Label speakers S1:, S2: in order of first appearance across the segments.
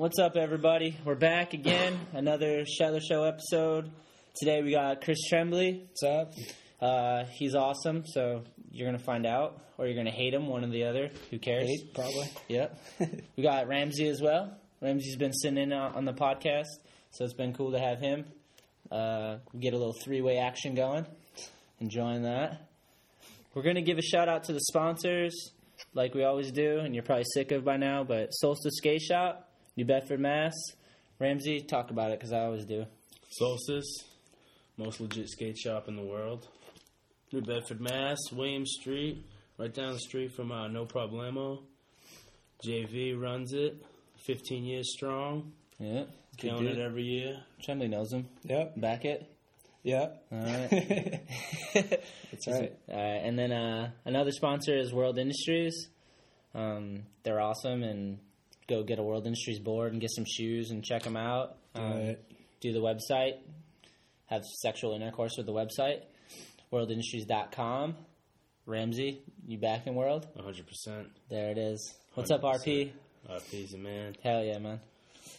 S1: What's up, everybody? We're back again. Another Shetler Show episode. Today we got Chris Tremblay.
S2: What's up?
S1: Uh, he's awesome, so you're gonna find out, or you're gonna hate him, one or the other. Who cares?
S2: Eight, probably.
S1: Yep. we got Ramsey as well. Ramsey's been sitting in on on the podcast, so it's been cool to have him. Uh, get a little three-way action going. Enjoying that. We're gonna give a shout out to the sponsors, like we always do, and you're probably sick of by now. But Solstice Skate Shop, New Bedford, Mass. Ramsey, talk about it because I always do.
S3: Solstice, most legit skate shop in the world. New Bedford, Mass, William Street, right down the street from uh, No Problemo. JV runs it, 15 years strong,
S1: Yeah,
S3: killing it every year.
S1: Tremblay knows him.
S2: Yep.
S1: Back it.
S2: Yep.
S1: All right.
S2: That's right.
S1: All right, and then uh, another sponsor is World Industries. Um, they're awesome, and go get a World Industries board and get some shoes and check them out. Um,
S2: Right.
S1: Do the website, have sexual intercourse with the website, worldindustries.com. Ramsey, you back in World?
S3: 100%.
S1: There it is. What's up,
S3: 100%.
S1: RP?
S3: RP's a man.
S1: Hell yeah, man.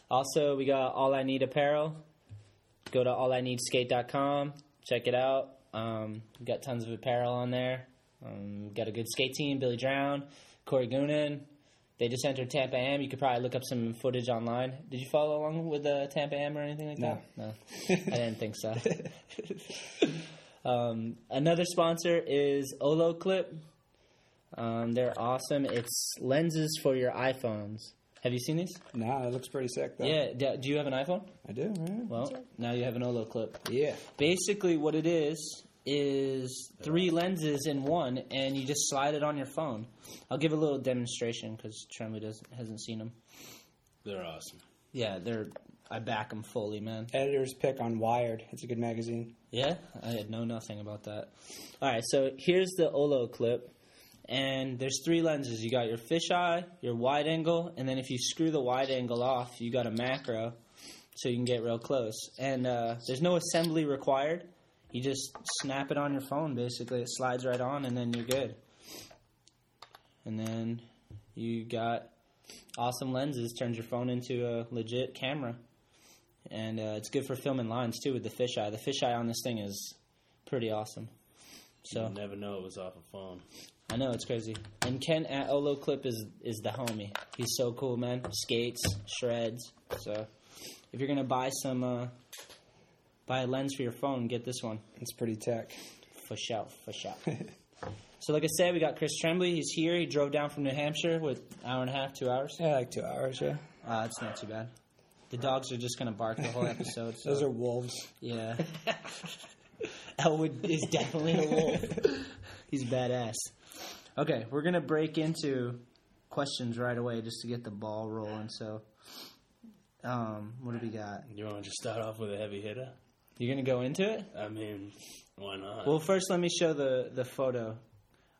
S1: Also, we got All I Need Apparel. Go to allineedskate.com. Check it out. Um, got tons of apparel on there. Um, got a good skate team. Billy Drown, Corey Goonan. They just entered Tampa Am. You could probably look up some footage online. Did you follow along with the Tampa Am or anything like
S2: No.
S1: that? No. I didn't think so. um, another sponsor is Olloclip. Um, they're awesome. It's lenses for your iPhones. Have you seen these?
S2: Nah, it looks pretty sick though.
S1: Yeah. Do, do you have an iPhone?
S2: I do. Right?
S1: Well, now you have an Olloclip.
S2: Yeah.
S1: Basically, what it is is three lenses in one, and you just slide it on your phone. I'll give a little demonstration because Tremblay doesn't hasn't seen them.
S3: They're awesome.
S1: Yeah, they're. I back them fully, man.
S2: Editor's pick on Wired. It's a good magazine.
S1: Yeah, I had know nothing about that. All right, so here's the Olloclip, and there's three lenses. You got your fisheye, your wide angle, and then if you screw the wide angle off, you got a macro, so you can get real close. And uh, there's no assembly required. You just snap it on your phone. Basically, it slides right on, and then you're good. And then you got awesome lenses. Turns your phone into a legit camera and uh, it's good for filming lines too with the fisheye. The fisheye on this thing is pretty awesome. So
S3: You never know it was off a phone.
S1: I know it's crazy. And Ken at Olloclip is is the homie. He's so cool, man. Skates, shreds. So if you're gonna buy some, uh, buy a lens for your phone, get this one.
S2: It's pretty tech.
S1: For sure, for sure. so like I said, we got Chris Tremblay. He's here. He drove down from New Hampshire with hour and a half, two hours.
S2: Yeah, like two hours. Yeah.
S1: Uh, it's not too bad. The dogs are just gonna bark the whole episode. So.
S2: Those are wolves.
S1: Yeah. Elwood is definitely a wolf. He's badass. Okay, we're gonna break into questions right away just to get the ball rolling. So, um, what do we got?
S3: You want to just start off with a heavy hitter?
S1: You're gonna go into it?
S3: I mean, why not?
S1: Well, first let me show the the photo.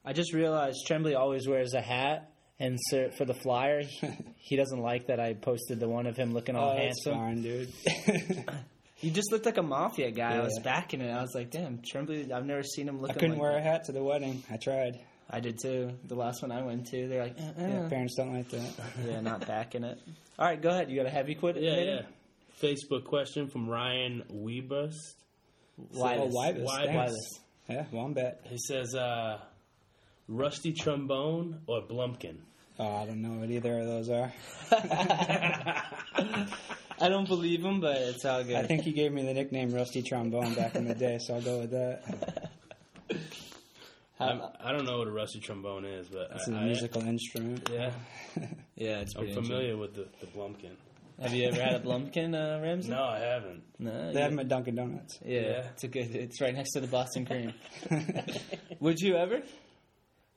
S1: I just realized Tremblay always wears a hat, and so for the flyer, he, he doesn't like that I posted the one of him looking all
S2: oh, that's
S1: handsome.
S2: fine, dude.
S1: He just looked like a mafia guy. I was
S2: Yeah.
S1: backing it. I was like, damn, Tremblay. I've never seen him
S2: I couldn't
S1: like
S2: wear
S1: that.
S2: a hat to the wedding. I tried.
S1: I did too. The last one I went to, they're like, uh, uh.
S2: Yeah, parents don't like that.
S1: yeah, not backing it. All right, go ahead. You got a heavy quit?
S3: yeah, yeah. Facebook question from Ryan Weebust.
S1: Why
S2: Oh,
S1: this?
S2: Wybus,
S3: Wybus.
S1: Why this?
S2: Yeah, wombat.
S3: He says, uh, rusty trombone or Blumpkin?
S2: Oh, I don't know what either of those are.
S1: I don't believe him, but it's all good.
S2: I think he gave me the nickname Rusty Trombone back in the day, so I'll go with that.
S3: I'm, I don't know what a rusty trombone is, but
S2: It's
S3: I,
S2: a
S3: I-
S2: musical instrument.
S3: yeah,
S1: yeah, it's
S3: I'm familiar with the, the Blumpkin.
S1: Have you ever had a Blumpkin, uh, Ramsey?
S3: No, I haven't.
S1: No.
S2: They
S1: you-
S2: have them at Dunkin' Donuts.
S1: yeah,
S3: Yeah.
S1: it's a good. It's right next to the Boston Cream. Would you ever?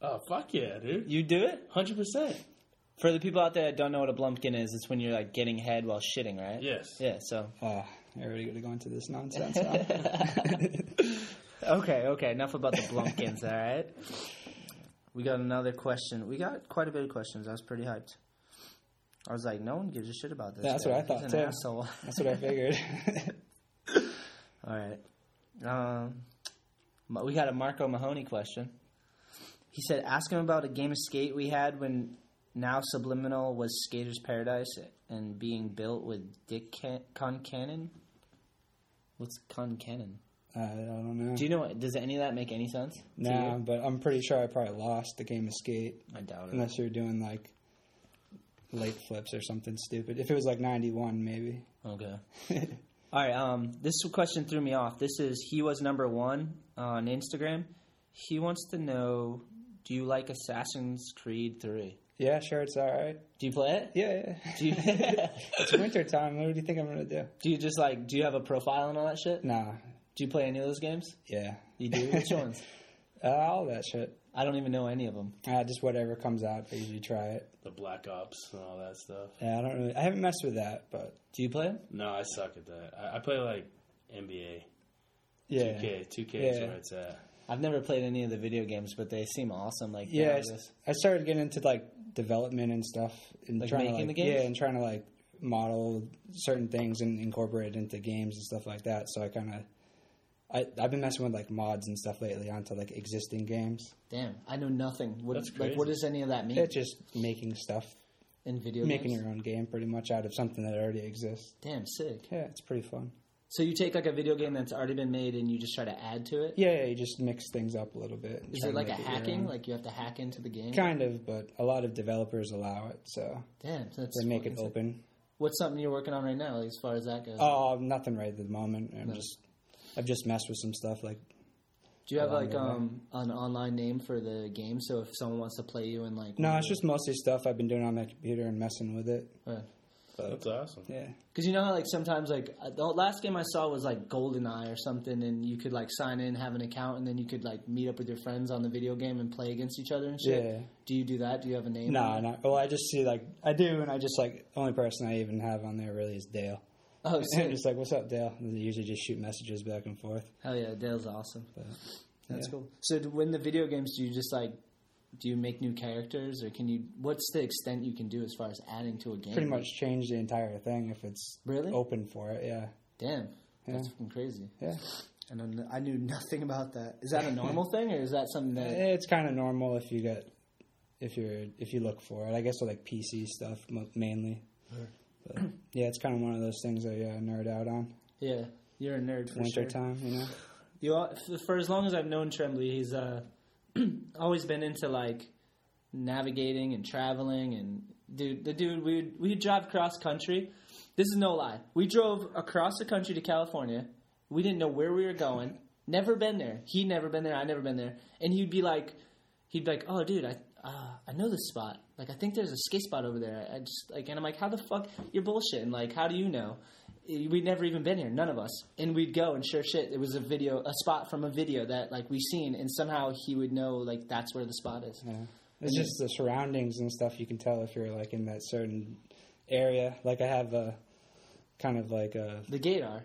S3: Oh, fuck yeah, dude.
S1: You do it?
S3: 100%.
S1: For the people out there that don't know what a Blumpkin is, it's when you're like getting head while shitting, right?
S3: Yes.
S1: Yeah. So
S2: Oh, you're ready to go into this nonsense?
S1: Okay, okay. Enough about the Blumpkins. all right. We got another question. We got quite a bit of questions. I was pretty hyped. I was like, no one gives a shit about this.
S2: Yeah, that's
S1: guy.
S2: what I thought,
S1: He's
S2: too.
S1: asshole.
S2: That's what I figured.
S1: All right. Um, we got a Marco Mahoney question. He said, ask him about a game of skate we had when now Subliminal was Skater's Paradise and being built with Dick Can- Concannon. What's Concannon?
S2: Uh, I don't know.
S1: Do you know? what- Does any of that make any sense? No,
S2: Nah, but I'm pretty sure I probably lost the game of skate
S1: I doubt it.
S2: unless you're doing like late flips or something stupid. If it was like 91, maybe.
S1: Okay. All right. Um, this question threw me off. This is he was number one on Instagram. He wants to know: Do you like Assassin's Creed Three?
S2: Yeah, sure, it's all right.
S1: Do you play it?
S2: Yeah, yeah.
S1: Do you,
S2: it's winter time. What do you think I'm gonna do?
S1: do you just like? Do you have a profile and all that shit?
S2: Nah.
S1: Do you play any of those games?
S2: Yeah.
S1: You do. Which ones?
S2: Uh, all that shit.
S1: I don't even know any of them.
S2: Uh, just whatever comes out. I usually try it.
S3: The Black Ops and all that stuff.
S2: Yeah, I don't really. I haven't messed with that, but
S1: Do you play? 'em?
S3: No, I suck at that. I, I play like NBA,
S2: yeah.
S3: 2K. 2K is
S2: Yeah.
S3: where it's at.
S1: I've never played any of the video games, but they seem awesome. Like
S2: Yeah,
S1: yeah,
S2: I s- I started getting into like development and stuff, and
S1: Like
S2: trying to
S1: making
S2: like
S1: the games?
S2: yeah, and trying to like model certain things and incorporate it into games and stuff like that. So I kind of, I I've been messing with like mods and stuff lately onto like existing games.
S1: damn, I know nothing. What,
S3: That's
S1: like, what does any of that mean
S2: It's just making stuff,
S1: in video
S2: making
S1: games?
S2: your own game pretty much out of something that already exists.
S1: Damn, sick.
S2: Yeah, it's pretty fun.
S1: So you take like a video game that's already been made and you just try to add to it.
S2: Yeah, yeah you just mix things up a little bit.
S1: Is it like a hacking? Like you have to hack into the game?
S2: kind of, but a lot of developers allow it, so
S1: Damn, that's
S2: they make it
S1: fucking sick.
S2: open.
S1: What's something you're working on right now, like, as far as that goes?
S2: Oh, nothing right at the moment. I'm
S1: No.
S2: just, I've just messed with some stuff like
S1: Do you have like um an online name for the game? So if someone wants to play you and like
S2: No, it's just mostly stuff I've been doing on my computer and messing with it.
S3: but That's awesome.
S2: Yeah.
S1: because you know how like sometimes like uh, the last game I saw was like GoldenEye or something, and you could like sign in, have an account, and then you could like meet up with your friends on the video game and play against each other and shit.
S2: Yeah.
S1: Do you do that? Do you have a name?
S2: No, not. Well, I just see like I do, and I just like the only person I even have on there really is Dale.
S1: Oh,
S2: And just like, what's up, Dale? And they usually just shoot messages back and forth.
S1: Hell yeah, Dale's awesome. That's
S2: yeah.
S1: cool. So when the video games, do you just like do you make new characters, or can you? What's the extent you can do as far as adding to a game?
S2: Pretty much change the entire thing if it's
S1: Really?
S2: open for it. Yeah.
S1: Damn, that's
S2: Yeah.
S1: fucking crazy.
S2: Yeah.
S1: Know. I knew nothing about that. Is that a normal thing, or is that something that?
S2: Eh, it's kind of normal if you get if you're if you look for it. I guess with like PC stuff mainly. But, yeah, it's kind of one of those things I uh, nerd out on.
S1: Yeah, you're a nerd for
S2: Winter
S1: sure.
S2: time, you know.
S1: You all, for as long as I've known Tremblay, he's uh, always been into like navigating and traveling and dude, the dude we we would drive cross country. This is no lie. We drove across the country to California. We didn't know where we were going. Never been there. He'd never been there. I'd never been there. And he'd be like, he'd be like, "Oh, dude, I uh, I know this spot. Like, I think there's a skate spot over there. I just like." And I'm like, "How the fuck? You're bullshitting. Like, how do you know?" We'd never even been here, none of us. And we'd go and sure shit, it was a video, a spot from a video that like we seen, and somehow he would know like that's where the spot is.
S2: Yeah. It's just the surroundings and stuff you can tell if you're like in that certain area. Like I have a kind of like a
S1: The gaydar.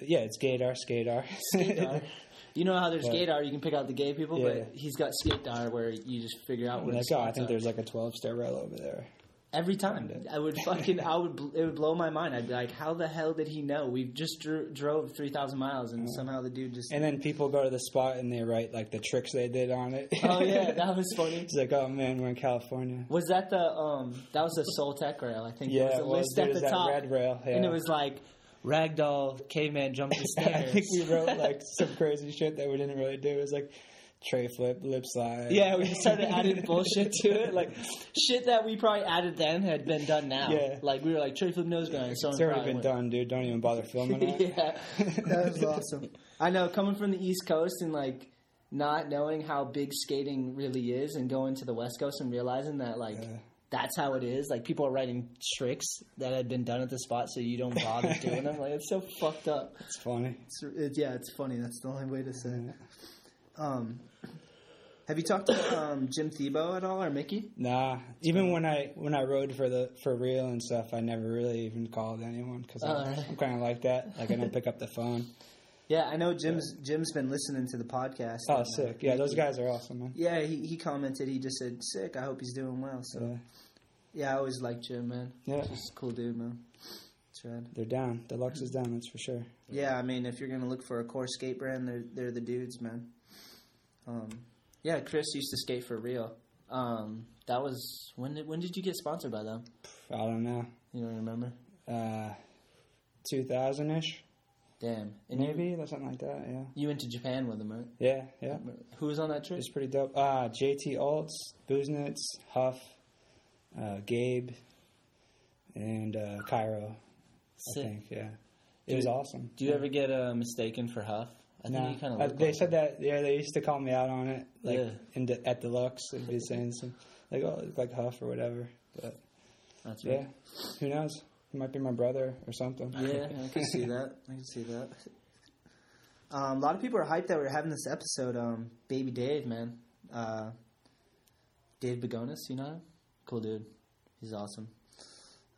S2: yeah, it's skaydar.
S1: Gaydar. you know how there's
S2: Yeah.
S1: gaydar, you can pick out the gay people,
S2: Yeah.
S1: but he's got skatear where you just figure out where
S2: like, oh, I think
S1: are.
S2: there's like a 12 stair rail over there.
S1: Every time, I would fucking, I would, it would blow my mind. I'd be like, "How the hell did he know? We just drew, drove three thousand miles, and somehow the dude just."
S2: And then people go to the spot and they write like the tricks they did on it.
S1: oh yeah, that was funny.
S2: It's like, oh man, we're in California.
S1: Was that the um? That was the Soul Tech rail, I think.
S2: Yeah,
S1: there was
S2: it was.
S1: list
S2: There
S1: at the
S2: that
S1: top,
S2: red rail. Yeah.
S1: and it was like ragdoll caveman jumped the
S2: I think we wrote like some crazy shit that we didn't really do. It was like tray flip, lip slide.
S1: yeah, we just started adding bullshit to it, like shit that we probably added then had been done now.
S2: Yeah.
S1: like we were like tray flip nose grind.
S2: So it's already been done, dude. Don't even bother filming it.
S1: yeah, that was awesome. I know coming from the East Coast and like not knowing how big skating really is, and going to the West Coast and realizing that like.
S2: Yeah.
S1: That's how it is. Like people are writing tricks that had been done at the spot, so you don't bother doing them. Like it's so fucked up.
S2: It's funny.
S1: It's, it, yeah, it's funny. That's the only way to say it. Um, have you talked to um, Jim Thiebaud at all or Mickey?
S2: Nah, even when I when I rode for the for real and stuff, I never really even called anyone because
S1: Oh,
S2: I'm. I'm kind of like that. Like I don't pick up the phone.
S1: Yeah, I know Jim's Jim's been listening to the podcast.
S2: Oh,
S1: and, uh,
S2: sick! Yeah, those guys are awesome, man.
S1: Yeah, he, he commented. He just said, "Sick. I hope he's doing well." So
S2: Yeah,
S1: yeah, I always liked Jim, man.
S2: yeah,
S1: Just a cool dude, man. That's rad.
S2: they're down. Deluxe is down. That's for sure.
S1: Yeah, I mean, if you're gonna look for a core skate brand, they're they're the dudes, man. Um, yeah, Chris used to skate for real. Um, that was when did when did you get sponsored by them?
S2: I don't know.
S1: You don't remember?
S2: Uh, two thousand ish,
S1: Damn. And you-
S2: or something like that. Yeah,
S1: You, went to Japan with him, right?
S2: yeah, yeah.
S1: Who was on that trip?
S2: It's pretty dope. Uh, JT Aultz, Busenitz, Huff, uh, Gabe, and uh, Cairo. I think. Yeah, it was awesome.
S1: Do you ever get uh, mistaken for Huff? I think
S2: Nah.
S1: kind
S2: Uh,
S1: of.
S2: they said that. Yeah, they used to call me out on it, like
S1: Yeah.
S2: in de- at Deluxe. They'd be saying some like, "Oh, like Huff" or whatever. But
S1: That's
S2: yeah,
S1: right.
S2: who knows? He might be my brother or something.
S1: Yeah, I can see that. I can see that. Um, a lot of people are hyped that we're having this episode. Um, Baby Dave, man, uh, Dave Begonis, you know him? Cool dude. He's awesome.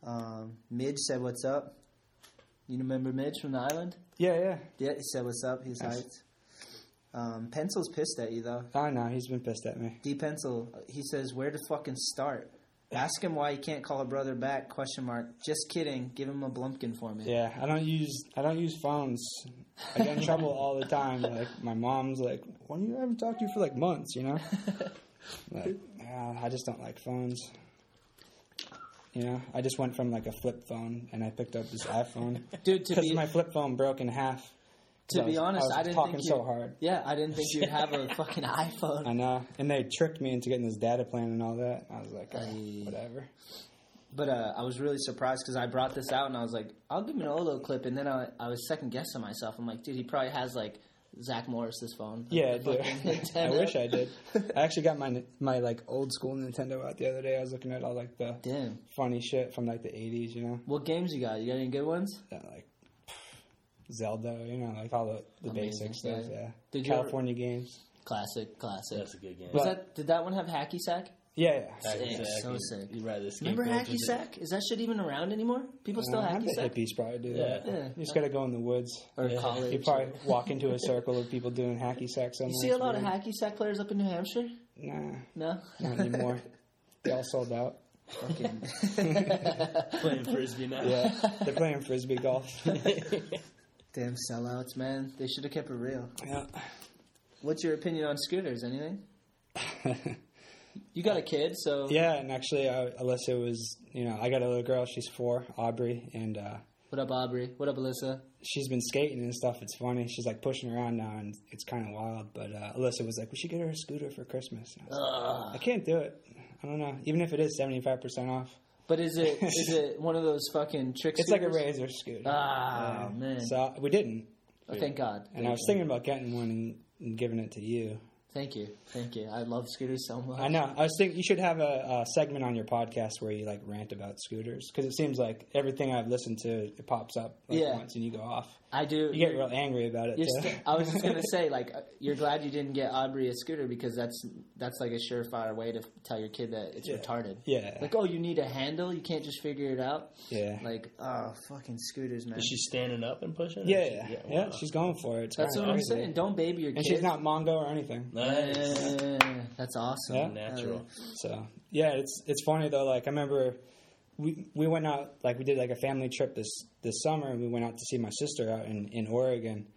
S1: Um, Midge said, "What's up?" You remember Midge from the island?
S2: yeah, yeah.
S1: Yeah, he said, "What's up?" He's
S2: Nice.
S1: hyped. Um, Pencil's pissed at you though.
S2: I know he's been pissed at me.
S1: D Pencil, he says, "Where to fucking start?" Ask him why he can't call a brother back? Question mark. Just kidding. Give him a blumpkin for me.
S2: Yeah, I don't use I don't use phones. I get in trouble all the time. Like my mom's like, "When you I haven't talked to you for like months," you know. like, ah, I just don't like phones. You know, I just went from like a flip phone and I picked up this iPhone
S1: Dude,
S2: because
S1: be
S2: my flip phone broke in half.
S1: To be
S2: was-
S1: honest,
S2: I was
S1: I, didn't
S2: talking
S1: think you.
S2: so hard.
S1: Yeah, I didn't think you'd have a fucking iPhone.
S2: I know, and they tricked me into getting this data plan and all that. I was like, oh, whatever.
S1: But uh, I was really surprised because I brought this out and I was like, I'll give him an Olloclip, and then I, I was second guessing myself. I'm like, dude, he probably has like Zach Morris's phone.
S2: Yeah, I
S1: The
S2: do.
S1: fucking
S2: I wish I did. I actually got my my like old school Nintendo out the other day. I was looking at all like the
S1: Damn.
S2: funny shit from like the '80s, you know,
S1: What games you got? You got any good ones?
S2: Yeah, like Zelda, you know, like all the, the
S1: Amazing,
S2: basic stuff.
S1: yeah.
S2: Yeah,
S1: Did you ever-
S2: California games.
S1: Classic, classic.
S3: That's a good game.
S1: Was
S2: But-
S1: that did that one have hacky sack?
S2: Yeah, yeah.
S3: Hacky
S1: Sick,
S3: sack,
S1: so
S3: you-
S1: sick.
S3: You ride this
S1: Remember
S3: skateboard
S1: hacky sack? Is that shit even around anymore? People still
S2: Uh,
S1: hacky
S2: bet
S1: sack
S2: hippies probably do
S3: Yeah.
S2: that.
S1: Yeah.
S2: You just gotta go in the woods.
S1: or
S3: Yeah.
S1: college?
S2: You probably walk into a circle of people doing hacky sack somewhere.
S1: You see a
S2: It's
S1: lot of
S2: weird.
S1: hacky sack players up in New Hampshire?
S2: Nah,
S1: No.
S2: not anymore. they all sold out.
S1: Fucking.
S3: Playing frisbee now.
S2: Yeah, they're playing frisbee golf.
S1: Damn sellouts, man. They should have kept it real.
S2: yeah.
S1: What's your opinion on scooters? Anything? You got a kid, so
S2: Yeah, and actually, uh, Alyssa was, you know, I got a little girl. She's four, Aubrey, and uh,
S1: what up, Aubrey? What up, Alyssa?
S2: she's been skating and stuff. It's funny. She's like pushing around now, and it's kind of wild. But uh, Alyssa was like, "We should get her a scooter for Christmas." I, like, I can't do it. I don't know. Even if it is seventy five percent off,
S1: But is it is it one of those fucking tricks?
S2: it's like a razor scooter.
S1: Ah,
S2: Yeah.
S1: man.
S2: So we didn't,
S1: Oh, thank God.
S2: and I was thinking about getting one and, and giving it to you.
S1: Thank you, thank you. I love scooters so much.
S2: I know. I was thinking you should have a, a segment on your podcast where you like rant about scooters because it seems like everything I've listened to it pops up like
S1: Yeah.
S2: once and you go off.
S1: I do.
S2: You get real angry about it
S1: You're st- I was just gonna say, like, uh, you're glad you didn't get Aubrey a scooter because that's that's like a surefire way to tell your kid that it's
S2: Yeah.
S1: retarded.
S2: yeah,
S1: Like, oh, you need a handle. You can't just figure it out.
S2: yeah.
S1: Like, oh, fucking scooters, man.
S3: Is she standing up and pushing? or
S2: Yeah, yeah, yeah.
S3: wow.
S2: She's going for it. It's
S1: That's
S2: kinda
S1: what I'm
S2: crazy.
S1: saying. Don't baby your kid.
S2: And she's not Mongo or anything.
S3: Nice.
S1: Yeah, that's awesome.
S2: Yeah.
S3: Natural.
S2: So yeah, it's it's funny though. Like I remember we we went out like we did like a family trip this this summer, and we went out to see my sister out in in Oregon,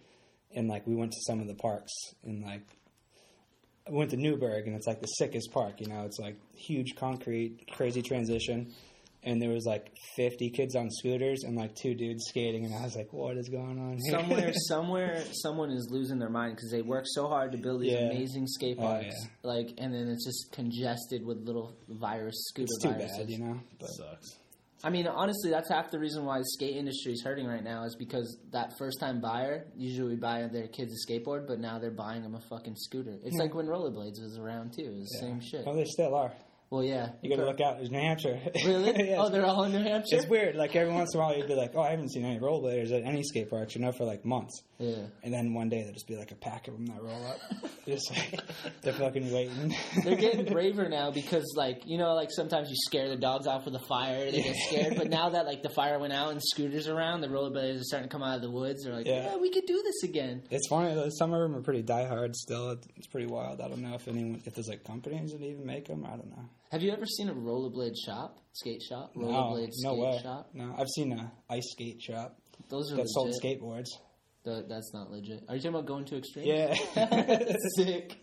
S2: and like we went to some of the parks and like. I went to Newberg and it's like the sickest park, you know. It's like huge concrete, crazy transition, and there was like fifty kids on scooters and like two dudes skating, and I was like, "What is going on here?"
S1: somewhere, somewhere, someone is losing their mind because they work so hard to build these
S2: Yeah.
S1: amazing skate
S2: Oh,
S1: parks,
S2: yeah.
S1: like, and then it's just congested with little virus scooter
S2: it's too
S1: viruses.
S2: bad, you know. But
S3: Sucks.
S1: I mean, honestly, that's half the reason why the skate industry is hurting right now is because that first time buyer usually buy their kids a skateboard, but now they're buying them a fucking scooter. It's hmm. like when rollerblades was around too. It was the same shit.
S2: well, they still are.
S1: Well, yeah.
S2: You got to look out. There's New Hampshire.
S1: Really?
S2: Yeah,
S1: oh, they're all in New Hampshire.
S2: It's weird. Like every once in a while, you'd be like, "Oh, I haven't seen any rollerbladers at any skate parks," you know, for like months.
S1: Yeah.
S2: And then one day there'll just be like a pack of them that roll up. just like they're fucking waiting.
S1: They're getting braver now because, like, you know, like sometimes you scare the dogs off with a fire, they get scared. But now that like the fire went out and scooters around, the rollerbladers are starting to come out of the woods. They're like, yeah,
S2: Yeah.
S1: we could do this again.
S2: it's funny. though, Some of them are pretty diehard still. It's, it's pretty wild. I don't know if anyone, if there's like companies that even make them. I don't know.
S1: Have you ever seen a rollerblade shop, skate shop,
S2: No,
S1: rollerblade
S2: no
S1: skate
S2: way.
S1: shop?
S2: No, I've seen a ice skate shop
S1: Those are
S2: that sold skateboards.
S1: Th- that's not legit. Are you talking about going to extreme?
S2: Yeah.
S1: Sick.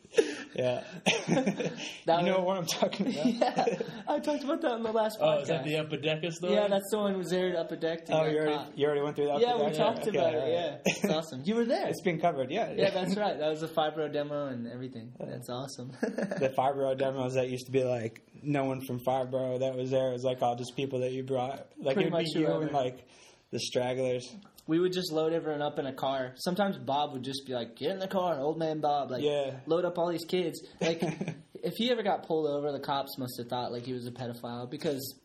S2: yeah.
S1: That
S2: you know
S1: was-
S2: what I'm talking about?
S1: yeah, I talked about that in the last podcast.
S3: Oh, is that the upper decker story?
S1: yeah, that's the one was there up a deck.
S2: Oh, you already, you already went through that?
S1: Yeah, we
S2: Okay,
S1: talked
S2: okay,
S1: about it. Yeah, it's awesome. You were there.
S2: It's been covered, yeah.
S1: Yeah, that's right. That was a fibro demo and everything. That's awesome.
S2: the Fibro demos that used to be like no one from Fibro that was there. It was like all just people that you brought. Like
S1: Pretty
S2: it would be you
S1: whoever.
S2: and like the stragglers.
S1: We would just load everyone up in a car. Sometimes Bob would just be like, "Get in the car, old man Bob." Like,
S2: Yeah.
S1: load up all these kids. Like, if he ever got pulled over, the cops must have thought like he was a pedophile because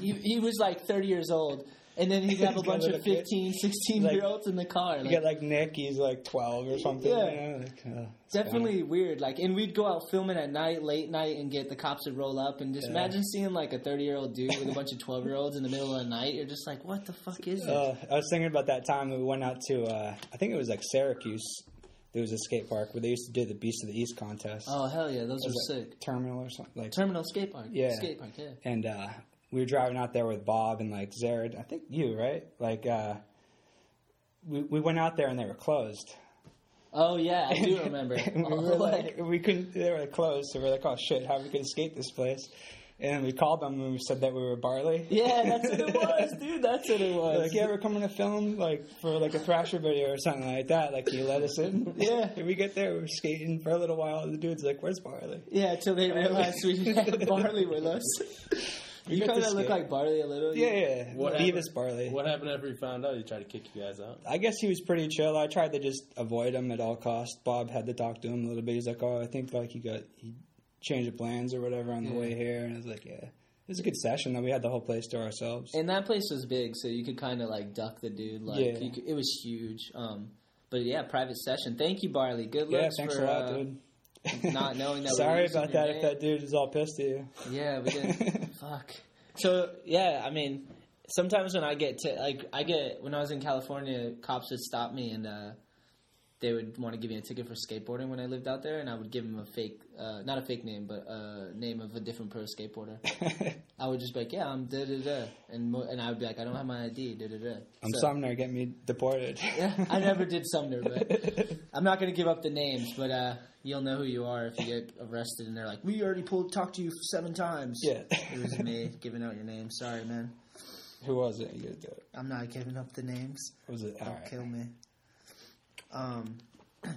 S1: he, he was like 30 years old, and then he'd have a bunch of
S2: little
S1: 15, 16
S2: Like-
S1: year olds in the car.
S2: You
S1: Like,
S2: get like Nick, he's like twelve or something.
S1: Yeah.
S2: You know? like, it's
S1: Definitely weird. Like, and we'd go out filming at night, late night, and get the cops to roll up, and just
S2: Yeah.
S1: imagine seeing like a thirty-year-old dude with a bunch of twelve-year-olds in the middle of the night. You're just like, what the fuck is this?
S2: Uh, I was thinking about that time we went out to. Uh, I think it was like Syracuse. There was a skate park where they used to do the Beast of the East contest.
S1: oh hell yeah, those are
S2: like,
S1: sick.
S2: Terminal or something like.
S1: Terminal skate park.
S2: Yeah.
S1: skate park. Yeah.
S2: and uh, we were driving out there with Bob and like Zered. I think you right. Like uh, we we went out there and they were closed.
S1: Oh yeah, I do remember.
S2: We were like, we couldn't. They were closed, so we are like, oh shit, how are we gonna skate this place? And we called them and we said that we were Barley.
S1: yeah, that's what it was, dude. That's what it was.
S2: like, yeah, we're coming to film like for like a Thrasher video or something like that. Like, can you let us in?
S1: Yeah.
S2: And we get there, we're skating for a little while. And the dude's like, "Where's Barley?"
S1: Yeah, till they realized we had Barley with us.
S2: We
S1: You
S2: got
S1: kind of look like Barley a little.
S2: Yeah, yeah.
S3: What
S2: Beavis
S3: happened?
S2: Barley.
S3: What happened after he found out? He tried to kick you guys out.
S2: I guess he was pretty chill. I tried to just avoid him at all costs. Bob had to talk to him a little bit. He's like, "Oh, I think like he got he changed the plans or whatever on the
S1: Yeah.
S2: way here." And I was like, "Yeah, it was a good session. Though we had the whole place to ourselves."
S1: And that place was big, so you could kind of like duck the dude. Like
S2: Yeah.
S1: you could, it was huge. Um, but yeah, private session. Thank you, Barley. Good
S2: yeah, thanks
S1: for
S2: a lot,
S1: uh,
S2: dude.
S1: not knowing that. we were
S2: Sorry about that.
S1: name.
S2: If that dude is all pissed at you.
S1: Yeah, we did. Fuck. So yeah, I mean, sometimes when I get to like, I get when I was in California, cops would stop me and uh, they would want to give me a ticket for skateboarding when I lived out there, and I would give them a fake, uh, not a fake name, but a name of a different pro skateboarder. I would just be like, yeah, I'm da da da, and mo- and I would be like, I don't have my ID, da da da.
S2: I'm
S1: So-
S2: Sumner. Get me deported.
S1: Yeah, I never did Sumner, but I'm not going to give up the names. But uh, you'll know who you are if you get arrested, and they're like, "We already pulled talked to you seven times."
S2: yeah.
S1: It was me giving out your name. Sorry, man.
S2: Who was it? You it.
S1: I'm not giving up the names.
S2: Was it?
S1: Don't
S2: All right.
S1: kill me. Um.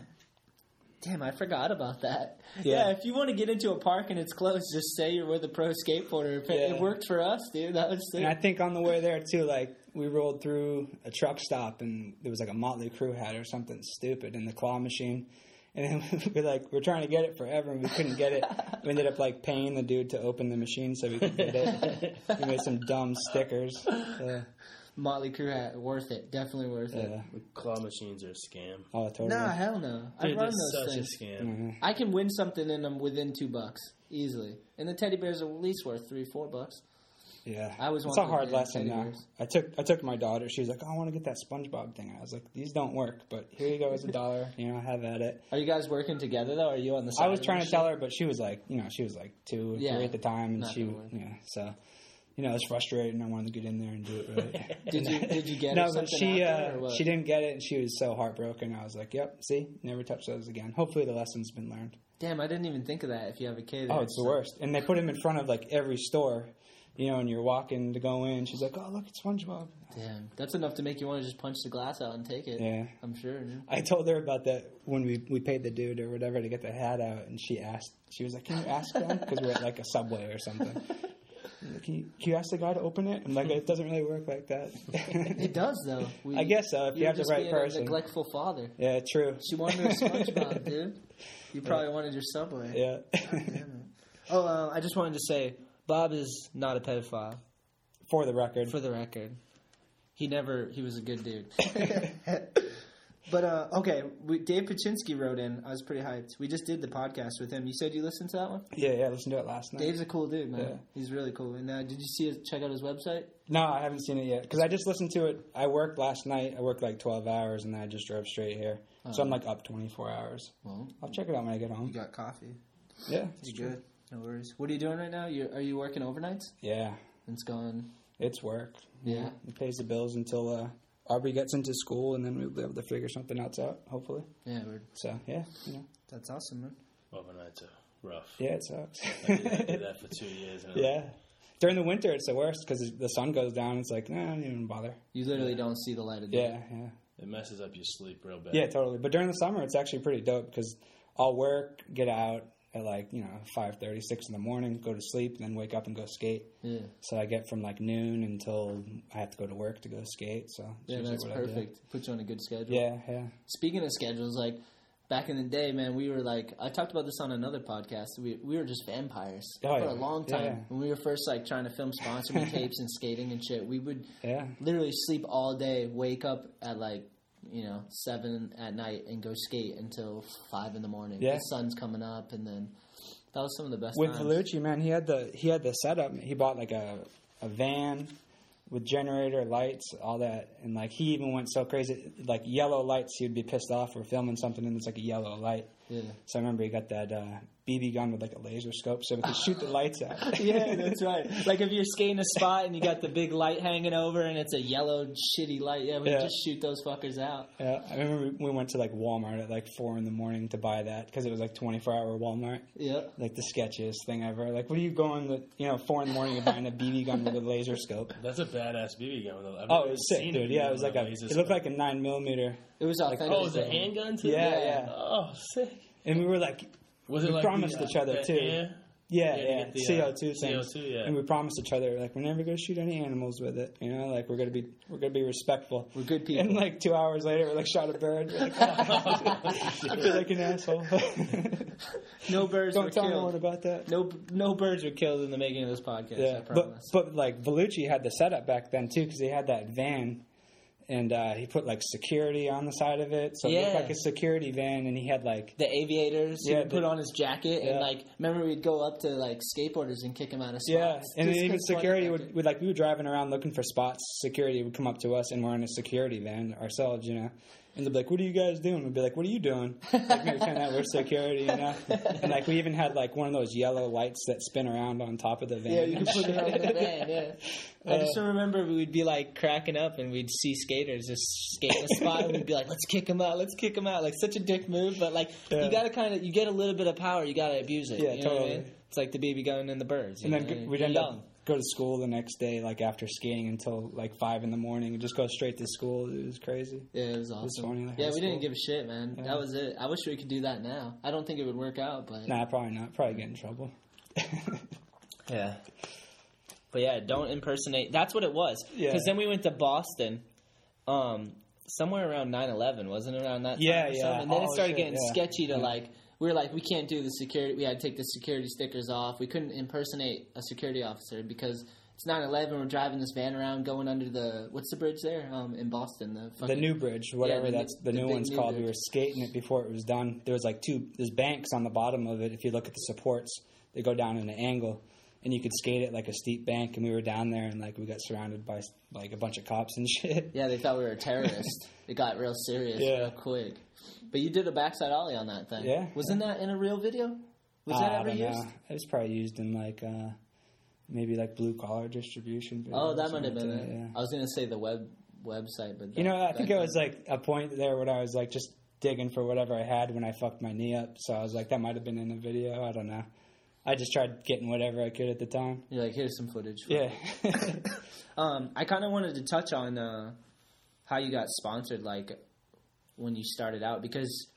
S1: Damn, I forgot about that.
S2: Yeah.
S1: Yeah. if you want to get into a park and it's closed, just say you're with a pro skateboarder. It,
S2: Yeah.
S1: it worked for us, dude. That was sick.
S2: And I think on the way there too, like we rolled through a truck stop and there was like a Motley Crue hat or something stupid in the claw machine. And then we like we're trying to get it forever and we couldn't get it. We ended up like paying the dude to open the machine so we could get it. we made some dumb stickers. Yeah,
S1: Motley Crue hat, worth it. Definitely worth it.
S3: The claw machines are a scam.
S2: Oh, totally.
S1: Nah, hell no. I
S3: Dude,
S1: run
S3: it's
S1: those
S3: such
S1: things.
S3: a scam.
S2: Mhm.
S1: I can win something in them within two bucks easily, and the teddy bears are at least worth three, four bucks.
S2: Yeah,
S1: I always
S2: it's a hard lesson. Now. I took I took my daughter. She was like, oh, I want to get that SpongeBob thing. I was like, these don't work, but here you go, it's a dollar. You know, have at it.
S1: Are you guys working together though? Are you on the side?
S2: I was trying to tell her, but she was like, you know, she was like two,
S1: Yeah,
S2: three at the time, and she, yeah, so. You know, it's frustrating. I wanted to get in there and do it right.
S1: Did you- did you get
S2: no? But she uh, she didn't get it, and she was so heartbroken. I was like, "Yep, see, never touch those again." Hopefully, the lesson's been learned.
S1: Damn, I didn't even think of that. If you have a kid,
S2: Oh, it's the worst. And they put him in front of like every store, you know, and you're walking to go in. She's like, "Oh, look, it's SpongeBob."
S1: Damn, that's enough to make you want to just punch the glass out and take it.
S2: Yeah.
S1: I'm sure.
S2: I told her about that when we we paid the dude or whatever to get the hat out, and she asked. She was like, "Can you ask them?" Because we're at like a subway or something. Can you, can you ask the guy to open it? I'm like, it doesn't really work like that.
S1: It does though. We,
S2: I guess so. If you have the right person.
S1: A neglectful father.
S2: Yeah, true.
S1: She wanted her SpongeBob, dude. You probably wanted your Subway.
S2: Yeah.
S1: Oh, uh, I just wanted to say, Bob is not a pedophile.
S2: For the record.
S1: For the record, he never. He was a good dude. but uh, okay, we, Dave Paczynski wrote in. I was pretty hyped. We just did the podcast with him. You said you listened to that one.
S2: yeah, yeah. I listened to it last night.
S1: Dave's a cool dude, man.
S2: Yeah.
S1: He's really cool. And uh, did you see? His, check out his website.
S2: No, I haven't seen it yet because I just listened to it. I worked last night. I worked like 12 hours, and then I just drove straight here. So I'm like up 24 hours.
S1: Well,
S2: I'll check it out when I get home.
S1: you got coffee.
S2: Yeah,
S1: You good? No worries. What are you doing right now? You are you working overnights?
S2: yeah.
S1: It's going.
S2: It's work.
S1: Yeah.
S2: It pays the bills until. uh Aubrey gets into school, and then we'll be able to figure something else out. Hopefully.
S1: Yeah, we're,
S2: So yeah, you know,
S1: that's awesome, man.
S3: Overnights are rough.
S2: yeah, it sucks.
S3: I did, I did that for two years. And
S2: yeah. During the winter, it's the worst because the sun goes down. It's like, nah, I don't even bother.
S1: You literally don't see the light of day.
S2: Yeah, yeah.
S3: It messes up your sleep real bad.
S2: Yeah, totally. But during the summer, it's actually pretty dope because I'll work, get out at like you know five thirty, six in the morning, go to sleep, and then wake up and go skate.
S1: Yeah,
S2: So I get from like noon until I have to go to work to go skate. So
S1: yeah, that's
S2: what I do.
S1: perfect. Puts you on a good schedule.
S2: Yeah, yeah,
S1: Speaking of schedules, like back in the day, man, we were like I talked about this on another podcast. We we were just vampires
S2: Oh,
S1: for
S2: yeah.
S1: a long time.
S2: Yeah.
S1: When we were first like trying to film sponsoring tapes and skating and shit, we would
S2: yeah.
S1: literally sleep all day, wake up at like you know seven at night, and go skate until five in the morning.
S2: Yeah.
S1: The sun's coming up, and then that was some of the best
S2: With
S1: times.
S2: Vellucci, man, he had the he had the setup. He bought like a a van with generator lights, all that, and like he even went so crazy, like yellow lights. He'd be pissed off for filming something, and it's like a yellow light.
S1: Yeah.
S2: So I remember he got that uh, BB gun with like a laser scope, so we could shoot the lights out.
S1: yeah, that's right. Like if you're skating a spot and you got the big light hanging over and it's a yellow shitty light, yeah, we
S2: Yeah.
S1: just shoot those fuckers out.
S2: Yeah, I remember we went to like Walmart at like four in the morning to buy that because it was like twenty four hour Walmart.
S1: Yeah.
S2: Like the sketchiest thing ever. Like, what are you going with? You know, four in the morning and buying a BB gun with a laser scope.
S3: That's a badass BB gun. Though. I've
S2: Oh, it was sick, dude. Yeah, it was like a. It looked like a nine millimeter.
S1: It was authentic.
S3: Oh, it was a handgun too.
S2: Yeah,
S1: Yeah.
S2: yeah.
S3: Oh, sick.
S2: And we were like,
S3: Was it
S2: We
S3: like
S2: promised
S3: the, uh,
S2: each other,
S3: the
S2: too.
S3: air?
S2: yeah,
S3: Yeah,
S2: yeah,
S3: the, uh,
S2: CO two things.
S3: CO2, yeah.
S2: And we promised each other like we're never gonna shoot any animals with it. You know, like we're gonna be we're gonna be respectful.
S1: We're good people.
S2: And like two hours later, we like shot a bird. We're like, oh, I feel like an asshole.
S1: no birds were killed.
S2: Don't tell
S1: killed.
S2: anyone about that.
S1: No, no birds were killed in the making of this podcast. I
S2: Yeah, but but like Vellucci had the setup back then too because he had that van, and uh, he put like security on the side of it, so it looked like a security van, and he had like
S1: the aviators, he
S2: Yeah,
S1: would put on his jacket and like remember we'd go up to like skateboarders and kick him out of spots.
S2: yeah, and then even security would, would like we were driving around looking for spots. Security would come up to us, and we're in a security van ourselves, you know. And they'd be like, "What are you guys doing?" We'd be like, "What are you doing?" Like maybe kind of we're security, you know. And like we even had like one of those yellow lights that spin around on top of the van.
S1: Yeah, you
S2: and
S1: could put it on the van. Yeah, I just uh, remember we'd be like cracking up and we'd see skaters just skating the spot and we'd be like, "Let's kick them out, let's kick them out!" Like such a dick move, but like
S2: Yeah.
S1: you got to kind of you get a little bit of power, you got to abuse it.
S2: Yeah,
S1: you know what I
S2: totally.
S1: mean? It's like the BB gun and the birds.
S2: And
S1: you
S2: then
S1: know?
S2: we'd
S1: You're
S2: end
S1: young.
S2: up go to school the next day, like after skating until like five in the morning, and just go straight to school. It was crazy.
S1: Yeah, it was awesome.
S2: funny, like
S1: yeah, we didn't give a shit, man.
S2: Yeah.
S1: That was it. I wish we could do that now. I don't think it would work out, but
S2: Nah, probably not. Probably get in trouble.
S1: Yeah. But yeah, don't impersonate. That's what it was.
S2: Yeah.
S1: Because then we went to Boston, um, somewhere around 9-11, wasn't it around that time?
S2: Yeah, yeah.
S1: And then it
S2: Oh,
S1: started
S2: shit,
S1: getting
S2: yeah.
S1: sketchy to
S2: Yeah.
S1: like, we were like, we can't do the security. We had to take the security stickers off. We couldn't impersonate a security officer because it's 9-11. We're driving this van around, going under the what's the bridge there um, in Boston? The
S2: the new bridge, whatever
S1: the
S2: that's the,
S1: the
S2: new one's
S1: new
S2: called. We were skating it before it was done. There was like two. There's banks on the bottom of it. If you look at the supports, they go down in an angle, and you could skate it like a steep bank. And we were down there, and like we got surrounded by like a bunch of cops and shit.
S1: Yeah, they thought we were a terrorist. it got real serious
S2: Yeah.
S1: real quick. But you did a backside ollie on that thing.
S2: Yeah,
S1: Wasn't that in a real video? Was
S2: Uh,
S1: that
S2: I
S1: ever
S2: don't
S1: used?
S2: know. It was probably used in like uh, maybe like blue collar distribution.
S1: Oh, that might have been it.
S2: yeah.
S1: I was gonna say the web website, but
S2: You know, I think it was like a point there when I was like just digging for whatever I had when I fucked my knee up. So I was like, that might have been in the video. I don't know. I just tried getting whatever I could at the time.
S1: You're like, here's some footage. for
S2: Yeah.
S1: Um, I kind of wanted to touch on uh, how you got sponsored, like when you started out, because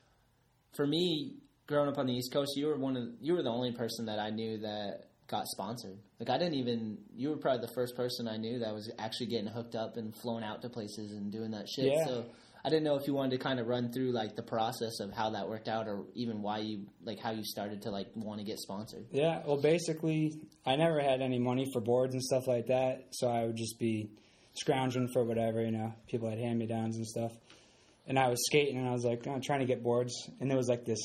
S1: for me, growing up on the East Coast, you were one of you were the only person that I knew that got sponsored. Like I didn't even. You were probably the first person I knew that was actually getting hooked up and flown out to places and doing that shit.
S2: Yeah.
S1: So. I didn't know if you wanted to kind of run through like the process of how that worked out, or even why you like how you started to like want to get sponsored.
S2: yeah. Well, basically, I never had any money for boards and stuff like that. So I would just be scrounging for whatever, you know, people had hand me downs and stuff. And I was skating and I was like, oh, trying to get boards. And there was like this,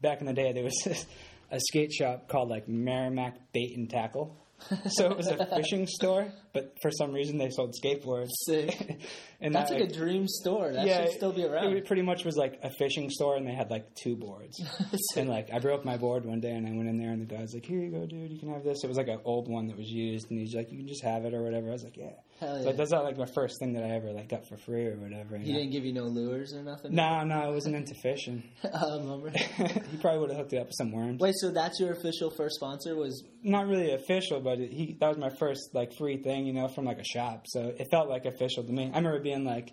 S2: back in the day, there was a skate shop called like Merrimack Bait and Tackle. so it was a fishing store, but for some reason they sold skateboards.
S1: Sick.
S2: and
S1: That's
S2: that,
S1: like a dream store. That
S2: yeah,
S1: should still be around.
S2: It pretty much was like a fishing store, and they had like two boards. and like I broke my board one day, and I went in there, and the guy's like, "Here you go, dude. You can have this." It was like an old one that was used, and he's like, "You can just have it or whatever." I was like, "Yeah."
S1: Hell yeah.
S2: Like that's not like my first thing that I ever like got for free or whatever.
S1: he didn't give you no lures or nothing.
S2: No, no, I wasn't into fishing.
S1: um, remember?
S2: he probably would have hooked it up with some worms.
S1: Wait, so that's your official first sponsor? Was
S2: Not really official, but it, he that was my first like free thing, you know, from like a shop. So it felt like official to me. I remember being like,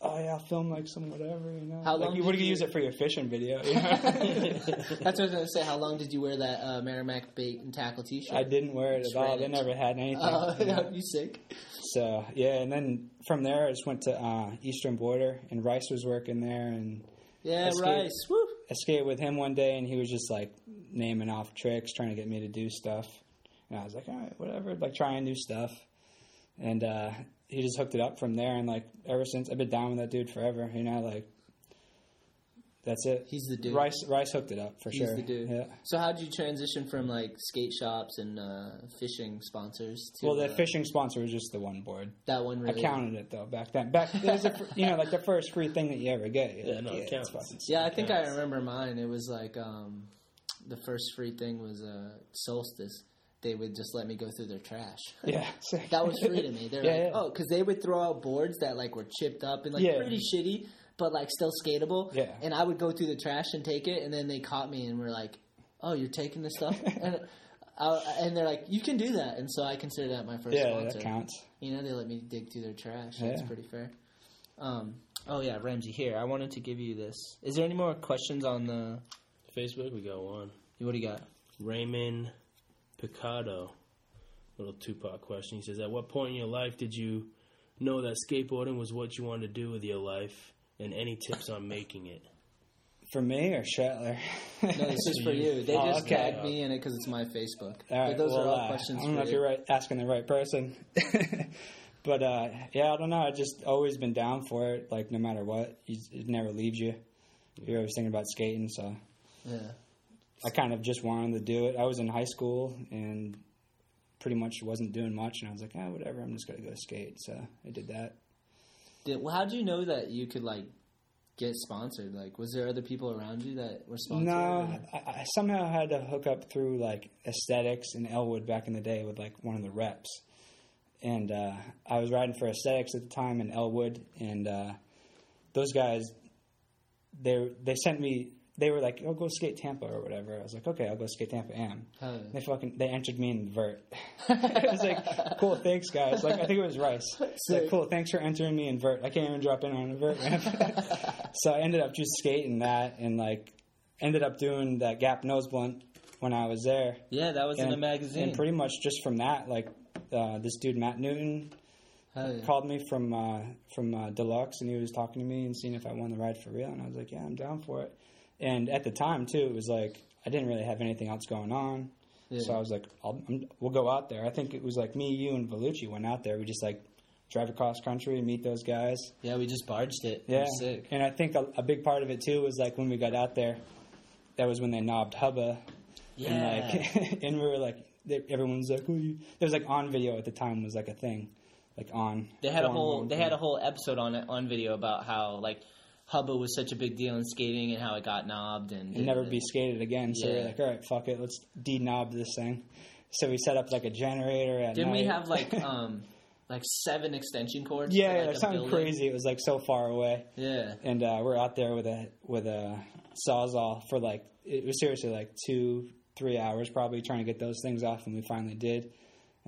S2: "Oh yeah, I'll film like some whatever," you know.
S1: How
S2: like
S1: long
S2: you
S1: did
S2: would you
S1: you-
S2: use it for your fishing video? You know?
S1: that's what I was gonna say. How long did you wear that uh, Merrimack bait and tackle T-shirt?
S2: I didn't wear it
S1: Just
S2: at all.
S1: ran
S2: They never had anything.
S1: Oh,
S2: you know?
S1: you sick?
S2: So yeah, and then from there I just went to uh, Eastern Boarder, and Rice was working there, and
S1: Yeah,
S2: Escape.
S1: Rice. Woo.
S2: I skated with him one day, and he was just like naming off tricks, trying to get me to do stuff, and I was like, all right, whatever, like trying new stuff, and uh, he just hooked it up from there, and like ever since I've been down with that dude forever, you know, like that's it.
S1: He's the dude.
S2: Rice Rice hooked it up for
S1: He's
S2: sure.
S1: He's the dude.
S2: Yeah.
S1: So how did you transition from like skate shops and uh, fishing sponsors to
S2: Well, the
S1: uh,
S2: fishing sponsor was just the one board.
S1: that one? Really?
S2: I counted it though back then. Back it was a, you know like the first free thing that you ever get. You're
S3: Yeah,
S2: like,
S3: no, it counts.
S2: fucking
S1: Yeah, I think I remember mine. It was like um, the first free thing was uh, Solstice. They would just let me go through their trash.
S2: Yeah,
S1: that was free to me. They're
S2: Yeah,
S1: like,
S2: yeah.
S1: oh, because they would throw out boards that like were chipped up and like
S2: Yeah.
S1: pretty shitty, but like still skatable.
S2: Yeah.
S1: And I would go through the trash and take it, and then they caught me and were like, "Oh, you're taking this stuff," and I, and they're like, "You can do that," and so I consider that my first
S2: yeah,
S1: sponsor.
S2: that counts.
S1: You know, they let me dig through their trash. That's pretty fair. Um, oh yeah, Ramsey. Here, I wanted to give you this. Is there any more questions on the?
S3: Facebook, we got one.
S1: What do you got?
S3: Raymond Picado. Little Tupac question. He says, At what point in your life did you know that skateboarding was what you wanted to do with your life? And any tips on making it?
S2: For me or Shetler?
S1: No, this is for you. They
S2: Oh,
S1: just
S2: okay.
S1: tagged me in it because it's my Facebook.
S2: All right,
S1: but those
S2: well,
S1: are all
S2: uh,
S1: questions
S2: I don't know
S1: for
S2: if
S1: you.
S2: you're right, asking the right person. but uh, yeah, I don't know. I just always been down for it. Like no matter what, it never leaves you. You're always thinking about skating, so
S1: Yeah.
S2: I kind of just wanted to do it. I was in high school and pretty much wasn't doing much, and I was like, ah, whatever. I'm just gonna go skate. So I did that.
S1: Did, well, how did you know that you could like get sponsored? Like, was there other people around you that were sponsored?
S2: No, I, I somehow had to hook up through like aesthetics in Elwood back in the day with like one of the reps, and uh, I was riding for aesthetics at the time in Elwood, and uh, those guys, they they sent me. They were like, "Oh, go skate Tampa or whatever." I was like, "Okay, I'll go skate Tampa Am."
S1: Hell yeah.
S2: They fucking they entered me in the vert. I was like, "Cool, thanks, guys." Like I think it was Rice. Like, "Cool, thanks for entering me in vert." I can't even drop in on a vert ramp. so I ended up just skating that and like ended up doing that gap nose blunt when I was there.
S1: Yeah, that was in
S2: and,
S1: a magazine.
S2: And pretty much just from that, like uh, this dude Matt Newton
S1: yeah.
S2: called me from uh, from uh, Deluxe, and he was talking to me and seeing if I won the ride for real, and I was like, "Yeah, I'm down for it." And at the time too, it was like I didn't really have anything else going on,
S1: Yeah.
S2: so I was like, "We'll go out there." I think it was like me, you, and Vellucci went out there. We just like drive across country and meet those guys.
S1: yeah, we just barged it. It
S2: Yeah,
S1: sick.
S2: and I think a, a big part of it too was like when we got out there, that was when they knobbed Hubba,
S1: Yeah.
S2: and like, and we were like, they, everyone's like, there was like on video at the time was like a thing, like on.
S1: They had a whole
S2: one
S1: they had a whole episode on it on video about how like Hubba was such a big deal in skating and how it got knobbed and
S2: never be skated again. So we
S1: Yeah.
S2: we're like, all right, fuck it, let's de-knob this thing. So we set up like a generator at
S1: Didn't we have like um like seven extension cords?
S2: yeah,
S1: for,
S2: yeah,
S1: like, a
S2: something
S1: building?
S2: crazy. It was like so far away.
S1: Yeah.
S2: and uh, we're out there with a with a sawzall for like it was seriously like two three hours probably trying to get those things off, and we finally did.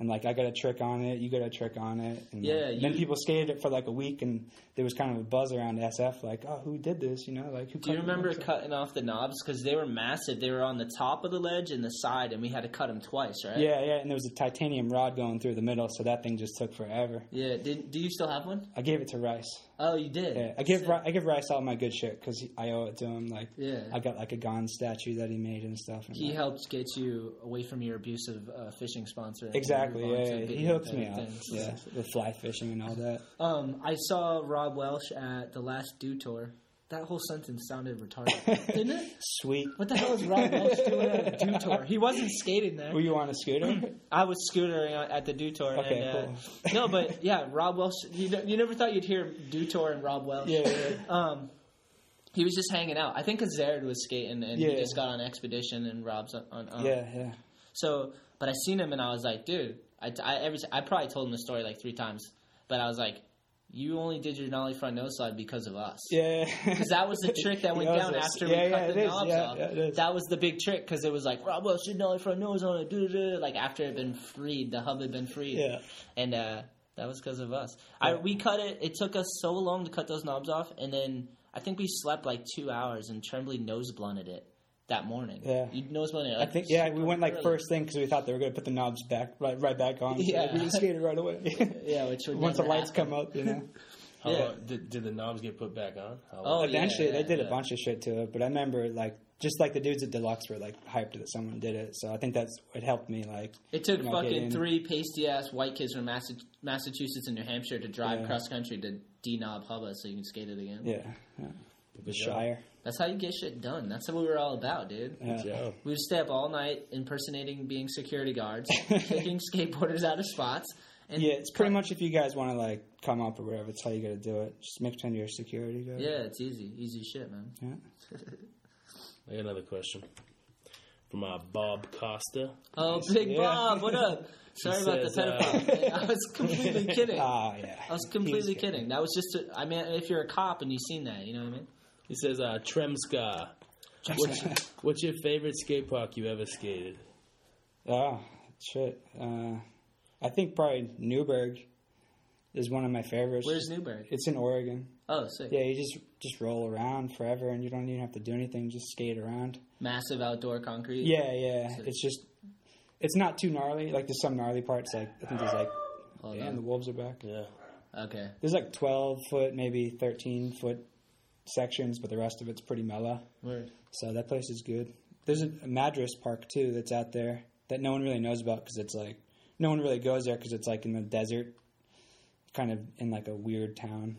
S2: And like I got a trick on it, you got a trick on it, and
S1: Yeah,
S2: like, then people skated it for like a week, and there was kind of a buzz around SF, like, oh, who did this? You know, like who?
S1: Do you remember cutting off the knobs because they were massive? They were on the top of the ledge and the side, and we had to cut them twice, right?
S2: Yeah, yeah, and there was a titanium rod going through the middle, so that thing just took forever.
S1: Yeah. Did, do you still have one?
S2: I gave it to Rice.
S1: Oh, you did.
S2: Yeah, I give. Ri- I give Rice all my good shit because I owe it to him. Like,
S1: Yeah.
S2: I got like a Gonz statue that he made and stuff. And
S1: He
S2: like-
S1: helped get you away from your abusive uh, fishing sponsor.
S2: Exactly. Yeah, yeah. he hooked me up. Yeah, with fly fishing and all that.
S1: Um, I saw Rob Welsh at the last Dew Tour. That whole sentence sounded retarded, didn't it?
S2: Sweet.
S1: What the hell is Rob Welsh doing at a Dew Tour? He wasn't skating there.
S2: Were you on a scooter?
S1: I was scootering at the Dew Tour.
S2: Okay,
S1: and, uh,
S2: cool.
S1: no, but yeah, Rob Welsh. You, you never thought you'd hear Dew Tour and Rob Welsh.
S2: yeah, yeah.
S1: Um, he was just hanging out. I think because Zered was skating and he just got on Expedition and Rob's on. on
S2: yeah, yeah.
S1: So, but I seen him and I was like, dude, I, I every I probably told him the story like three times. but I was like, you only did your nollie front nose slide because of us.
S2: Yeah,
S1: Because that was the trick that went down
S2: us.
S1: after
S2: yeah,
S1: we
S2: yeah,
S1: cut the knobs
S2: yeah,
S1: off.
S2: Yeah.
S1: That was the big trick because it was like Rob Welsh did nollie front nose on it, duh-duh-duh," like after it had been freed, the hub had been freed,
S2: yeah.
S1: and uh, that was because of us. I we cut it. It took us so long to cut those knobs off, and then I think we slept like two hours, and Tremblay nose blunted it that morning.
S2: Yeah.
S1: you nose blunted it.
S2: I
S1: Like,
S2: think yeah, we went like
S1: early.
S2: first thing because we thought they were going to put the knobs back right right back on. So
S1: Yeah.
S2: we just skated right away.
S1: Yeah, which would
S2: once the lights
S1: happen.
S2: come up, you know.
S3: How
S1: Yeah.
S3: long, did, did the knobs get put back on? How
S1: Oh,
S3: long?
S1: yeah,
S2: Eventually,
S1: yeah,
S2: they did
S3: yeah.
S2: a bunch of shit to it, but I remember like just like the dudes at Deluxe were like hyped that someone did it. So I think that's what helped me. Like
S1: It took
S2: you know,
S1: fucking
S2: in.
S1: three pasty ass white kids from Massachusetts and New Hampshire to drive
S2: Yeah.
S1: cross country to D Knob Hubba so you can skate it again.
S2: yeah, yeah.
S3: Good.
S2: Shire.
S1: That's how you get shit done. That's what we were all about, dude.
S2: Yeah.
S1: We would stay up all night impersonating being security guards, kicking skateboarders out of spots. And
S2: Yeah, it's pretty much if you guys want to like come up or whatever, it's how you got to do it. Just make pretend you're a security guard.
S1: Yeah, it's easy. Easy shit, man.
S2: Yeah.
S3: I got another question from uh, Bob Costa.
S1: Oh, Big
S2: Yeah.
S1: Bob, what up? Sorry about
S3: says,
S1: the
S3: uh,
S1: pedophile. I was completely kidding. I
S2: Ah, yeah.
S1: was completely kidding. That was just, a, I mean, if you're a cop and you've seen that, you know what I mean?
S3: He says, uh, Tremska. What's, what's your favorite skate park you ever skated?
S2: Oh, shit. Uh, I think probably Newberg is one of my favorites.
S1: Where's Newberg?
S2: It's in Oregon.
S1: Oh, sick.
S2: Yeah, you just just roll around forever, and you don't even have to do anything. Just skate around.
S1: Massive outdoor concrete.
S2: Yeah, yeah. It's just, it's not too gnarly. Like there's some gnarly parts. Like I think there's like,
S1: Oh,
S2: yeah,
S1: yeah.
S2: and the wolves are back.
S3: Yeah.
S1: Okay.
S2: There's like 12 foot, maybe 13 foot sections, but the rest of it's pretty mellow.
S1: Right.
S2: So that place is good. There's a, a Madras Park too that's out there that no one really knows about because it's like no one really goes there because it's like in the desert, kind of in like a weird town.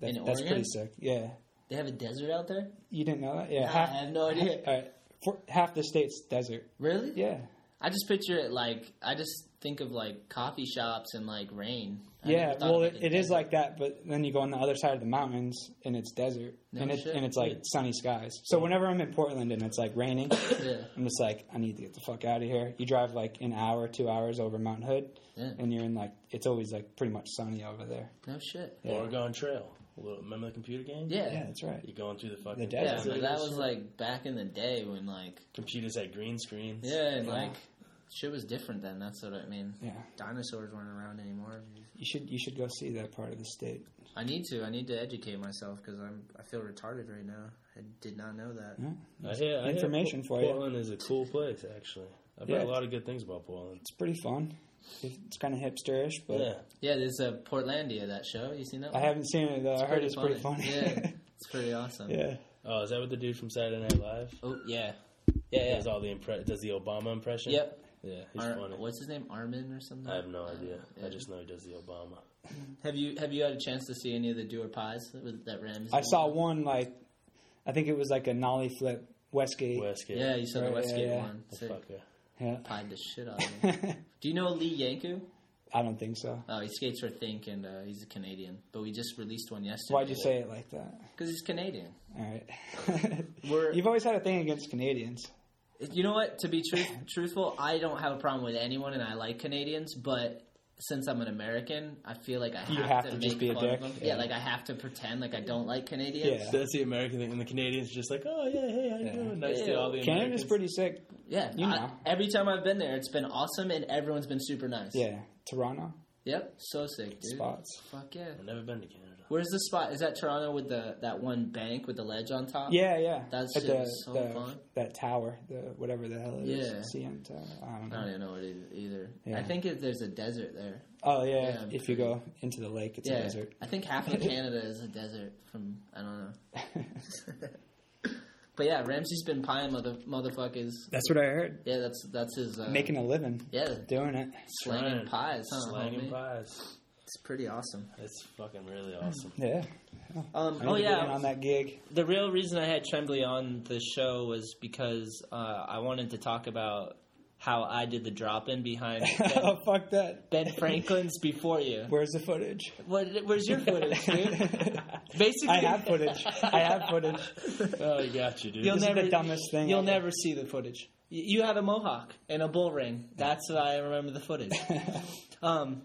S2: That, that's pretty sick. Yeah,
S1: They have a desert out there?
S2: you didn't know that? Yeah,
S1: Nah, I have no idea.
S2: All right, for, half the state's desert.
S1: Really?
S2: Yeah,
S1: I just picture it like I just think of like coffee shops and like rain. I
S2: yeah. Well, it, it is like that, but then you go on the other side of the mountains and it's desert,
S1: No
S2: and it's
S1: shit.
S2: and it's like sunny skies. So whenever I'm in Portland and it's like raining,
S1: Yeah.
S2: I'm just like, I need to get the fuck out of here. You drive like an hour, two hours over Mount Hood,
S1: Yeah.
S2: and you're in like it's always like pretty much sunny over there.
S1: No shit.
S2: Yeah.
S3: Oregon Trail. A little- Remember the computer game?
S1: Yeah.
S2: Yeah, that's right.
S3: You're going through the fucking
S2: The
S1: Yeah,
S2: desert.
S1: but that was like back in the day when like
S3: computers had green screens.
S1: yeah, and
S2: Yeah.
S1: like shit was different then. That's what I mean.
S2: Yeah,
S1: Dinosaurs weren't around anymore.
S2: you should you should go see that part of the state.
S1: I need to. I need to educate myself because I'm. I feel retarded right now. I did not know that.
S2: Yeah.
S3: I hear, I hear
S2: Information
S3: Po-
S2: for you.
S3: Portland is a cool place, actually. I've
S2: Yeah.
S3: heard a lot of good things about Portland.
S2: It's pretty fun. It's kind of hipsterish, but
S3: yeah.
S1: Yeah, there's a Portlandia that show. You seen that?
S2: I haven't seen it though. I heard it's pretty funny.
S1: yeah, it's pretty awesome.
S2: yeah.
S3: Oh, is that with the dude from Saturday Night Live?
S1: Oh yeah.
S3: Yeah, yeah. Does all the impre- does the Obama impression?
S1: Yep.
S3: Yeah, he's
S1: Ar-
S3: funny.
S1: what's his name? Armin or something?
S3: I have no idea.
S1: Yeah.
S3: I just know he does the Obama.
S1: Have you have you had a chance to see any of the Doer pies that, was- that Rams?
S2: I saw one like, I think it was like a nollie flip Westgate.
S3: Westgate.
S1: Yeah, you saw the Westgate
S2: yeah, yeah.
S1: one.
S3: Oh,
S1: Sick.
S3: fuck yeah.
S2: Yeah.
S1: Pied the shit out of him. Do you know Lee Yankou?
S2: I don't think so.
S1: Oh, he skates for Think, and uh, he's a Canadian. But we just released one yesterday.
S2: Why'd you say it like that?
S1: Because he's Canadian.
S2: All right.
S1: We're-
S2: You've always had a thing against Canadians.
S1: You know what? To be truth, truthful, I don't have a problem with anyone, and I like Canadians. But since I'm an American, I feel like I have,
S2: You have
S1: to,
S2: to
S1: make
S2: just be a dick? Yeah.
S1: Yeah. like I have to pretend like I don't like Canadians.
S2: Yeah.
S3: That's the American thing, and the Canadians are just like, oh yeah, hey, how you
S2: Yeah.
S3: doing? Nice to
S1: Yeah.
S3: all the
S2: Canada's
S3: Americans.
S2: pretty sick.
S1: Yeah,
S2: You
S1: I-
S2: know.
S1: every time I've been there, it's been awesome, and everyone's been super nice.
S2: Yeah. Toronto
S1: Yep. So sick, dude.
S2: spots.
S1: Fuck yeah.
S3: I've never been to Canada.
S1: Where's the spot? Is that Toronto with the that one bank with the ledge on top?
S2: Yeah, yeah.
S1: That's
S2: At
S1: shit
S2: the,
S1: so
S2: the-
S1: fun.
S2: That tower, the whatever the hell it is.
S1: Yeah.
S2: CN tower. I don't
S1: I don't even know what it is either.
S2: Yeah.
S1: I think if there's a desert there.
S2: Oh yeah.
S1: Yeah,
S2: if you go into the lake, it's
S1: yeah,
S2: a desert.
S1: I think half of Canada is a desert. From I don't know. But yeah, Ramsey's been pieing mother motherfuckers.
S2: That's what I heard.
S1: Yeah, that's that's his uh,
S2: Making a living
S1: yeah
S2: doing it.
S1: slanging pies. Huh,
S3: Slanging pies.
S1: It's pretty awesome.
S3: It's fucking really awesome.
S2: Yeah.
S1: Um, oh
S2: to get in
S1: yeah,
S2: on that gig.
S1: the real reason I had Tremblay on the show was because uh, I wanted to talk about how I did the drop in behind Ben,
S2: oh fuck that.
S1: ben Franklin's before you.
S2: Where's the footage?
S1: What, where's your footage, dude? Basically,
S2: I have footage. I have footage.
S3: Oh, I got you, dude.
S1: You'll
S2: This is
S1: never
S2: the dumbest thing
S1: You'll
S2: ever.
S1: never see the footage. You had a mohawk and a bull ring. That's what I remember the footage. um,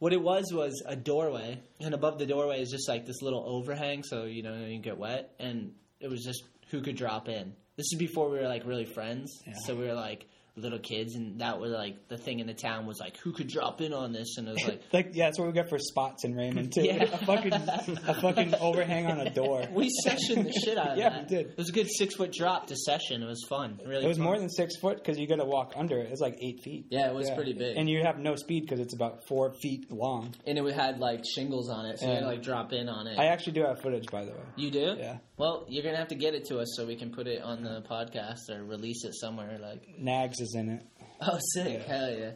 S1: What it was was a doorway, and above the doorway is just like this little overhang, so you know you get wet, and it was just who could drop in. This is before we were like really friends,
S2: Yeah.
S1: so we were like little kids, and that was like the thing in the town was like who could drop in on this, and it was like
S2: Like yeah, that's what we got for spots in Raymond too.
S1: Yeah.
S2: a fucking a fucking overhang on a door.
S1: we sessioned the shit out of
S2: Yeah,
S1: that.
S2: we did.
S1: It was a good six foot drop to session. It was fun, really.
S2: It was
S1: fun.
S2: more than six foot because you got to walk under it. It's like eight feet.
S1: Yeah, it was pretty big.
S2: And you have no speed because it's about four feet long.
S1: and it had like shingles on it, so you had to like drop in on it.
S2: I actually do have footage, by the way.
S1: you do?
S2: Yeah,
S1: Well, you're gonna have to get it to us so we can put it on the podcast or release it somewhere. Like,
S2: Nags is in it.
S1: oh, sick, hell yeah.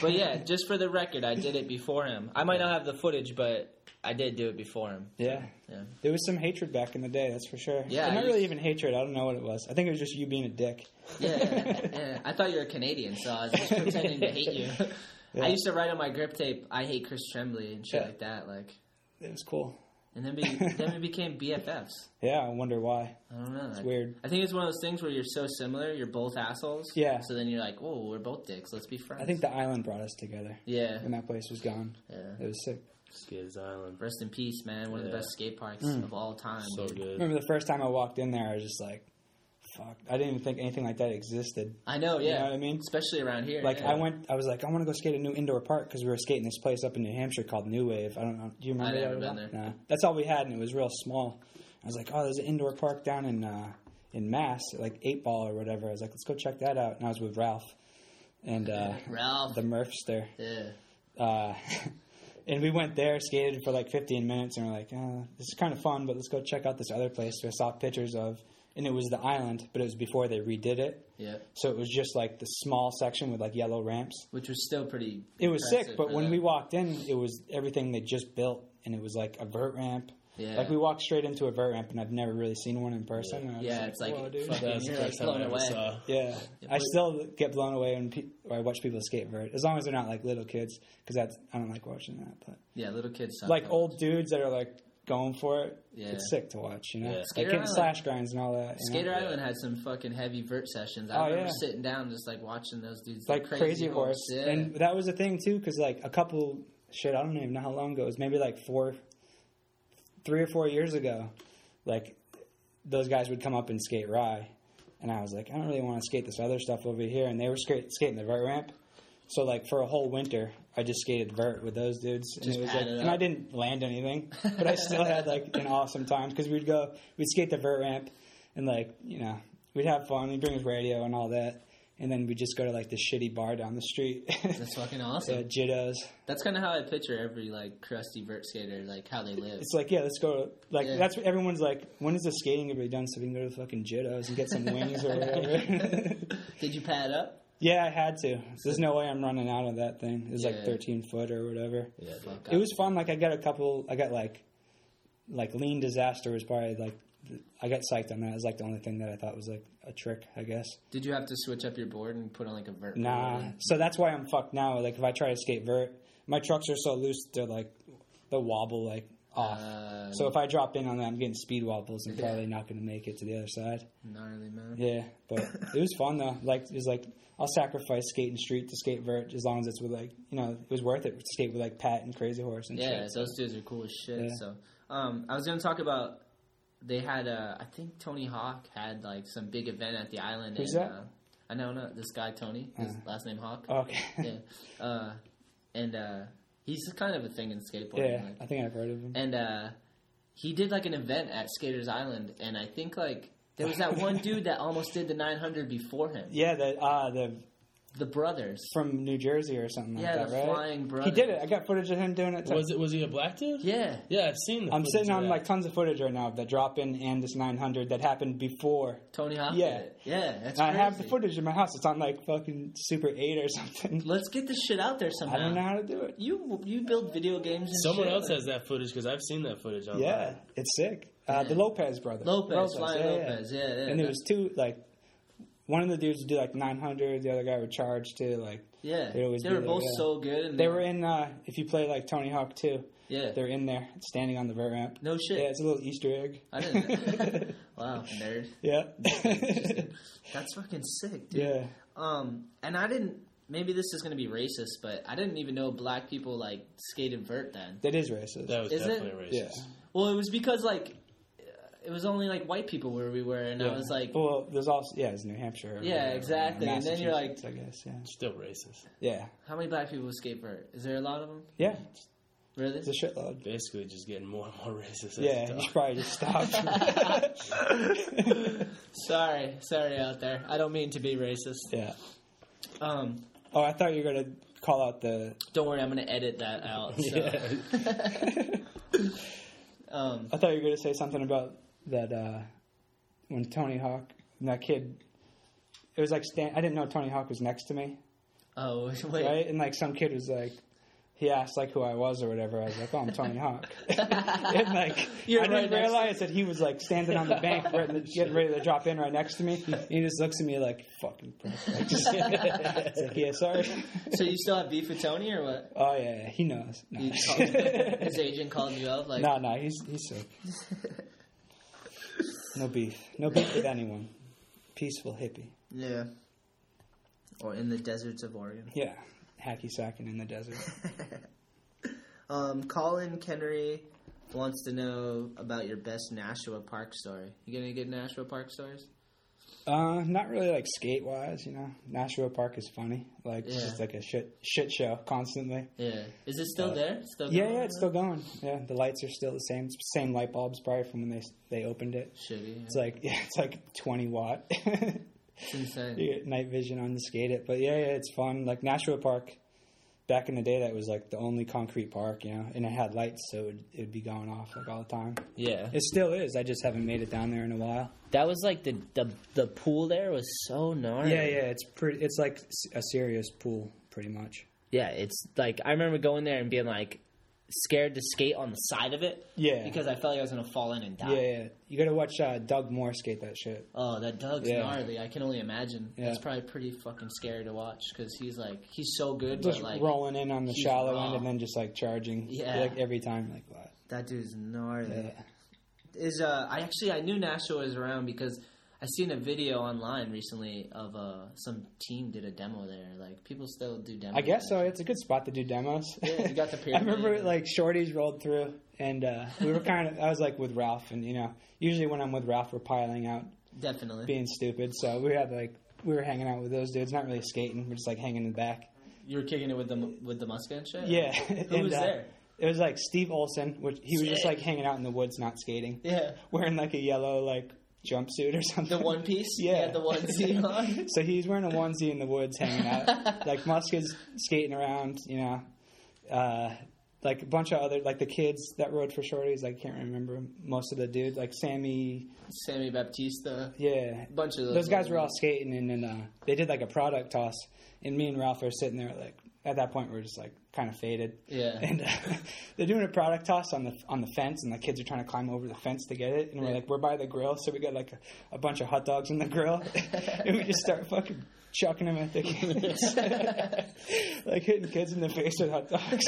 S1: But yeah, just for the record, I did it before him. I might not have the footage, but I did do it before him.
S2: Yeah.
S1: Yeah.
S2: There was some hatred back in the day, that's for sure.
S1: Yeah,
S2: not really even hatred. I don't know what it was. I think it was just you being a dick.
S1: Yeah, yeah, yeah. I thought you were a Canadian, so I was just pretending to hate you.
S2: Yeah.
S1: I used to write on my grip tape, "I hate Chris Tremblay" and shit
S2: Yeah.
S1: like that. Like,
S2: It was cool.
S1: And then we then we became BFFs.
S2: Yeah, I wonder why.
S1: I don't know.
S2: It's
S1: like-
S2: weird.
S1: I think it's one of those things where you're so similar, you're both assholes.
S2: Yeah.
S1: So then you're like, "Oh, we're both dicks. Let's be friends."
S2: I think the island brought us together.
S1: Yeah.
S2: And that place was gone.
S1: Yeah.
S2: It was sick.
S3: Skids Island.
S1: Rest in peace, man. One of the best skate parks
S2: Mm.
S1: of all time.
S3: So
S1: dude.
S3: good.
S2: remember the first time I walked in there, I was just like, fuck. I didn't even think anything like that existed.
S1: I know,
S2: You
S1: yeah.
S2: know what I mean?
S1: Especially around here.
S2: Like
S1: yeah.
S2: I went, I was like, I want to go skate a new indoor park because we were skating this place up in New Hampshire called New Wave. I don't know. Do you remember
S1: I've
S2: that?
S1: never been there.
S2: Nah. That's all we had, and it was real small. I was like, oh, there's an indoor park down in uh, in Mass, like Eight Ball or whatever. I was like, let's go check that out. And I was with Ralph and uh,
S1: Ralph.
S2: the Murphster.
S1: yeah.
S2: Uh, and we went there, skated for like 15 minutes, and we're like, uh, this is kind of fun, but let's go check out this other place. So I saw pictures of, and it was the island, but it was before they redid it.
S1: Yeah.
S2: So it was just like the small section with like yellow ramps.
S1: Which was still pretty.
S2: It was sick, but when
S1: them.
S2: we walked in, it was everything they just built, and it was like a vert ramp.
S1: Yeah.
S2: Like we walked straight into a vert ramp, and I've never really seen one in person. and I was
S1: Yeah, it's like
S2: "Whoa, dude."
S1: fucking- You're, like,
S3: I
S1: blown away.
S3: saw.
S2: Yeah,
S1: Yeah,
S2: I still get blown away when pe- I watch people skate vert, as long as they're not like little kids, because that's I don't like watching that. But
S1: Yeah, little kids. suck
S2: like old dudes that are like going for it,
S1: Yeah.
S2: it's sick to watch. You know,
S3: Yeah.
S2: like
S1: Skater
S2: getting
S1: Island-
S2: slash grinds and all that. you know?
S1: Skater Island had some fucking heavy vert sessions. I
S2: Oh,
S1: remember
S2: yeah.
S1: sitting down just like watching those dudes
S2: like crazy, horse,
S1: Yeah.
S2: and that was a thing too, because like a couple shit, I don't even know how long ago it was, maybe like four, three or four years ago, like those guys would come up and skate Rye, and I was like, I don't really want to skate this other stuff over here, and they were skate, skating the vert ramp. So like for a whole winter, I just skated vert with those dudes, and
S1: Just
S2: it was like,
S1: it
S2: and I didn't land anything, but I still had like an awesome time because we'd go, we'd skate the vert ramp, and like you know, we'd have fun. We'd bring his radio and all that, and then we'd just go to like this shitty bar down the street.
S1: That's fucking awesome.
S2: yeah, Jittos.
S1: That's kind of how I picture every like crusty vert skater, like how they live.
S2: It's like, yeah, let's go. Like
S1: Yeah.
S2: that's what everyone's like. When is the skating gonna be done so we can go to the fucking Jittos and get some wings or whatever?
S1: Did you pad up?
S2: Yeah, I had to. There's no way I'm running out of that thing. It was
S1: Yeah.
S2: like 13 foot or whatever.
S3: Yeah,
S2: It was fun. Like I got a couple. I got like, like lien disaster was probably like. I got psyched on that. It was like the only thing that I thought was like a trick. I guess.
S1: Did you have to switch up your board and put on like a vert?
S2: Nah.
S1: board?
S2: So that's why I'm fucked now. Like if I try to skate vert, my trucks are so loose they're like they'll wobble like off.
S1: Uh,
S2: so if I drop in on that, I'm getting speed wobbles and probably not going to make it to the other side.
S1: gnarly man.
S2: Yeah, but it was fun though. Like it was like I'll sacrifice skating street to skate vert as long as it's with like you know it was worth it to skate with like Pat and Crazy Horse and
S1: Yeah,
S2: shit.
S1: those dudes are cool as shit.
S2: Yeah.
S1: So, um, I was gonna talk about. They had, uh, I think Tony Hawk had like some big event at the island.
S2: Who's
S1: and,
S2: that?
S1: Uh, I know, no, this guy Tony. His
S2: Uh.
S1: last name Hawk.
S2: Okay.
S1: yeah, uh, and uh, he's kind of a thing in skateboarding.
S2: yeah,
S1: like-
S2: I think I've heard of him.
S1: and uh, he did like an event at Skaters Island, and I think like there was that one dude that almost did the 900 before him.
S2: Yeah, the uh the
S1: The brothers.
S2: from New Jersey or something like
S1: Yeah,
S2: that,
S1: the
S2: right?
S1: Flying
S2: He did it. I got footage of him doing it. Too.
S3: Was it? Was he a black dude?
S1: Yeah.
S3: Yeah, I've seen. The
S2: I'm sitting on
S3: that.
S2: like tons of footage right now of the drop in and this 900 that happened before.
S1: Tony Hawk.
S2: Yeah.
S1: Did it. Yeah. That's
S2: And I have the footage in my house. It's on like fucking Super 8 or something.
S1: Let's get this shit out there somehow.
S2: I don't know how to do it.
S1: You you build video games. And
S3: Someone
S1: shit.
S3: else has that footage because I've seen that footage online.
S2: Yeah, it's sick. Uh, The
S1: Yeah.
S2: Lopez brothers.
S1: Lopez, Flying
S2: yeah,
S1: Lopez. Yeah, yeah.
S2: And there was two like. One of the dudes would do like 900. The other guy would charge too. Like
S1: yeah.
S2: they'd always
S1: They were
S2: there,
S1: both
S2: yeah.
S1: so good. And
S2: they were in. uh If you play like Tony Hawk too,
S1: Yeah.
S2: they're in there standing on the vert ramp.
S1: No shit.
S2: Yeah, it's a little Easter egg.
S1: I didn't. wow, nerd.
S2: yeah.
S1: That's fucking sick, dude.
S2: yeah.
S1: Um, and I didn't. maybe this is going to be racist, but I didn't even know black people like skated vert then.
S2: That is racist.
S3: That was
S1: Is it?
S3: definitely racist.
S2: yeah.
S1: Well, it was because like it was only like white people where we were, and I was like,
S2: well, there's also yeah, it's New Hampshire.
S1: Yeah,
S2: whatever,
S1: exactly. And then you're like-
S2: I guess, yeah,
S3: Still racist.
S2: yeah,
S1: how many black people skate vert? Is there a lot of them?
S2: yeah.
S1: Really?
S2: It's a shitload.
S3: Basically, just getting more and more racist.
S2: Yeah,
S3: you
S2: you should probably just stop.
S1: sorry, sorry out there. I don't mean to be racist.
S2: yeah.
S1: Um,
S2: Oh, I thought you were gonna call out the.
S1: don't worry, I'm going to edit that out. So. um,
S2: I thought you were gonna say something about that uh, when Tony Hawk, that kid. It was like Stan, I didn't know Tony Hawk was next to me,
S1: oh wait,
S2: right? And like some kid was like, he asked like who I was or whatever. I was like, oh, I'm Tony Hawk. and like
S1: You're
S2: I didn't
S1: right
S2: realize that he was like standing on the bank, right, getting ready to drop in right next to me. And he just looks at me like fucking. Like, just, it's like, yeah, sorry.
S1: so you still have beef with Tony or what?
S2: Oh yeah, yeah, he knows. No,
S1: his agent called you up like,
S2: no, no, he's he's sick. No beef. No beef with anyone. Peaceful hippie.
S1: yeah, or in the deserts of Oregon.
S2: Yeah. Hacky sacking in the desert.
S1: Um, Colin Kennery wants to know about your best Nashua Park story. You got any good Nashua Park stories?
S2: Uh, not really like skate wise, you know. Nashua Park is funny. Like it's just like a shit shit show constantly.
S1: Yeah, is it still
S2: Uh,
S1: there? Still
S2: Yeah,
S1: going
S2: yeah, it's still going. Yeah, the lights are still the same. Same light bulbs probably from when they they opened it.
S1: shitty.
S2: It's like yeah, it's like twenty watt.
S1: It's insane.
S2: you get night vision on the skate it. But yeah, yeah, it's fun. Like Nashua Park, back in the day, that was like the only concrete park, you know, and it had lights, so it would, it would be going off like all the time.
S1: Yeah,
S2: It still is. I just haven't made it down there in a while.
S1: that was like the the the pool there was so gnarly.
S2: Yeah, yeah, it's pretty. It's like a serious pool, pretty much.
S1: yeah. It's like I remember going there and being like scared to skate on the side of it
S2: Yeah,
S1: because I felt like I was gonna fall in and die.
S2: yeah, yeah. You got to watch uh, Doug Moore skate that shit.
S1: Oh, that Doug's
S2: Yeah.
S1: gnarly. I can only imagine.
S2: Yeah.
S1: It's probably pretty fucking scary to watch because he's like he's so good,
S2: Just
S1: but like
S2: rolling in on the shallow
S1: raw.
S2: end and then just like charging.
S1: Yeah.
S2: like every time, like what?
S1: that dude's gnarly.
S2: Yeah.
S1: is uh I actually I knew Nashua was around because I seen a video online recently of uh some team did a demo there. Like people still do demos.
S2: I guess so. It's a good spot to do demos.
S1: Yeah, you got the
S2: I remember like Shorty's rolled through, and uh, we were kind of. I was like with Ralph, and you know, usually when I'm with Ralph, we're piling out,
S1: Definitely.
S2: being stupid. So we had like we were hanging out with those dudes, not really skating. We're just like hanging in the back.
S1: You were kicking it with the with the Muska and shit.
S2: Yeah.
S1: Who
S2: and,
S1: was
S2: uh,
S1: there?
S2: It was like Steve Olson, which he was just like hanging out in the woods, not skating,
S1: Yeah.
S2: wearing like a yellow like jumpsuit or something.
S1: The one piece.
S2: Yeah.
S1: He had the onesie on.
S2: So he's wearing a onesie in the woods, hanging out. like Musk is skating around, you know. Uh, like a bunch of other, like the kids that rode for Shorty's. I can't remember most of the dudes. Like Sammy,
S1: Sammy Baptista.
S2: yeah.
S1: A bunch of those.
S2: Those guys were all skating, and then uh, they did like a product toss. And me and Ralph are sitting there, like at that point, we're just like kind of faded.
S1: Yeah.
S2: And uh, they're doing a product toss on the on the fence, and the kids are trying to climb over the fence to get it. And we're
S1: Yeah.
S2: like, we're by the grill, so we got like a, a bunch of hot dogs in the grill, and we just start fucking chucking them at the kids, like hitting kids in the face with hot dogs.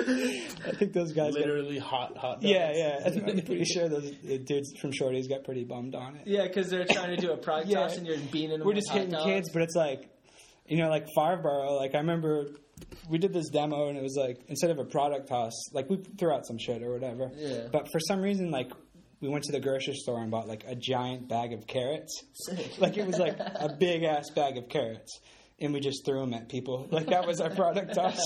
S2: I think those guys. Got,
S3: Literally hot, hot. Dogs.
S2: yeah, yeah. I'm pretty sure those dudes from Shorty's got pretty bummed on it.
S1: Yeah, because they're trying to do a product
S2: Yeah.
S1: toss and you're beaning them.
S2: We're
S1: with
S2: just
S1: hot
S2: hitting
S1: dogs.
S2: kids, but it's like, you know, like Fireborough. Like I remember, we did this demo, and it was like instead of a product toss, like we threw out some shit or whatever.
S1: Yeah.
S2: But for some reason, like we went to the grocery store and bought like a giant bag of carrots.
S1: Sick.
S2: Like it was like a big ass bag of carrots, and we just threw them at people. Like that was our product toss.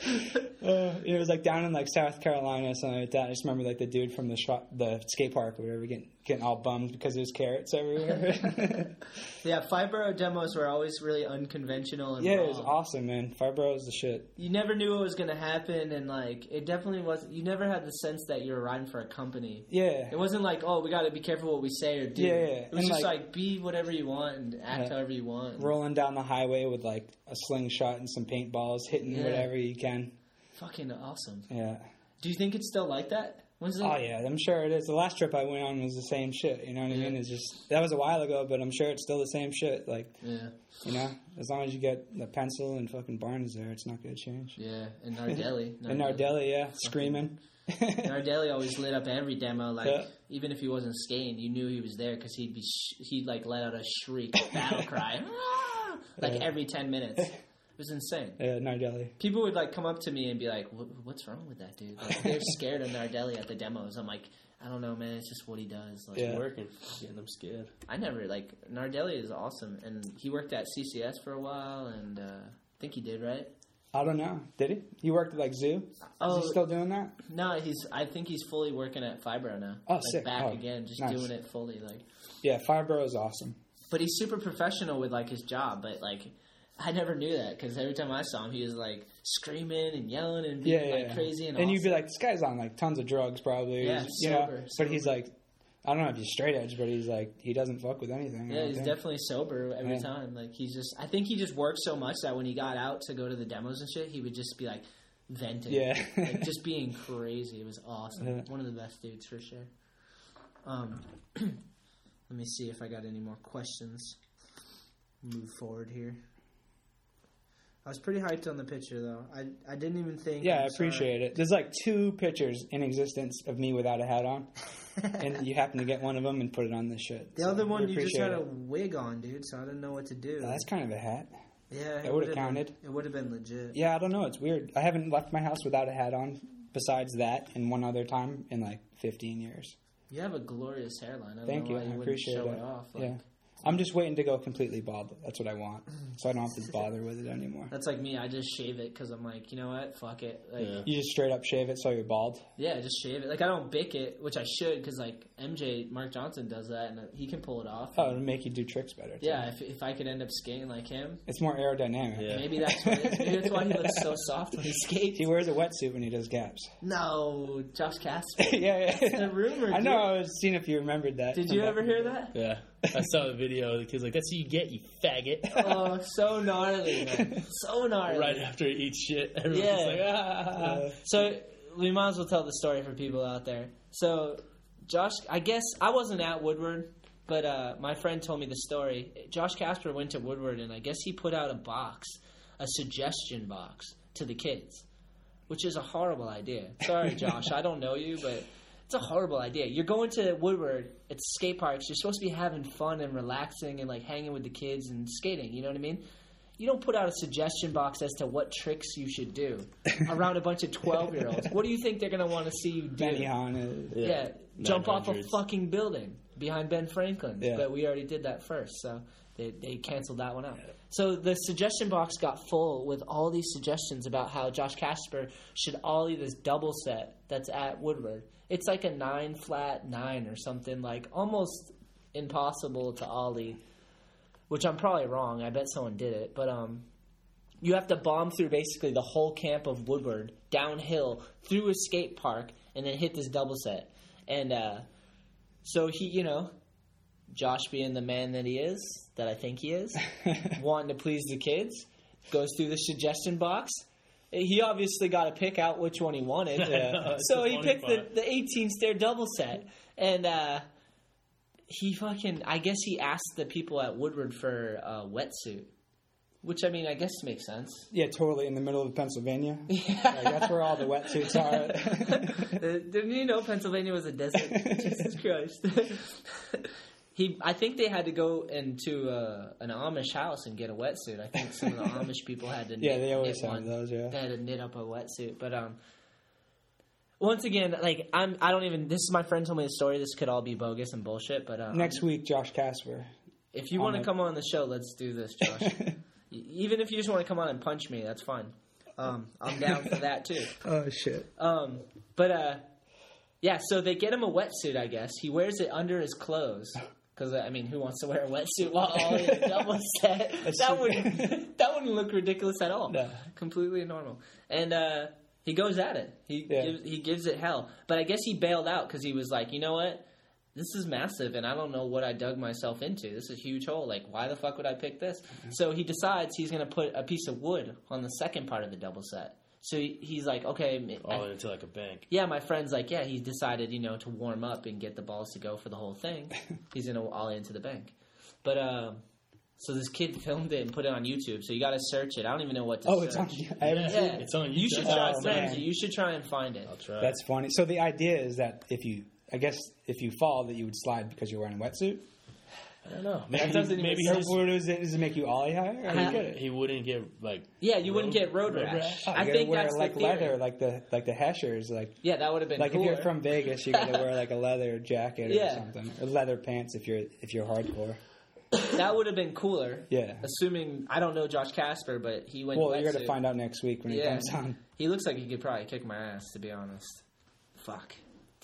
S2: Uh, it was like down in like South Carolina or something like that. I just remember like the dude from the shop, the skate park or whatever, getting getting all bummed because there's carrots everywhere.
S1: Yeah, Fibro demos were always really unconventional and
S2: yeah,
S1: raw.
S2: it was awesome, man. Fibro is the shit.
S1: You never knew what was going to happen, and like it definitely was. You never had the sense that you were riding for a company.
S2: Yeah,
S1: It wasn't like, oh, we got to be careful what we say or do.
S2: Yeah, yeah.
S1: It was
S2: And,
S1: just
S2: like-
S1: like, be whatever you want and act
S2: Yeah.
S1: however you want.
S2: rolling down the highway with like a slingshot and some paintballs, hitting
S1: Yeah.
S2: whatever you can.
S1: Fucking awesome.
S2: Yeah.
S1: Do you think it's still like that?
S2: Oh yeah, I'm sure it is. The last trip I went on was the same shit. You know what I mean? It's just that was a while ago, but I'm sure it's still the same shit. Like
S1: Yeah,
S2: you know, as long as you get the pencil and fucking Barnes there, it's not gonna change.
S1: yeah. And Nardelli.
S2: And Nardelli, yeah, screaming.
S1: Nardelli always lit up every demo. Like
S2: Yeah.
S1: even if he wasn't skating, you knew he was there because he'd be sh- he'd like let out a shriek, battle cry. Like
S2: Yeah.
S1: every ten minutes. It was insane.
S2: Uh, Nardelli.
S1: People would like come up to me and be like, "What's wrong with that dude?" Like, they're scared of Nardelli at the demos. I'm like, I don't know, man. It's just what he does. Like,
S2: Yeah.
S3: Working, getting them scared.
S1: I never like Nardelli is awesome, and he worked at CCS for a while, and uh, I think he did right.
S2: I don't know. Did he? He worked at like Zoo.
S1: Oh.
S2: Is he still doing that?
S1: No, he's. I think he's fully working at Fibro now.
S2: Oh,
S1: like,
S2: sick.
S1: Back
S2: Oh,
S1: again, just
S2: nice.
S1: doing it fully. Like,
S2: Yeah, Fibro is awesome.
S1: But he's super professional with like his job. But like, I never knew that because every time I saw him, he was like screaming and yelling and being
S2: Yeah, yeah,
S1: like
S2: yeah.
S1: crazy and.
S2: and you'd be like, this guy's on like tons of drugs, probably.
S1: Yeah,
S2: you know.
S1: sober,
S2: But he's like, I don't know if he's straight edge, but he's like, he doesn't fuck with anything.
S1: Yeah, he's
S2: think.
S1: definitely sober every time. Like he's just, I think he just worked so much that when he got out to go to the demos and shit, he would just be like venting,
S2: Yeah.
S1: like just being crazy. It was awesome. One of the best dudes for sure. Um, let me see if I got any more questions. Move forward here. I was pretty hyped on the picture though. I I didn't even think.
S2: Yeah, I appreciate it. There's like two pictures in existence of me without a hat on, and you happen to get one of them and put it on this shit.
S1: The
S2: So
S1: other one, you just had a wig on, dude. So I didn't know what to do.
S2: That's kind of a hat.
S1: yeah,
S2: that
S1: it
S2: would've
S1: been-
S2: counted.
S1: It would have been legit.
S2: Yeah, I don't know. It's weird. I haven't left my house without a hat on besides that and one other time in like 15 years.
S1: You have a glorious hairline. I don't
S2: Thank
S1: know
S2: you.
S1: why
S2: I
S1: you wouldn't
S2: appreciate
S1: show
S2: it.
S1: it off. Like,
S2: yeah. I'm just waiting to go completely bald. That's what I want. So I don't have to bother with it anymore.
S1: That's like me. I just shave it because I'm like, you know what? Fuck it. Like, yeah.
S3: Yeah.
S2: You just straight up shave it so you're bald.
S1: Yeah, just shave it. Like I don't bick it, which I should because like MJ Mark Johnson does that and he can pull it off.
S2: Oh, it'll make you do tricks better. Too.
S1: Yeah, if, if I could end up skating like him,
S2: It's more aerodynamic.
S3: Yeah.
S1: maybe that's what it is. Maybe that's why he looks so soft when he skates.
S2: He wears a wetsuit when he does gaps.
S1: No, Josh Kasper.
S2: yeah, yeah.
S1: a rumor,
S2: I know.
S1: dude.
S2: I was seeing if you remembered that.
S1: Did you ever hear that?
S3: Yeah. I saw the video. The kid's like, "That's what you get, you faggot."
S1: Oh, so gnarly, man. So gnarly.
S3: right after he eats shit, everyone's
S1: Yeah.
S3: like, "Ah."
S2: Uh,
S1: So we might as well tell the story for people out there. So Josh, I guess I wasn't at Woodward, but uh, my friend told me the story. Josh Kasper went to Woodward, and I guess he put out a box, a suggestion box to the kids, which is a horrible idea. Sorry, Josh, I don't know you, but. It's a horrible idea. You're going to Woodward, it's skate parks. You're supposed to be having fun and relaxing and like hanging with the kids and skating. You know what I mean? You don't put out a suggestion box as to what tricks you should do around a bunch of 12 year olds. What do you think they're going to want to see you do?
S2: Benny Hanna.
S1: yeah, jump off a fucking building behind Ben Franklin.
S2: Yeah.
S1: But we already did that first, so they, they canceled that one out. So the suggestion box got full with all these suggestions about how Josh Kasper should ollie this double set that's at Woodward. It's like a nine flat nine or something, like almost impossible to ollie. Which I'm probably wrong. I bet someone did it, but um, you have to bomb through basically the whole camp of Woodward downhill through a skate park and then hit this double set. And uh, so he, you know, Josh being the man that he is, that I think he is, wanting to please the kids, goes through the suggestion box. He obviously got to pick out which one he wanted.
S3: Know,
S1: so he picked the, the 18 stair double set. And uh, he fucking, I guess he asked the people at Woodward for a wetsuit. Which I mean, I guess makes sense.
S2: Yeah, totally in the middle of Pennsylvania. Like, that's where all the wetsuits are.
S1: Uh, Didn't you know Pennsylvania was a desert? Jesus Christ. He, I think they had to go into uh, an Amish house and get a wetsuit. I think some of the Amish people had to.
S2: yeah,
S1: knit,
S2: they always
S1: knit
S2: have
S1: one.
S2: those. Yeah.
S1: They had to knit up a wetsuit, but um. Once again, like I'm, I don't even. This is my friend told me the story. This could all be bogus and bullshit. But uh,
S2: Next week, Josh Kasper.
S1: if you want to come on the show, let's do this, Josh. Even if you just want to come on and punch me, that's fine. Um, I'm down for that too.
S2: Oh shit.
S1: Um, but uh, yeah. So they get him a wetsuit. I guess he wears it under his clothes. Because I mean, who wants to wear a wetsuit while all in a double set? that wouldn't that wouldn't look ridiculous at all.
S2: No.
S1: Completely normal. And uh, he goes at it. He
S2: Yeah.
S1: gives, he gives it hell. But I guess he bailed out because he was like, you know what? This is massive, and I don't know what I dug myself into. This is a huge hole. Like, why the fuck would I pick this? So he decides he's going to put a piece of wood on the second part of the double set. So he, he's like, okay, I-
S3: all into like a bank.
S1: yeah, my friend's like, yeah, he decided, you know, to warm up and get the balls to go for the whole thing. He's gonna all into the bank. But um, so this kid filmed it and put it on YouTube. So you got to search it. I don't even know what to
S2: Oh,
S1: search.
S2: it's on. I haven't
S3: Yeah.
S2: seen it.
S3: It's on YouTube.
S1: You
S3: should
S1: try.
S2: Oh, man.
S1: you should try and find it.
S3: I'll try.
S2: That's funny. So the idea is that if you, I guess, if you fall, that you would slide because you're wearing a wetsuit.
S3: I don't know.
S1: That
S3: Maybe,
S1: doesn't
S3: he,
S1: even
S3: maybe he, just,
S2: does it, does it make you ollie higher? I uh-huh. don't get it.
S3: he wouldn't get like.
S1: Yeah, you wouldn't get road
S3: road
S1: rash.
S3: rash?
S2: Oh,
S1: I think
S2: wear
S1: that's
S2: like
S1: the theory.
S2: leather, like the like the heshers, like
S1: Yeah, that would have been
S2: like
S1: cooler.
S2: if you're from Vegas, you gotta wear like a leather jacket or something, or leather pants if you're if you're hardcore.
S1: that would have been cooler.
S2: Yeah.
S1: Assuming I don't know Josh Kasper, but he went.
S2: Well, you're gonna
S1: wetsuit.
S2: find out next week when he
S1: Yeah.
S2: comes on.
S1: He looks like he could probably kick my ass. To be honest, fuck,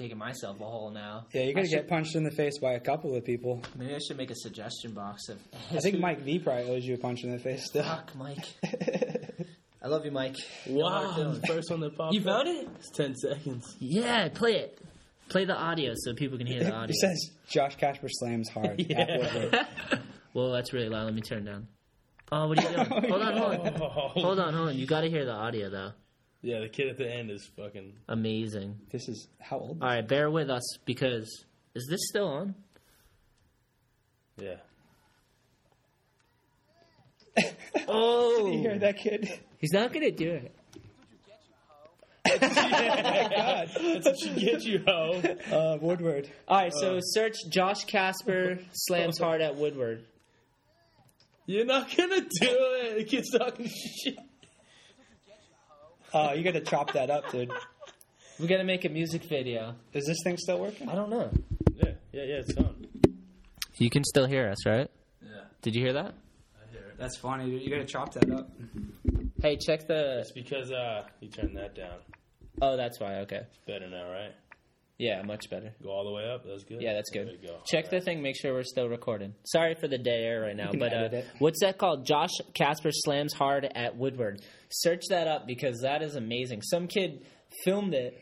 S1: digging myself a hole now.
S2: Yeah, you're gonna
S1: I
S2: get
S1: should-
S2: punched in the face by a couple of people.
S1: Maybe I should make a suggestion box of.
S2: I think Mike V probably owes you a punch in the face still.
S1: Fuck, Mike. I love you, Mike.
S3: Wow, the first one that popped.
S1: You
S3: up.
S1: found it?
S3: It's ten seconds.
S1: Yeah, play it. Play the audio so people can hear the audio.
S2: It says Josh Kasper slams hard.
S3: Yeah.
S2: at Woodward.
S1: well, that's really loud. Let me turn down. Oh, what are you doing? hold on, hold on. Hold on, hold on. You got to hear the audio though.
S3: Yeah, the kid at the end is fucking.
S1: Amazing.
S2: This is how old?
S1: All right, bear with us because is this still on?
S3: Yeah.
S1: Oh,
S2: You hear that kid?
S1: he's not gonna do it.
S3: That's what you get, you hoe.
S2: Uh, Woodward.
S1: All right, so search Josh Kasper slams hard at Woodward.
S3: You're not gonna do it. The kid's talking shit.
S2: Oh, you gotta chop that up, dude.
S1: We gotta make a music video.
S2: Is this thing still working?
S1: I don't know.
S3: Yeah, yeah, yeah. It's on.
S1: You can still hear us, right?
S3: Yeah,
S1: Did you hear that?
S3: I hear it.
S2: That's funny, dude. You gotta chop that up.
S1: Hey, check the.
S3: It's because uh, you turned that down.
S1: Oh, that's why. Okay.
S3: It's better now, right?
S1: Yeah, much better.
S3: Go all the way up. That's good.
S1: Yeah, that's good.
S3: go.
S1: Check
S3: All
S1: the
S3: right.
S1: thing. Make sure we're still recording. Sorry for the dead air right now, but uh, what's that called? Josh Kasper slams hard at Woodward. Search that up because that is amazing. Some kid filmed it,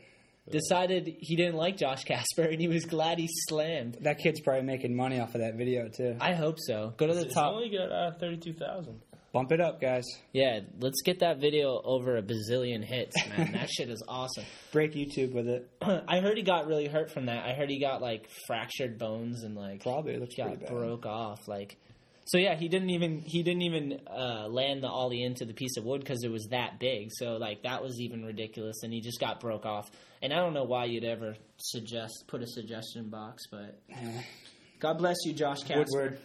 S1: decided he didn't like Josh Kasper, and he was glad he slammed.
S2: That kid's probably making money off of that video too.
S1: I hope so. Go to the
S3: It's
S1: top.
S3: only got uh, thirty-two thousand.
S2: Bump it up, guys.
S1: Yeah, let's get that video over a bazillion hits, man. that shit is awesome.
S2: Break YouTube with it.
S1: I heard he got really hurt from that. I heard he got like fractured bones and like
S2: Probably looks
S1: got broke off. Like, so yeah, he didn't even he didn't even uh, land the ollie into the piece of wood because it was that big. So like that was even ridiculous, and he just got broke off. And I don't know why you'd ever suggest put a suggestion box, but God bless you, Josh Kasper.
S2: Woodward.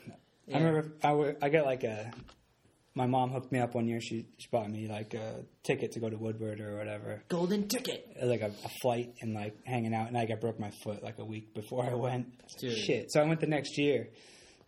S1: Yeah.
S2: I remember I, w- I got like a. My mom hooked me up one year. She, she bought me like a ticket to go to Woodward or whatever.
S1: Golden ticket.
S2: Like a, a flight and like hanging out, and I got broke my foot like a week before I went.
S1: Dude.
S2: Shit. So I went the next year,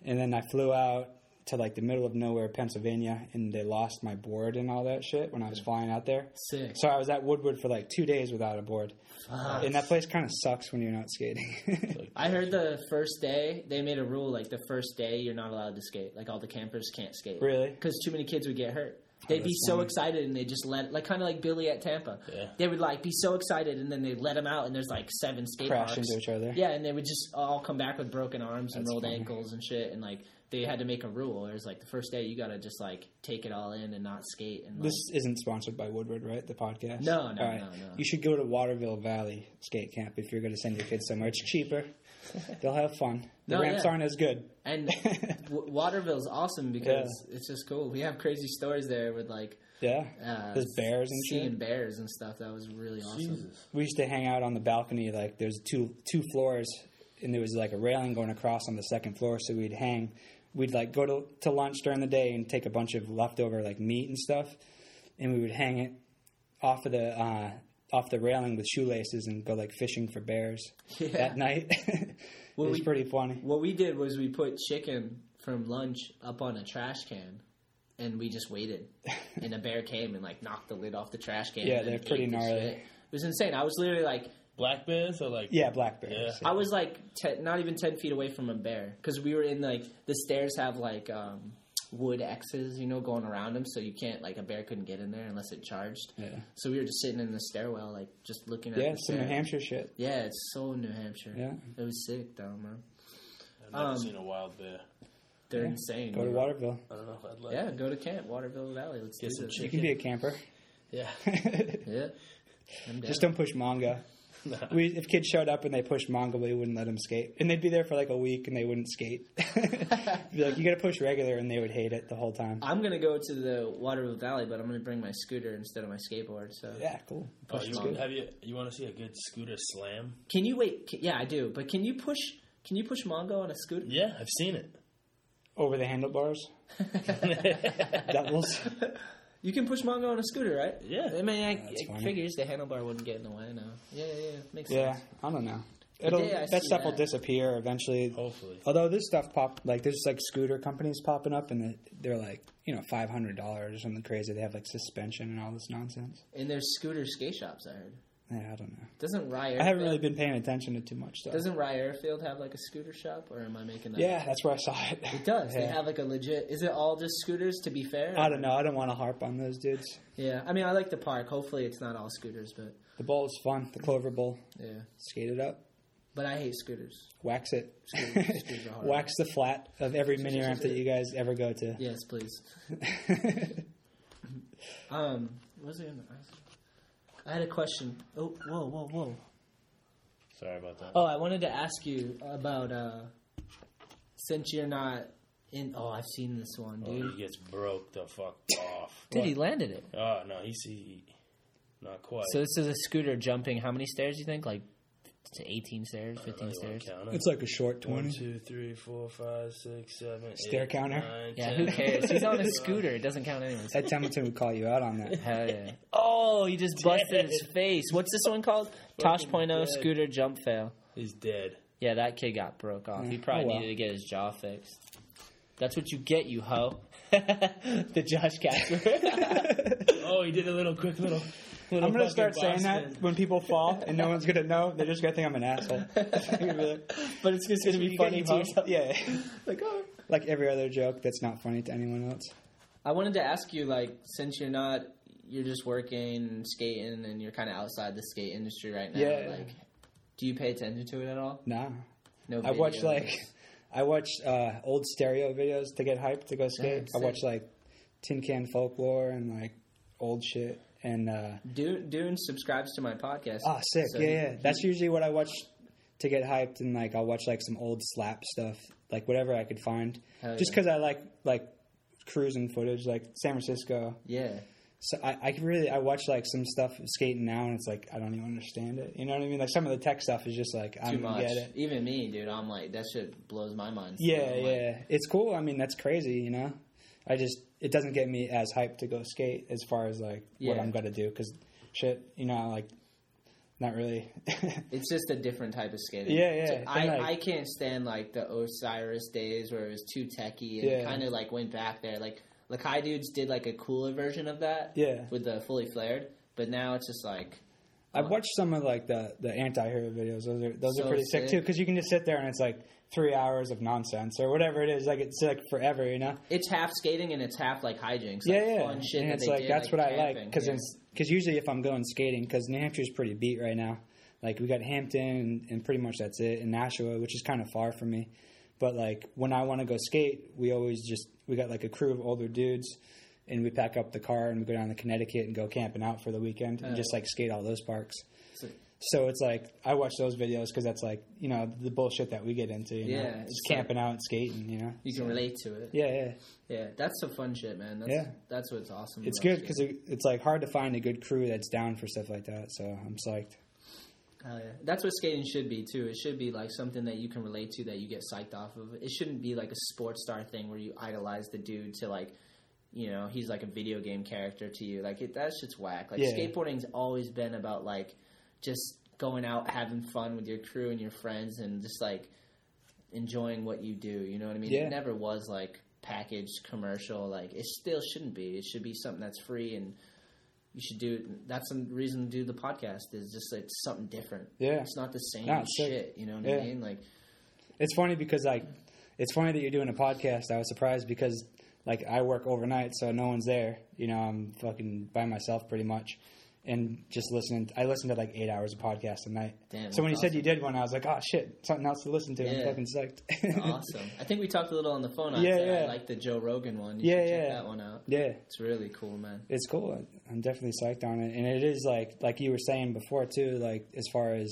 S2: and then I flew out to like the middle of nowhere, Pennsylvania, and they lost my board and all that shit when I was flying out there.
S1: Sick.
S2: So I was at Woodward for like two days without a board, and that place kind of sucks when you're not skating.
S1: I heard the first day they made a rule like the first day you're not allowed to skate. Like all the campers can't skate.
S2: Really?
S1: Because too many kids would get hurt. They'd be so
S2: funny.
S1: excited and they just let like kind of like Billy at Tampa.
S3: Yeah.
S1: They would like be so excited and then they let them out and there's like seven skate
S2: Crash
S1: parks.
S2: into each other.
S1: Yeah, and they would just all come back with broken arms and
S2: That's
S1: rolled
S2: funny.
S1: ankles and shit and like they had to make a rule. It was like the first day you got to just like take it all in and not skate and like,
S2: This isn't sponsored by Woodward, right? The podcast.
S1: No, no,
S2: All right.
S1: no, no.
S2: You should go to Waterville Valley Skate Camp if you're going to send your kids somewhere. It's cheaper. They'll have fun. The
S1: No,
S2: ramps
S1: yeah.
S2: aren't as good.
S1: and w- Waterville's awesome because it's just cool. We have crazy stories there with like
S2: Yeah.
S1: uh,
S2: There's bears and
S1: seeing
S2: shit.
S1: bears and stuff. That was really awesome.
S3: Jesus.
S2: We used to hang out on the balcony. Like there's two two floors, and there was like a railing going across on the second floor. So we'd hang. We'd like go to to lunch during the day and take a bunch of leftover like meat and stuff, and we would hang it off of the uh, off the railing with shoelaces and go like fishing for bears
S1: Yeah.
S2: at night. it
S1: Well,
S2: was
S1: we-
S2: pretty funny.
S1: What we did was we put chicken from lunch up on a trash can, and we just waited. and a bear came and like knocked the lid off the trash can.
S2: Yeah, they're pretty gnarly.
S1: It was insane. I was literally like,
S3: Black bears or like
S2: Yeah, black bears.
S3: Yeah.
S1: I was like, te- not even ten feet away from a bear because we were in like the stairs have like um, wood X's, you know, going around them, so you can't like a bear couldn't get in there unless it charged.
S2: Yeah.
S1: So we were just sitting in the stairwell, like just looking at
S2: Yeah,
S1: the
S2: some New. Hampshire shit.
S1: Yeah, it's so New Hampshire.
S2: Yeah.
S1: it was sick though, man.
S3: I've never
S1: Um,
S3: seen a wild bear.
S1: They're
S2: Yeah.
S1: insane.
S2: Go to
S1: dude.
S2: Waterville.
S3: I don't know if I'd like.
S1: Yeah, go to camp, Waterville Valley. Let's
S3: Get
S1: do
S3: some
S1: this.
S2: You can be a camper.
S3: Yeah.
S1: Yeah,
S2: Just don't push mongo. We, if kids showed up and they pushed mongo, we wouldn't let them skate, and they'd be there for like a week and they wouldn't skate. be like, you got to push regular, and they would hate it the whole time.
S1: I'm gonna go to the Waterville Valley, but I'm gonna bring my scooter instead of my skateboard. So
S2: Yeah, cool.
S3: Oh,
S2: Push
S3: you, want, have you you want to see a good scooter slam?
S1: can you wait? Can, yeah, I do. But can you push? Can you push Mongo on a scooter?
S3: Yeah, I've seen it.
S2: over the handlebars. Doubles.
S1: You can push Mongo on a scooter, right?
S3: Yeah.
S1: I mean, I,
S2: That's
S1: it
S2: funny.
S1: figures the handlebar wouldn't get in the way. No. Yeah, yeah, yeah. Makes
S2: Yeah,
S1: sense.
S2: I don't know. It'll
S1: day I
S2: that stuff will disappear eventually.
S3: Hopefully.
S2: Although this stuff pop like there's like scooter companies popping up and they're like you know five hundred dollars or something crazy. They have like suspension and all this nonsense.
S1: And there's scooter skate shops. I heard.
S2: Yeah, I don't know.
S1: Doesn't Rye?
S2: I haven't really been paying attention to too much stuff.
S1: Doesn't Rye Airfield have like a scooter shop, or am I making that?
S2: yeah, that's where I saw it.
S1: It does. They have like a legit. Is it all just scooters? To be fair.
S2: I don't know. I don't want to harp on those dudes.
S1: Yeah. I mean, I like the park. Hopefully, it's not all scooters, but
S2: The bowl is fun. The Clover Bowl.
S1: yeah.
S2: Skate it up.
S1: But I hate scooters.
S2: Wax it.
S1: Scooters- scooters.
S2: Wax the flat of every mini ramp that you guys ever go to.
S1: Yes, please. Um, what was I gonna ask? I had a question. Oh, whoa, whoa, whoa.
S3: Sorry about that.
S1: Oh, I wanted to ask you about uh, since you're not in. Oh, I've seen this one, dude.
S3: he gets broke the fuck off.
S1: Dude, he landed it.
S3: Oh no, he's he, not quite.
S1: So this is a scooter jumping. How many stairs? do You think? Like to 18 stairs, 15
S3: don't really wanna
S1: stairs.
S2: It's like a short 20.
S3: One,
S2: 20.
S3: two, three, four, five, six, seven,
S2: Stair
S3: eight,
S2: counter?
S3: nine,
S1: Yeah,
S3: 10.
S1: who cares? He's on a scooter. It doesn't count anyways.
S2: Ed Templeton would call you out on that.
S1: Hell yeah. Oh, he just busted his face. What's this one called? Tosh Point oh scooter jump fail.
S3: He's dead.
S1: Yeah, that kid got broke off. He
S2: Mm,
S1: probably
S2: oh well.
S1: needed to get his jaw fixed. That's what you get, you hoe. the Josh Kasper.
S3: Oh, he did a little quick little.
S2: I'm gonna start saying that when people fall and no one's gonna know. They're just gonna think I'm an asshole. They're gonna be like,
S1: but it's just gonna be funny to
S2: you
S1: yourself.
S2: Yeah,
S1: Like, oh.
S2: like every other joke that's not funny to anyone else.
S1: I wanted to ask you, like, since you're not, you're just working and skating, and you're kind of outside the skate industry right now.
S2: Yeah.
S1: Like, do you pay attention to it at all?
S2: Nah,
S1: No.
S2: I watch like I watch uh, old stereo videos to get hyped to go skate. I watch like Tin Can Folklore and like old shit and uh,
S1: Dune, Dune subscribes to my podcast.
S2: oh sick
S1: So
S2: yeah
S1: he-
S2: yeah. That's usually what I watch to get hyped and like I'll watch like some old slap stuff like whatever I could find just
S1: yeah.
S2: because I like like cruising footage like San Francisco.
S1: Yeah.
S2: So I, I really I watch like some stuff skating now and it's like I don't even understand it. You know what I mean? Like some of the tech stuff is just like I
S1: Too
S2: don't
S1: much.
S2: get it.
S1: Even me, dude. I'm like that shit blows my mind.
S2: Yeah,
S1: I'm like,
S2: yeah. It's cool. I mean, that's crazy, you know? I just, it doesn't get me as hyped to go skate as far as like what
S1: Yeah.
S2: I'm going to do because shit, you know, like, not really.
S1: It's just a different type of skating.
S2: Yeah, yeah.
S1: So
S2: And,
S1: I,
S2: like-
S1: I can't stand like the Osiris days where it was too techy and
S2: Yeah.
S1: kind of like went back there. Like Lakai dudes did like a cooler version of that.
S2: Yeah.
S1: With the fully flared, but now it's just like
S2: I've uh, watched some of like the, the anti-hero videos. Those are, those
S1: So
S2: are pretty sick,
S1: sick.
S2: too because you can just sit there and it's like three hours of nonsense or whatever it is. Like, it's like forever, you know?
S1: it's half skating and it's half like hijinks.
S2: yeah,
S1: like,
S2: yeah.
S1: Fun shit
S2: and it's like,
S1: did,
S2: that's what I like
S1: camping.
S2: because
S1: yeah.
S2: because usually if I'm going skating, because New Hampshire's pretty beat right now. Like we got Hampton and, and pretty much that's it, and Nashua, which is kind of far from me. But like when I want to go skate, we always just we got like a crew of older dudes, and we pack up the car and we go down to Connecticut and go camping out for the weekend and
S1: Uh.
S2: just like skate all those parks.
S1: So-
S2: So it's like I watch those videos because that's like you know the bullshit that we get into. You know?
S1: Yeah,
S2: just
S1: it's
S2: camping out and skating. You know,
S1: you can relate to it.
S2: yeah, yeah.
S1: Yeah, that's some fun shit, man. That's,
S2: Yeah.
S1: that's what's awesome.
S2: It's good because it, it's like hard to find a good crew that's down for stuff like that. So I'm psyched.
S1: Oh, yeah. That's what skating should be too. It should be like something that you can relate to that you get psyched off of. It shouldn't be like a sports star thing where you idolize the dude to like, you know, he's like a video game character to you. Like it, that shit's whack. Like
S2: Yeah.
S1: skateboarding's always been about like just going out having fun with your crew and your friends and just like enjoying what you do. You know what I mean?
S2: Yeah.
S1: It never was like packaged commercial. Like it still shouldn't be. It should be something that's free and you should do. That's the reason to do the podcast. Is just like something different.
S2: Yeah.
S1: It's not the same
S2: No, it's sick.
S1: shit. You know what
S2: Yeah.
S1: I mean? Like
S2: It's funny because like it's funny that you're doing a podcast. I was surprised because like I work overnight, so no one's there. You know, I'm fucking by myself pretty much, and just listening. I listened to like eight hours of podcast a night.
S1: Damn,
S2: so when you said you did one, I was like, oh shit, something else to listen to.
S1: Yeah.
S2: I'm fucking psyched.
S1: awesome. I think we talked a little on the phone. I
S2: Yeah,
S1: said I
S2: yeah.
S1: like the Joe Rogan one. You
S2: Yeah,
S1: should check
S2: yeah.
S1: that one out.
S2: yeah,
S1: It's really cool, man.
S2: it's cool. I'm definitely psyched on it, and it is like like you were saying before too. Like as far as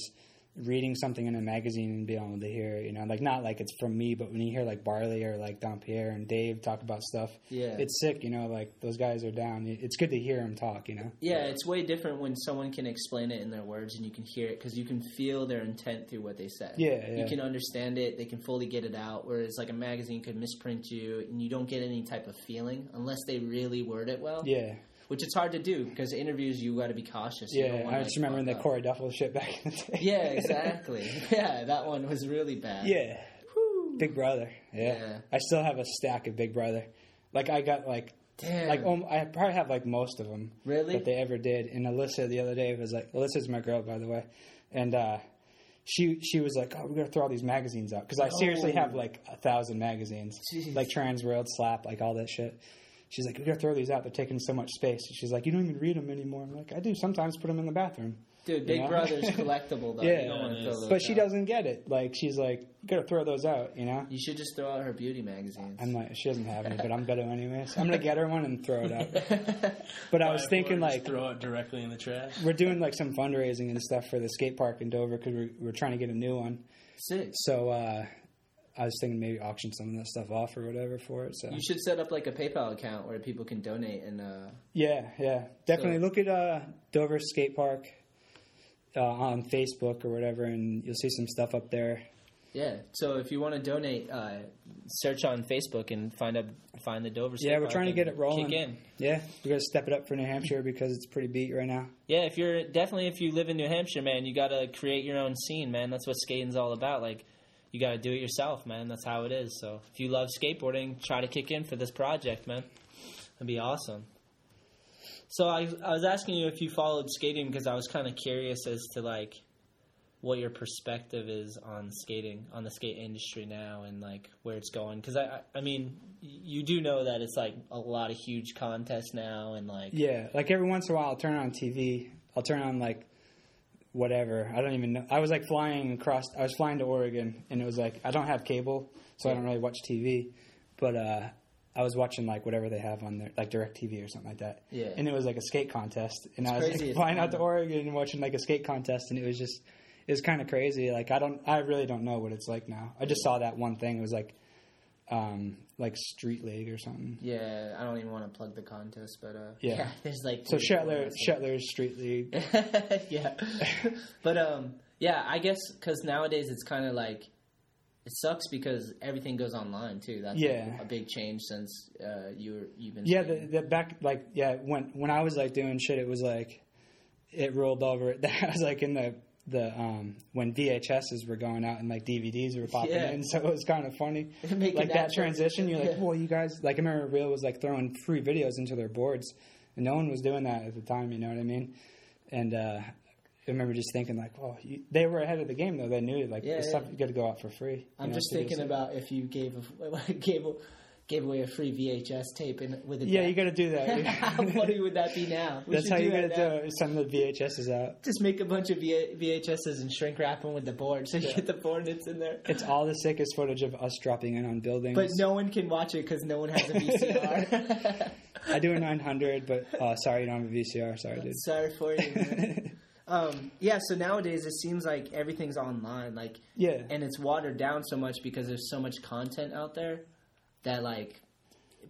S2: reading something in a magazine and being able to hear, you know, like not like it's from me, but when you hear like Barley or like Don Pierre and Dave talk about stuff,
S1: Yeah.
S2: it's sick, you know, like those guys are down. It's good to hear them talk, you know.
S1: Yeah, it's way different when someone can explain it in their words and you can hear it because you can feel their intent through what they said.
S2: Yeah, yeah.
S1: You can understand it, they can fully get it out, whereas like a magazine could misprint you and you don't get any type of feeling unless they really word it well.
S2: Yeah,
S1: Which it's hard to do because interviews you got to be cautious.
S2: Yeah.
S1: wanna,
S2: I just
S1: like,
S2: remember the. Corey Duffel shit back in the day.
S1: Yeah, exactly. yeah, that one was really bad.
S2: Yeah. Big Brother. Yeah.
S1: Yeah.
S2: I still have a stack of Big Brother. Like I got like
S1: Damn.
S2: like um, I probably have like most of them
S1: Really?
S2: that they ever did. And Alyssa the other day was like Alyssa's my girl by the way, and uh, she she was like, "Oh, we're gonna throw all these magazines out because I seriously
S1: Oh.
S2: have like a thousand magazines,
S1: Jeez.
S2: like Trans World, Slap, like all that shit. She's like, we gotta throw these out. They're taking so much space. She's like, you don't even read them anymore. I'm like, I do sometimes. Put them in the bathroom.
S1: Dude, Big
S2: You know?
S1: Brother's collectible though.
S2: Yeah.
S1: you don't want to throw
S3: it is.
S1: those
S2: But she
S1: out.
S2: doesn't get it. Like she's like, you gotta throw those out. You know.
S1: You should just throw out her beauty magazines.
S2: I'm like, she doesn't have any, but I'm gonna anyways. I'm gonna get her one and throw it out. But I was thinking
S3: just
S2: like
S3: throw it directly in the trash.
S2: we're doing like some fundraising and stuff for the skate park in Dover because we're, we're trying to get a new one.
S1: Sick.
S2: So uh, I was thinking maybe auction some of that stuff off or whatever for it. So
S1: You should set up like a PayPal account where people can donate and uh
S2: yeah, yeah, definitely
S1: So-
S2: look at uh, Dover Skate Park uh, on Facebook or whatever, and you'll see some stuff up there.
S1: yeah. So if you want to donate, uh, search on Facebook and find up find the Dover.
S2: Yeah, we're trying to get it rolling.
S1: Kick in.
S2: Yeah, we got to step it up for New Hampshire because it's pretty beat right now.
S1: Yeah, if you're definitely if you live in New Hampshire, man, you got to create your own scene, man. That's what skating's all about. Like, you got to do it yourself, man. That's how it is. So if you love skateboarding, try to kick in for this project, man. It'd be awesome. So I I was asking you if you followed skating because I was kind of curious as to like what your perspective is on skating on the skate industry now and like where it's going because I, I mean you do know that it's like a lot of huge contests now and like
S2: Yeah, like every once in a while, I'll turn on TV. I'll turn on like whatever. I don't even know. I was like flying across. I was flying to Oregon, and it was like I don't have cable, so I don't really watch TV. But uh, I was watching like whatever they have on there, like Direct TV or something like that.
S1: Yeah.
S2: And it was like a skate contest, and I was like, flying out to Oregon and watching like a skate contest, and it was just it was kind of crazy. Like I don't, I really don't know what it's like now. I just saw that one thing. It was like. Um, like Street League or something.
S1: Yeah, I don't even want to plug the contest, but uh,
S2: Yeah.
S1: yeah, there's like
S2: So
S1: three or four
S2: Shetler. Shetler's Street League.
S1: yeah, but um, yeah, I guess because nowadays it's kind of like it sucks because everything goes online too. That's like,
S2: Yeah.
S1: a big change since uh, you were you've been
S2: Yeah, the, the back like yeah when when I was like doing shit, it was like it rolled over. I was like in the the um when VHSs were going out and like DVDs were popping
S1: Yeah.
S2: in, so it was kind of funny. Like that,
S1: that
S2: transition, you're like,
S1: yeah.
S2: well, you guys like I remember Real was like throwing free videos into their boards, and no one was doing that at the time. You know what I mean? And uh, I remember just thinking like, well, you, they were ahead of the game though. They knew like
S1: Yeah,
S2: this
S1: yeah.
S2: stuff you got to go out for free.
S1: I'm
S2: know,
S1: just thinking about if you gave a, gave a, gave away a free VHS tape in, with a
S2: Yeah,
S1: deck.
S2: you got to do that.
S1: How funny would that be now? We
S2: That's how you got to do it. Send the VHSs out.
S1: Just make a bunch of v- VHSs and shrink wrap them with the board, so you get the board that's in there.
S2: It's all the sickest footage of us dropping in on buildings.
S1: But no one can watch it because no one has a VCR.
S2: I do a 900, but uh, sorry, you don't have a VCR. Sorry, dude.
S1: Sorry for you. Man. um, yeah, so nowadays it seems like everything's online, like,
S2: yeah,
S1: and it's watered down so much because there's so much content out there that like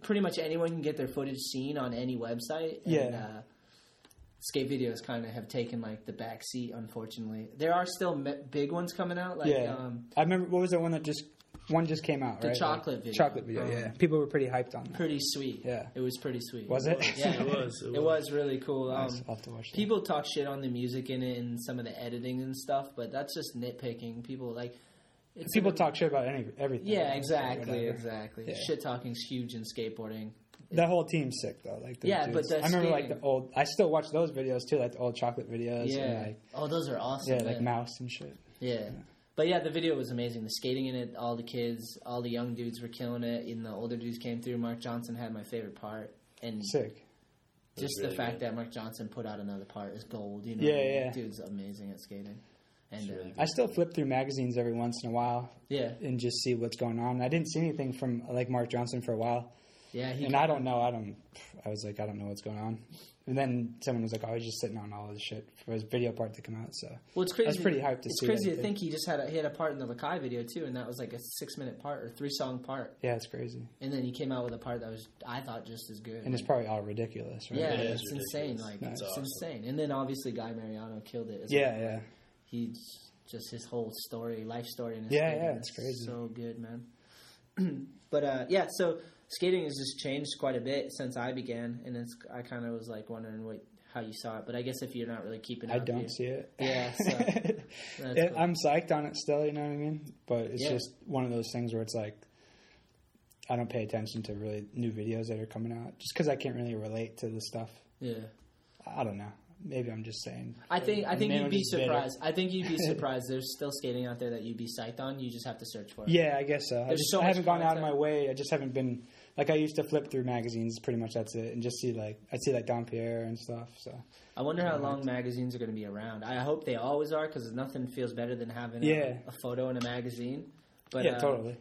S1: pretty much anyone can get their footage seen on any website. And,
S2: Yeah.
S1: Uh, skate videos kind of have taken like the back seat, unfortunately. There are still me- big ones coming out, like
S2: yeah.
S1: um,
S2: I remember what was the one that just one just came out,
S1: The
S2: right?
S1: chocolate
S2: Like,
S1: video.
S2: Chocolate video.
S1: Um,
S2: yeah, people were pretty hyped on that.
S1: pretty sweet.
S2: Yeah.
S1: it was pretty sweet.
S2: Was it?
S1: Yeah,
S3: It was, it
S1: It was really cool. Um,
S2: Nice. I'll have to watch that.
S1: People talk shit on the music in it and some of the editing and stuff, but that's just nitpicking. People like it's
S2: people
S1: an-
S2: talk shit about any everything.
S1: Yeah,
S2: right?
S1: exactly, exactly.
S2: Yeah.
S1: Shit talking's huge in skateboarding.
S2: That whole team's sick though. Like the
S1: Yeah,
S2: dudes.
S1: but the
S2: I remember like the old. I still watch those videos too, like the old chocolate videos.
S1: Yeah.
S2: And, like,
S1: oh, those are awesome.
S2: yeah, like
S1: man.
S2: mouse and shit.
S1: Yeah. But yeah, the video was amazing. The skating in it, all the kids, all the young dudes were killing it, and the older dudes came through. Mark Johnson had my favorite part, and
S2: Sick.
S1: just
S3: really
S1: the fact
S3: good.
S1: that Mark Johnson put out another part is gold. You know,
S2: Yeah, yeah.
S1: dude's amazing at skating, and uh,
S2: I still flip through magazines every once in a while
S1: yeah,
S2: and just see what's going on. I didn't see anything from like Mark Johnson for a while,
S1: Yeah, he
S2: and I don't know. I don't. I was like, I don't know what's going on. And then someone was like, "Oh, he's just sitting on all this shit for his video part to come out." So
S1: Well, it's crazy.
S2: I was pretty hyped to
S1: it's
S2: see
S1: crazy
S2: that
S1: to think he just had a, he had a part in the Lakai video too, and that was like a six minute part or three song part,
S2: yeah, it's crazy,
S1: and then he came out with a part that was I thought just as good.
S2: and it's probably all ridiculous, right?
S1: yeah,
S3: It
S1: it's
S3: is
S1: insane. Like
S2: That's
S1: it's
S3: awesome.
S1: insane. And then obviously Guy Mariano killed it. As
S2: yeah,
S1: well.
S2: yeah.
S1: He's just his whole story, life story, and his
S2: Yeah,
S1: skating
S2: yeah, it's crazy.
S1: So good, man. but uh, yeah, so skating has just changed quite a bit since I began, and it's I kind of was like wondering what how you saw it. But I guess if you're not really keeping it.
S2: I
S1: up,
S2: don't see it.
S1: Yeah, so
S2: It-
S1: cool.
S2: I'm psyched on it still. You know what I mean? But it's
S1: Yeah.
S2: just one of those things where it's like I don't pay attention to really new videos that are coming out just because I can't really relate to the stuff.
S1: yeah.
S2: I don't know. Maybe I'm just saying.
S1: I think I think you'd be
S2: bitter.
S1: surprised. I think you'd be surprised. There's still skating out there that you'd be psyched on. You just have to search for it.
S2: Yeah, I guess so. I, just,
S1: so
S2: I haven't gone out of my way. I just haven't been like I used to flip through magazines. Pretty much that's it, and just see like I see like Don Pierre and stuff. So
S1: I wonder how long magazines are going to be around. I hope they always are because nothing feels better than having a- a, photo in a magazine. But
S2: yeah,
S1: uh,
S2: totally.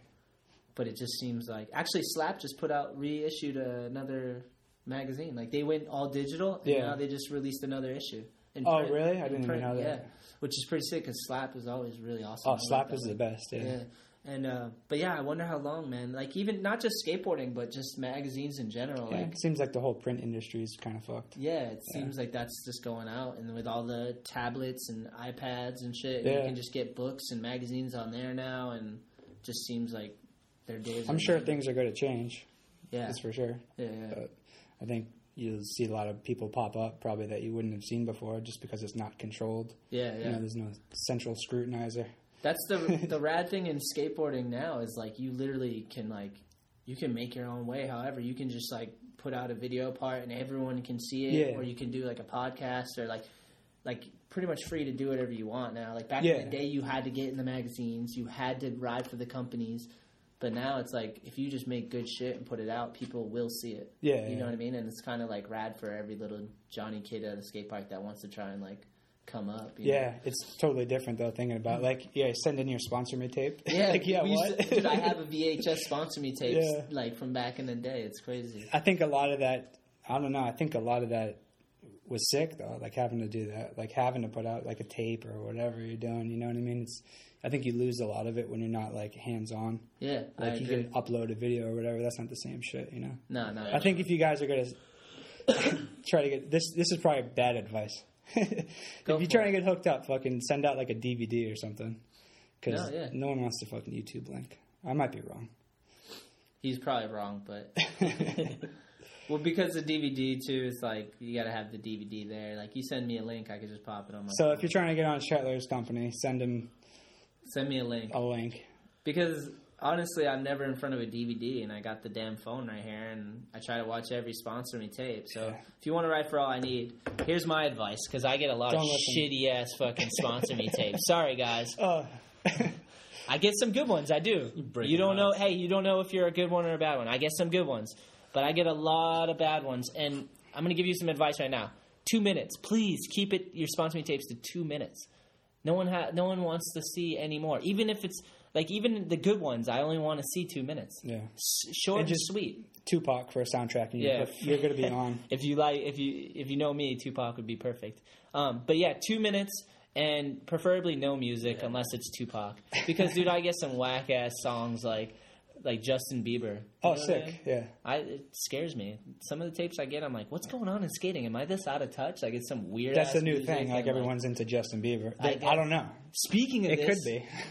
S1: But it just seems like actually Slap just put out reissued another magazine. Like they went all digital, and
S2: Yeah.
S1: now they just released another issue.
S2: Oh,
S1: print-
S2: really? I didn't even
S1: print,
S2: know that.
S1: Yeah, which is pretty sick because Slap is always really awesome.
S2: Oh, Slap
S1: like
S2: is the best. Yeah.
S1: Yeah. And uh, but yeah, I wonder how long, man. Like even not just skateboarding, but just magazines in general.
S2: Yeah,
S1: Like
S2: it seems like the whole print industry is kind of fucked.
S1: yeah, it seems like that's just going out, and with all the tablets and iPads and shit, you can just get books and magazines on there now, and just seems like their days.
S2: I'm sure things are going to change.
S1: Yeah,
S2: That's for sure.
S1: yeah, yeah.
S2: But I think you'll see a lot of people pop up probably that you wouldn't have seen before just because it's not controlled.
S1: yeah,
S2: You
S1: yeah.
S2: know, there's no central scrutinizer.
S1: That's the the rad thing in skateboarding now is like you literally can like you can make your own way. However, you can just like put out a video part and everyone can see it,
S2: Yeah.
S1: or you can do like a podcast or like like pretty much free to do whatever you want now. Like back
S2: Yeah.
S1: in the day, you had to get in the magazines, you had to ride for the companies. But now it's like if you just make good shit and put it out, people will see it.
S2: Yeah,
S1: you
S2: yeah.
S1: know what I mean. And it's kind of like rad for every little Johnny kid at a skate park that wants to try and like come up. you know?
S2: Yeah, it's totally different though. Thinking about like, yeah, send in your sponsor me tape.
S1: Yeah,
S2: like, yeah, what?
S1: to- dude, I have a VHS sponsor me tape
S2: Yeah.
S1: like from back in the day. It's crazy.
S2: I think a lot of that. I don't know. I think a lot of that was sick though. Like having to do that, like having to put out like a tape or whatever you're doing. You know what I mean? It's. I think you lose a lot of it when you're not like hands on.
S1: Yeah, I
S2: Like you can upload a video or whatever. That's not the same shit. You know.
S1: No, no.
S2: I think if you guys are gonna try to get this, this is probably bad advice. if you're trying to get hooked up, fucking send out like a DVD or something. Because
S1: No, yeah.
S2: no one wants to fucking YouTube link. I might be wrong.
S1: He's probably wrong, but well, because the DVD too is like you got to have the DVD there. Like you send me a link, I could just pop it on my.
S2: So
S1: phone.
S2: if you're trying to get on Shetler's company, send him
S1: send me a link,
S2: a link.
S1: because honestly, I'm never in front of a DVD, and I got the damn phone right here, and I try to watch every sponsor me tape. So
S2: Yeah.
S1: if you want to write for all I need, here's my advice because I get a lot
S2: Don't
S1: of shitty ass fucking sponsor me tapes. Sorry, guys.
S2: Oh,
S1: I get some good ones. I do. You don't know. Hey, you don't know if you're a good one or a bad one. I get some good ones, but I get a lot of bad ones. And I'm going to give you some advice right now. Two minutes, please keep it your sponsor me tapes to two minutes. No one ha- no one wants to see any more. Even if it's like even the good ones, I only want to see two minutes.
S2: yeah.
S1: S- short
S2: And
S1: and
S2: just-
S1: sweet.
S2: Tupac for a soundtrack, and you're,
S1: Yeah.
S2: you're going to be on.
S1: If you like, if you if you know me, Tupac would be perfect. Um, but yeah, two minutes and preferably no music unless it's Tupac. Because dude, I get some whack ass songs like like Justin Bieber. You
S2: Oh,
S1: know,
S2: sick.
S1: man?
S2: Yeah.
S1: I it scares me. Some of the tapes I get, I'm like, what's going on in skating? Am I this out of touch? Like it's some weird.
S2: That's a new
S1: music
S2: thing. Like
S1: and,
S2: everyone's into Justin Bieber.
S1: I
S2: I,
S1: guess-
S2: don't know.
S1: Speaking of
S2: It
S1: this,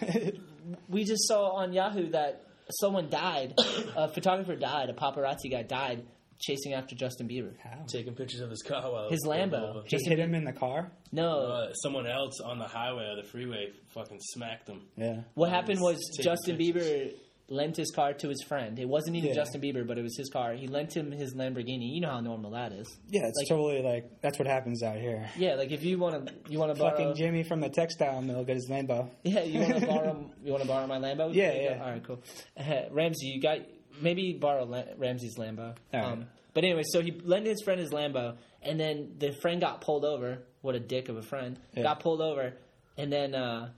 S2: could be.
S1: we just saw on Yahoo that someone died. a photographer died. A paparazzi guy died chasing after Justin Bieber.
S2: How?
S3: Taking pictures of his car while
S1: His
S3: it was pulled
S1: Lambo.
S2: Just hit him in the car.
S1: No,
S3: Uh, someone else on the highway or the freeway fucking smacked him.
S2: Yeah.
S1: What happened was Justin
S3: pictures.
S1: Bieber lent his car to his friend. It wasn't even
S2: Yeah.
S1: Justin Bieber, but it was his car. He lent him his Lamborghini. You know how normal that is.
S2: Yeah, it's
S1: Like-
S2: totally like that's what happens out here.
S1: Yeah, like if you want to, you want to borrow.
S2: Fucking Jimmy from the textile mill got his Lambo.
S1: Yeah, you want to borrow. You want to borrow my Lambo?
S2: Yeah,
S1: There you go.
S2: yeah.
S1: All right, cool. Uh, Ramsey, you got maybe borrow La- Ramsey's Lambo.
S2: Right.
S1: Um, but anyway, so he lent his friend his Lambo, and then the friend got pulled over. What a dick of a friend!
S2: Yeah.
S1: Got pulled over, and then uh,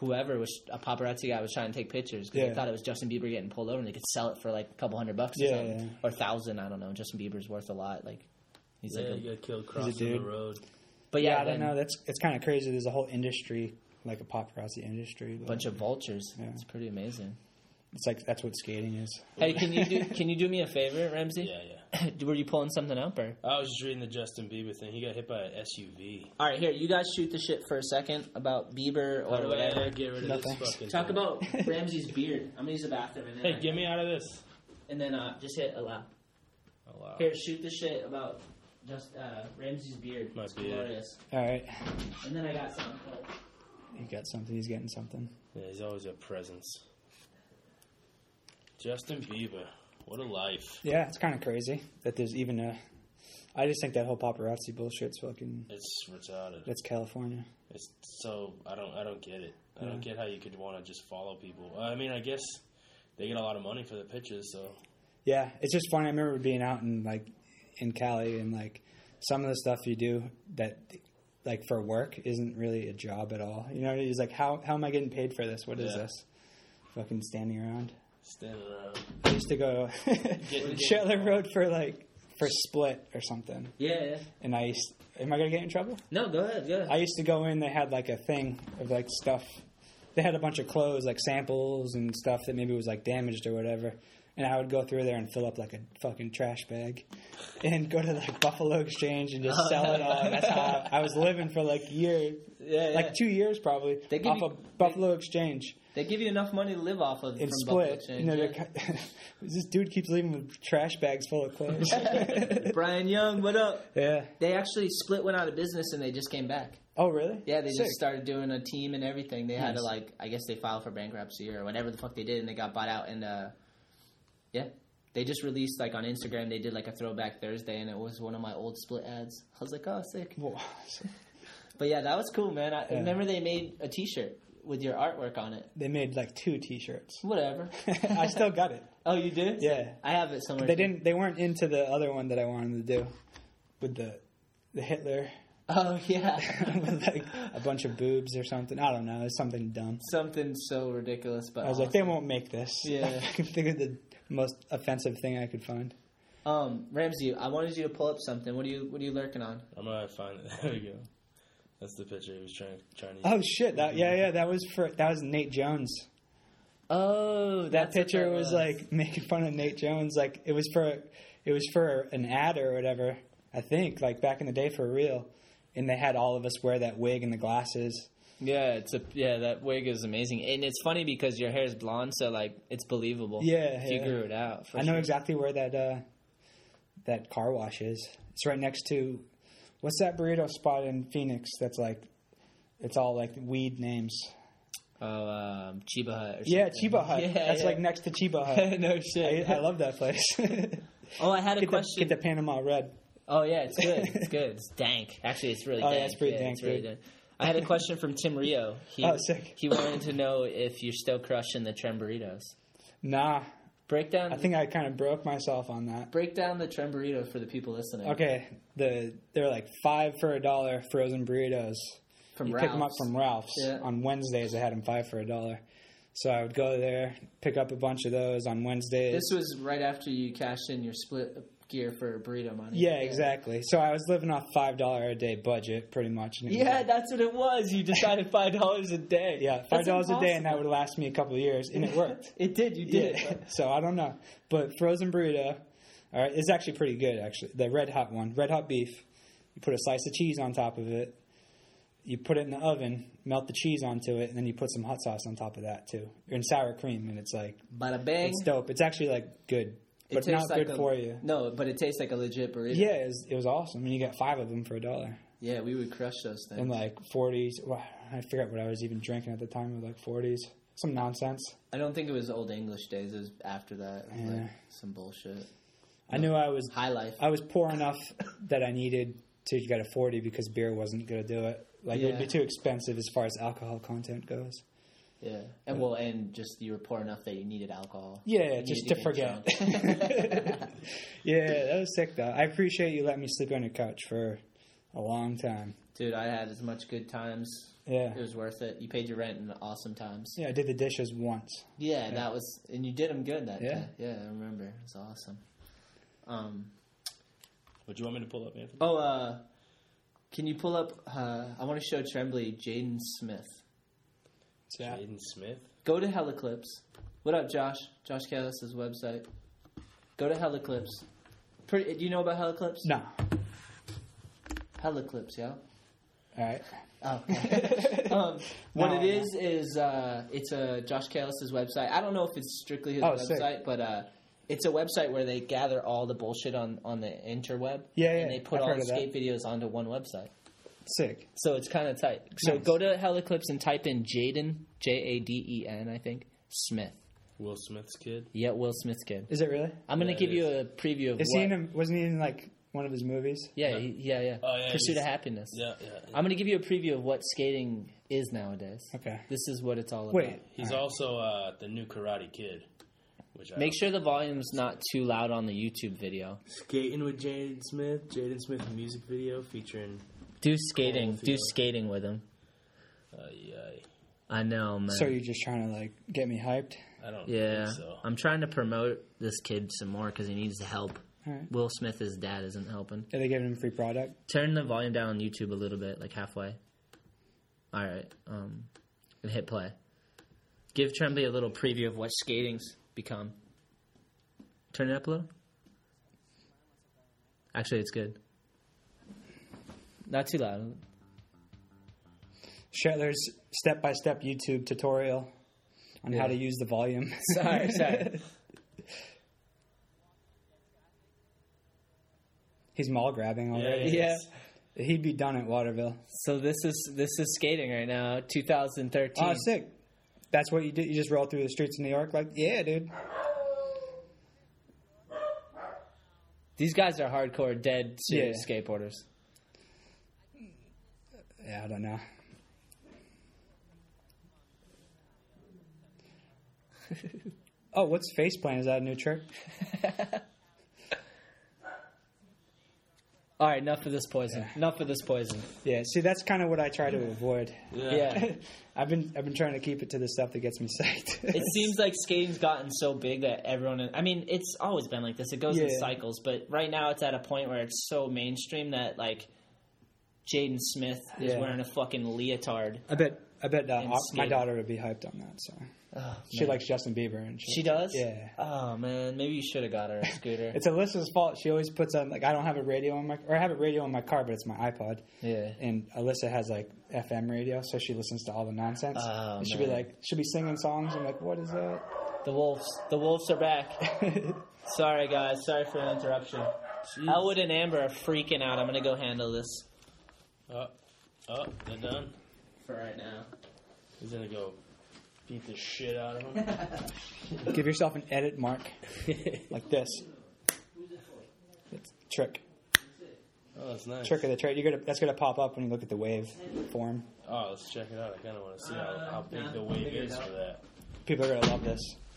S1: whoever was a paparazzi guy was trying to take pictures because
S2: Yeah.
S1: they thought it was Justin Bieber getting pulled over and they could sell it for like a couple hundred bucks or
S2: Yeah,
S1: something
S2: yeah.
S1: or a thousand. I don't know. Justin Bieber's worth a lot. Like he's
S3: yeah,
S1: like, a,
S3: you got killed crossing the road.
S1: but
S2: Yeah,
S1: yeah,
S2: I don't know. That's it's kind of crazy. There's a whole industry, like a paparazzi industry.
S1: a bunch of vultures.
S2: Yeah.
S1: It's pretty amazing.
S2: It's like that's what skating is.
S1: Hey, can you do can you do me a favor, Ramsey?
S3: Yeah, yeah.
S1: Were you pulling something up or?
S3: I was just reading the Justin Bieber thing. He got hit by an SUV.
S1: All right, here you guys shoot the shit for a second about Bieber or whatever.
S3: I get rid of
S2: No
S3: this
S2: thanks.
S3: fucking
S1: Talk
S3: thing?
S1: about Ramsey's beard. I'm gonna use the bathroom and then
S3: Hey,
S1: I-
S3: get me out of this.
S1: and then uh, just hit allow.
S3: Oh, wow.
S1: Here, shoot the shit about just uh, Ramsey's beard.
S3: My
S1: It's
S3: beard.
S1: glorious.
S2: All right,
S1: And then I got something.
S2: he got something. He's getting something.
S3: Yeah, he's always a presence. Justin Bieber. What a life.
S2: Yeah, it's kind of crazy that there's even a. I just think that whole paparazzi bullshit's fucking.
S3: It's retarded.
S2: That's California.
S3: It's so I don't I don't get it. I don't get how you could want to just follow people. Uh, I mean, I guess they get a lot of money for the pictures, so
S2: Yeah, it's just funny. I remember being out in like in Cali and like some of the stuff you do that like for work isn't really a job at all. You know, he's like, how how am I getting paid for this? What is
S3: Yeah.
S2: this? Fucking standing around.
S3: Standing around.
S2: Uh, I used to go Shetland Road for like for split or something,
S1: Yeah, yeah.
S2: and I used. Am I gonna get in trouble?
S1: No, go ahead, go ahead.
S2: I used to go in. They had like a thing of like stuff. They had a bunch of clothes, like samples and stuff that maybe was like damaged or whatever. And I would go through there and fill up like a fucking trash bag, and go to like Buffalo Exchange and just sell it all. That's how I, I was living for like years,
S1: yeah, yeah.
S2: like two years probably,
S1: They give
S2: off
S1: you-
S2: of Buffalo Exchange
S1: they give you enough money to live off of Buffalo
S2: Split.
S1: Exchange,
S2: You know,
S1: yeah.
S2: this dude keeps leaving with trash bags full of clothes.
S1: Brian Young, what up?
S2: yeah.
S1: They actually split went out of business and they just came back.
S2: Oh really?
S1: Yeah, they
S2: Sick.
S1: just started doing a team and everything. They had to like, I guess they filed for bankruptcy or whatever the fuck they did, and they got bought out. And uh, yeah, they just released like on Instagram. They did like a throwback Thursday, and it was one of my old split ads. I was like, oh, sick. But yeah, that was cool, man. I
S2: Yeah.
S1: remember they made a T-shirt with your artwork on it.
S2: They made like two T-shirts.
S1: Whatever.
S2: I still got it.
S1: Oh, you did?
S2: Yeah.
S1: I have it somewhere.
S2: They
S1: too.
S2: didn't. They weren't into the other one that I wanted to do, with the the Hitler
S1: Oh yeah.
S2: with like a bunch of boobs or something. I don't know. It's something dumb.
S1: Something so ridiculous, but
S2: I was like, they won't make this.
S1: Yeah.
S2: I can think of the most offensive thing I could find.
S1: um, Ramsey, I wanted you to pull up something. What are you What are you lurking on?
S3: I'm gonna find it. There we go. That's the picture he was trying trying to.
S2: Oh shit! That yeah yeah that was for that was Nate Jones.
S1: Oh,
S2: That
S1: that's what
S2: picture
S1: that
S2: was, like making fun of Nate Jones. Like it was for it was for an ad or whatever. I think like back in the day for real. And they had all of us wear that wig and the glasses.
S1: Yeah, it's a yeah. That wig is amazing, and it's funny because your hair is blonde, so like it's believable.
S2: Yeah,
S1: if you grew it out.
S2: I know exactly where that uh, that car wash is. It's right next to what's that burrito spot in Phoenix? That's like it's all like weed names.
S1: Oh, um, Chiba Hut.
S2: Yeah. Chiba Hut.
S1: Yeah,
S2: That's
S1: yeah.
S2: like next to Chiba Hut.
S1: no shit.
S2: I love that place.
S1: oh, I had a
S2: get, the,
S1: question.
S2: get the Panama Red.
S1: Oh yeah, it's good. It's good. It's dank. Actually, it's really good.
S2: Oh, yeah,
S1: dank.
S2: it's pretty dank,
S1: It's really dank. I had a question from Tim Rio. He,
S2: Oh, sick.
S1: He wanted to know if you're still crushing the Trem burritos.
S2: Nah,
S1: Break down.
S2: I think I kind of broke myself on that.
S1: break down the Trem burrito for the people listening.
S2: Okay, the they're like five for a dollar frozen burritos.
S1: From
S2: you
S1: Ralph's.
S2: pick them up from Ralph's
S1: Yeah.
S2: on Wednesdays. I had them five for a dollar, so I would go there, pick up a bunch of those on Wednesdays.
S1: This was right after you cashed in your split gear for burrito money.
S2: yeah, exactly. So I was living off five dollar a day budget, pretty much. and
S1: Yeah,
S2: like-
S1: that's what it was. You decided five dollars a day.
S2: yeah, five dollars a day, and that would last me a couple of years, and it worked.
S1: It did. You did.
S2: yeah. so I don't know, but frozen burrito, all right, it's actually pretty good. Actually, the red hot one, red hot beef. You put a slice of cheese on top of it. You put it in the oven, melt the cheese onto it, and then you put some hot sauce on top of that too, and sour cream, and it's like
S1: Bada bang.
S2: it's dope. It's actually like good,
S1: It
S2: but
S1: tastes
S2: not
S1: like
S2: good
S1: a-
S2: for you.
S1: No, but it tastes like a legit burrito.
S2: Yeah, it was, it was awesome, and you got five of them for a dollar,
S1: Yeah, we would crush those things.
S2: and like forties. Well, I forget what I was even drinking at the time. It was like forties, some nonsense.
S1: I don't think it was old English days. It was after that. Was
S2: Yeah.
S1: like some bullshit.
S2: I knew I was
S1: High life.
S2: I was poor enough that I needed to get a 40 because beer wasn't going to do it. Like, it would be too expensive as far as alcohol content goes.
S1: Yeah, and well, and just you were poor enough that you needed alcohol.
S2: Yeah,
S1: You
S2: just
S1: needed
S2: to forget. yeah, that was sick, though. I appreciate you letting me sleep on your couch for a long time.
S1: Dude, I had as much good times
S2: Yeah.
S1: It was worth it. You paid your rent in awesome times.
S2: Yeah, I did the dishes once.
S1: Yeah, that was, and you did them good that
S2: Yeah.
S1: day. Yeah, I remember. It was awesome. Um.
S3: What do you want me to pull up, Anthony?
S1: Oh, uh, can you pull up? Uh, I want to show Tremblay Jaden Smith.
S2: So, yeah.
S3: Jaden Smith.
S1: Go to Hellaclips. What up, Josh? Josh Kalis' website. Go to Hellaclips. Pretty, do you know about Hellaclips?
S2: No.
S1: Hellaclips, yeah.
S2: All right.
S1: Oh. okay. um, what
S2: No,
S1: it
S2: no.
S1: is is uh, it's a Josh Kalis' website. I don't know if it's strictly his
S2: Oh, sick.
S1: website, but uh, it's a website where they gather all the bullshit on, on the interweb.
S2: Yeah, yeah,
S1: And they put
S2: I've
S1: all the
S2: of that.
S1: skate videos onto one website.
S2: Sick.
S1: So it's kind of tight. So
S2: Nice.
S1: go to Hellaclips and type in Jaden, J A D E N, I think, Smith.
S3: Will Smith's kid.
S1: Yeah, Will Smith's kid.
S2: Is it really?
S1: I'm going to
S3: Yeah,
S1: give you a preview of
S2: Is
S1: what.
S2: he in a, wasn't he in like one of his movies?
S1: yeah, he, yeah, yeah.
S3: Oh, yeah,
S1: Pursuit of Happiness.
S3: Yeah, yeah.
S1: I'm going to give you a preview of what skating is nowadays.
S2: Okay.
S1: This is what it's all about.
S2: Wait.
S3: He's also uh, the new Karate Kid. Which I
S1: Make sure the volume's not too loud on the YouTube video.
S3: Skating with Jaden Smith. Jaden Smith music video featuring.
S1: Do skating. Do
S3: yeah.
S1: skating with him.
S3: Uh, yeah,
S1: I know, man.
S2: So you're just trying to like get me hyped?
S3: I don't
S1: yeah,
S3: think so.
S1: I'm trying to promote this kid some more because he needs help.
S2: All right.
S1: Will Smith, his dad, isn't helping.
S2: Are they giving him free product?
S1: Turn the volume down on YouTube a little bit, like halfway. All right, um, and hit play. Give Tremblay a little preview of what skating's become. Turn it up a little. Actually, it's good. Not too loud.
S2: Shetler's step by step YouTube tutorial on how to use the volume.
S1: Sorry, sorry.
S2: He's mall grabbing already.
S1: Yeah.
S2: He'd be done at Waterville.
S1: So this is this is skating right now, 2013.
S2: Oh, sick. That's what you do. You just roll through the streets of New York, like, yeah, dude.
S1: These guys are hardcore, dead serious
S2: Yeah.
S1: skateboarders.
S2: Yeah, I don't know. oh, what's face plant? Is that a new trick?
S1: All right, enough of this poison. Enough of this poison.
S2: Yeah. See, that's kind of what I try to avoid.
S1: Yeah.
S2: I've been I've been trying to keep it to the stuff that gets me psyched.
S1: it seems like skating's gotten so big that everyone. I mean, it's always been like this. It goes in cycles, but right now it's at a point where it's so mainstream that like Jaden Smith is
S2: Yeah.
S1: wearing a fucking leotard.
S2: I bet I bet uh, my daughter would be hyped on that. So
S1: Oh,
S2: she
S1: man.
S2: likes Justin Bieber and shit.
S1: She does.
S2: Yeah.
S1: Oh man, maybe you should have got her a scooter.
S2: It's Alyssa's fault. She always puts on like I don't have a radio in my or I have a radio in my car, but it's my iPod.
S1: yeah.
S2: And Alyssa has like FM radio, so she listens to all the nonsense.
S1: Oh,
S2: and she'll be like, she'll be singing songs. I'm like, what is that?
S1: The wolves. The wolves are back. Sorry guys. Sorry for the interruption. Elwood and Amber are freaking out. I'm gonna go handle this
S3: Oh, oh, they're done.
S1: for right now.
S3: He's gonna go beat the shit out of him.
S2: Give yourself an edit mark like this. It's trick.
S3: Oh, that's nice.
S2: Trick of the trade. You're gonna that's gonna pop up when you look at the wave form.
S3: Oh, let's check it out. I kind of want to see how, how big uh, the wave is for that.
S2: People are gonna love this.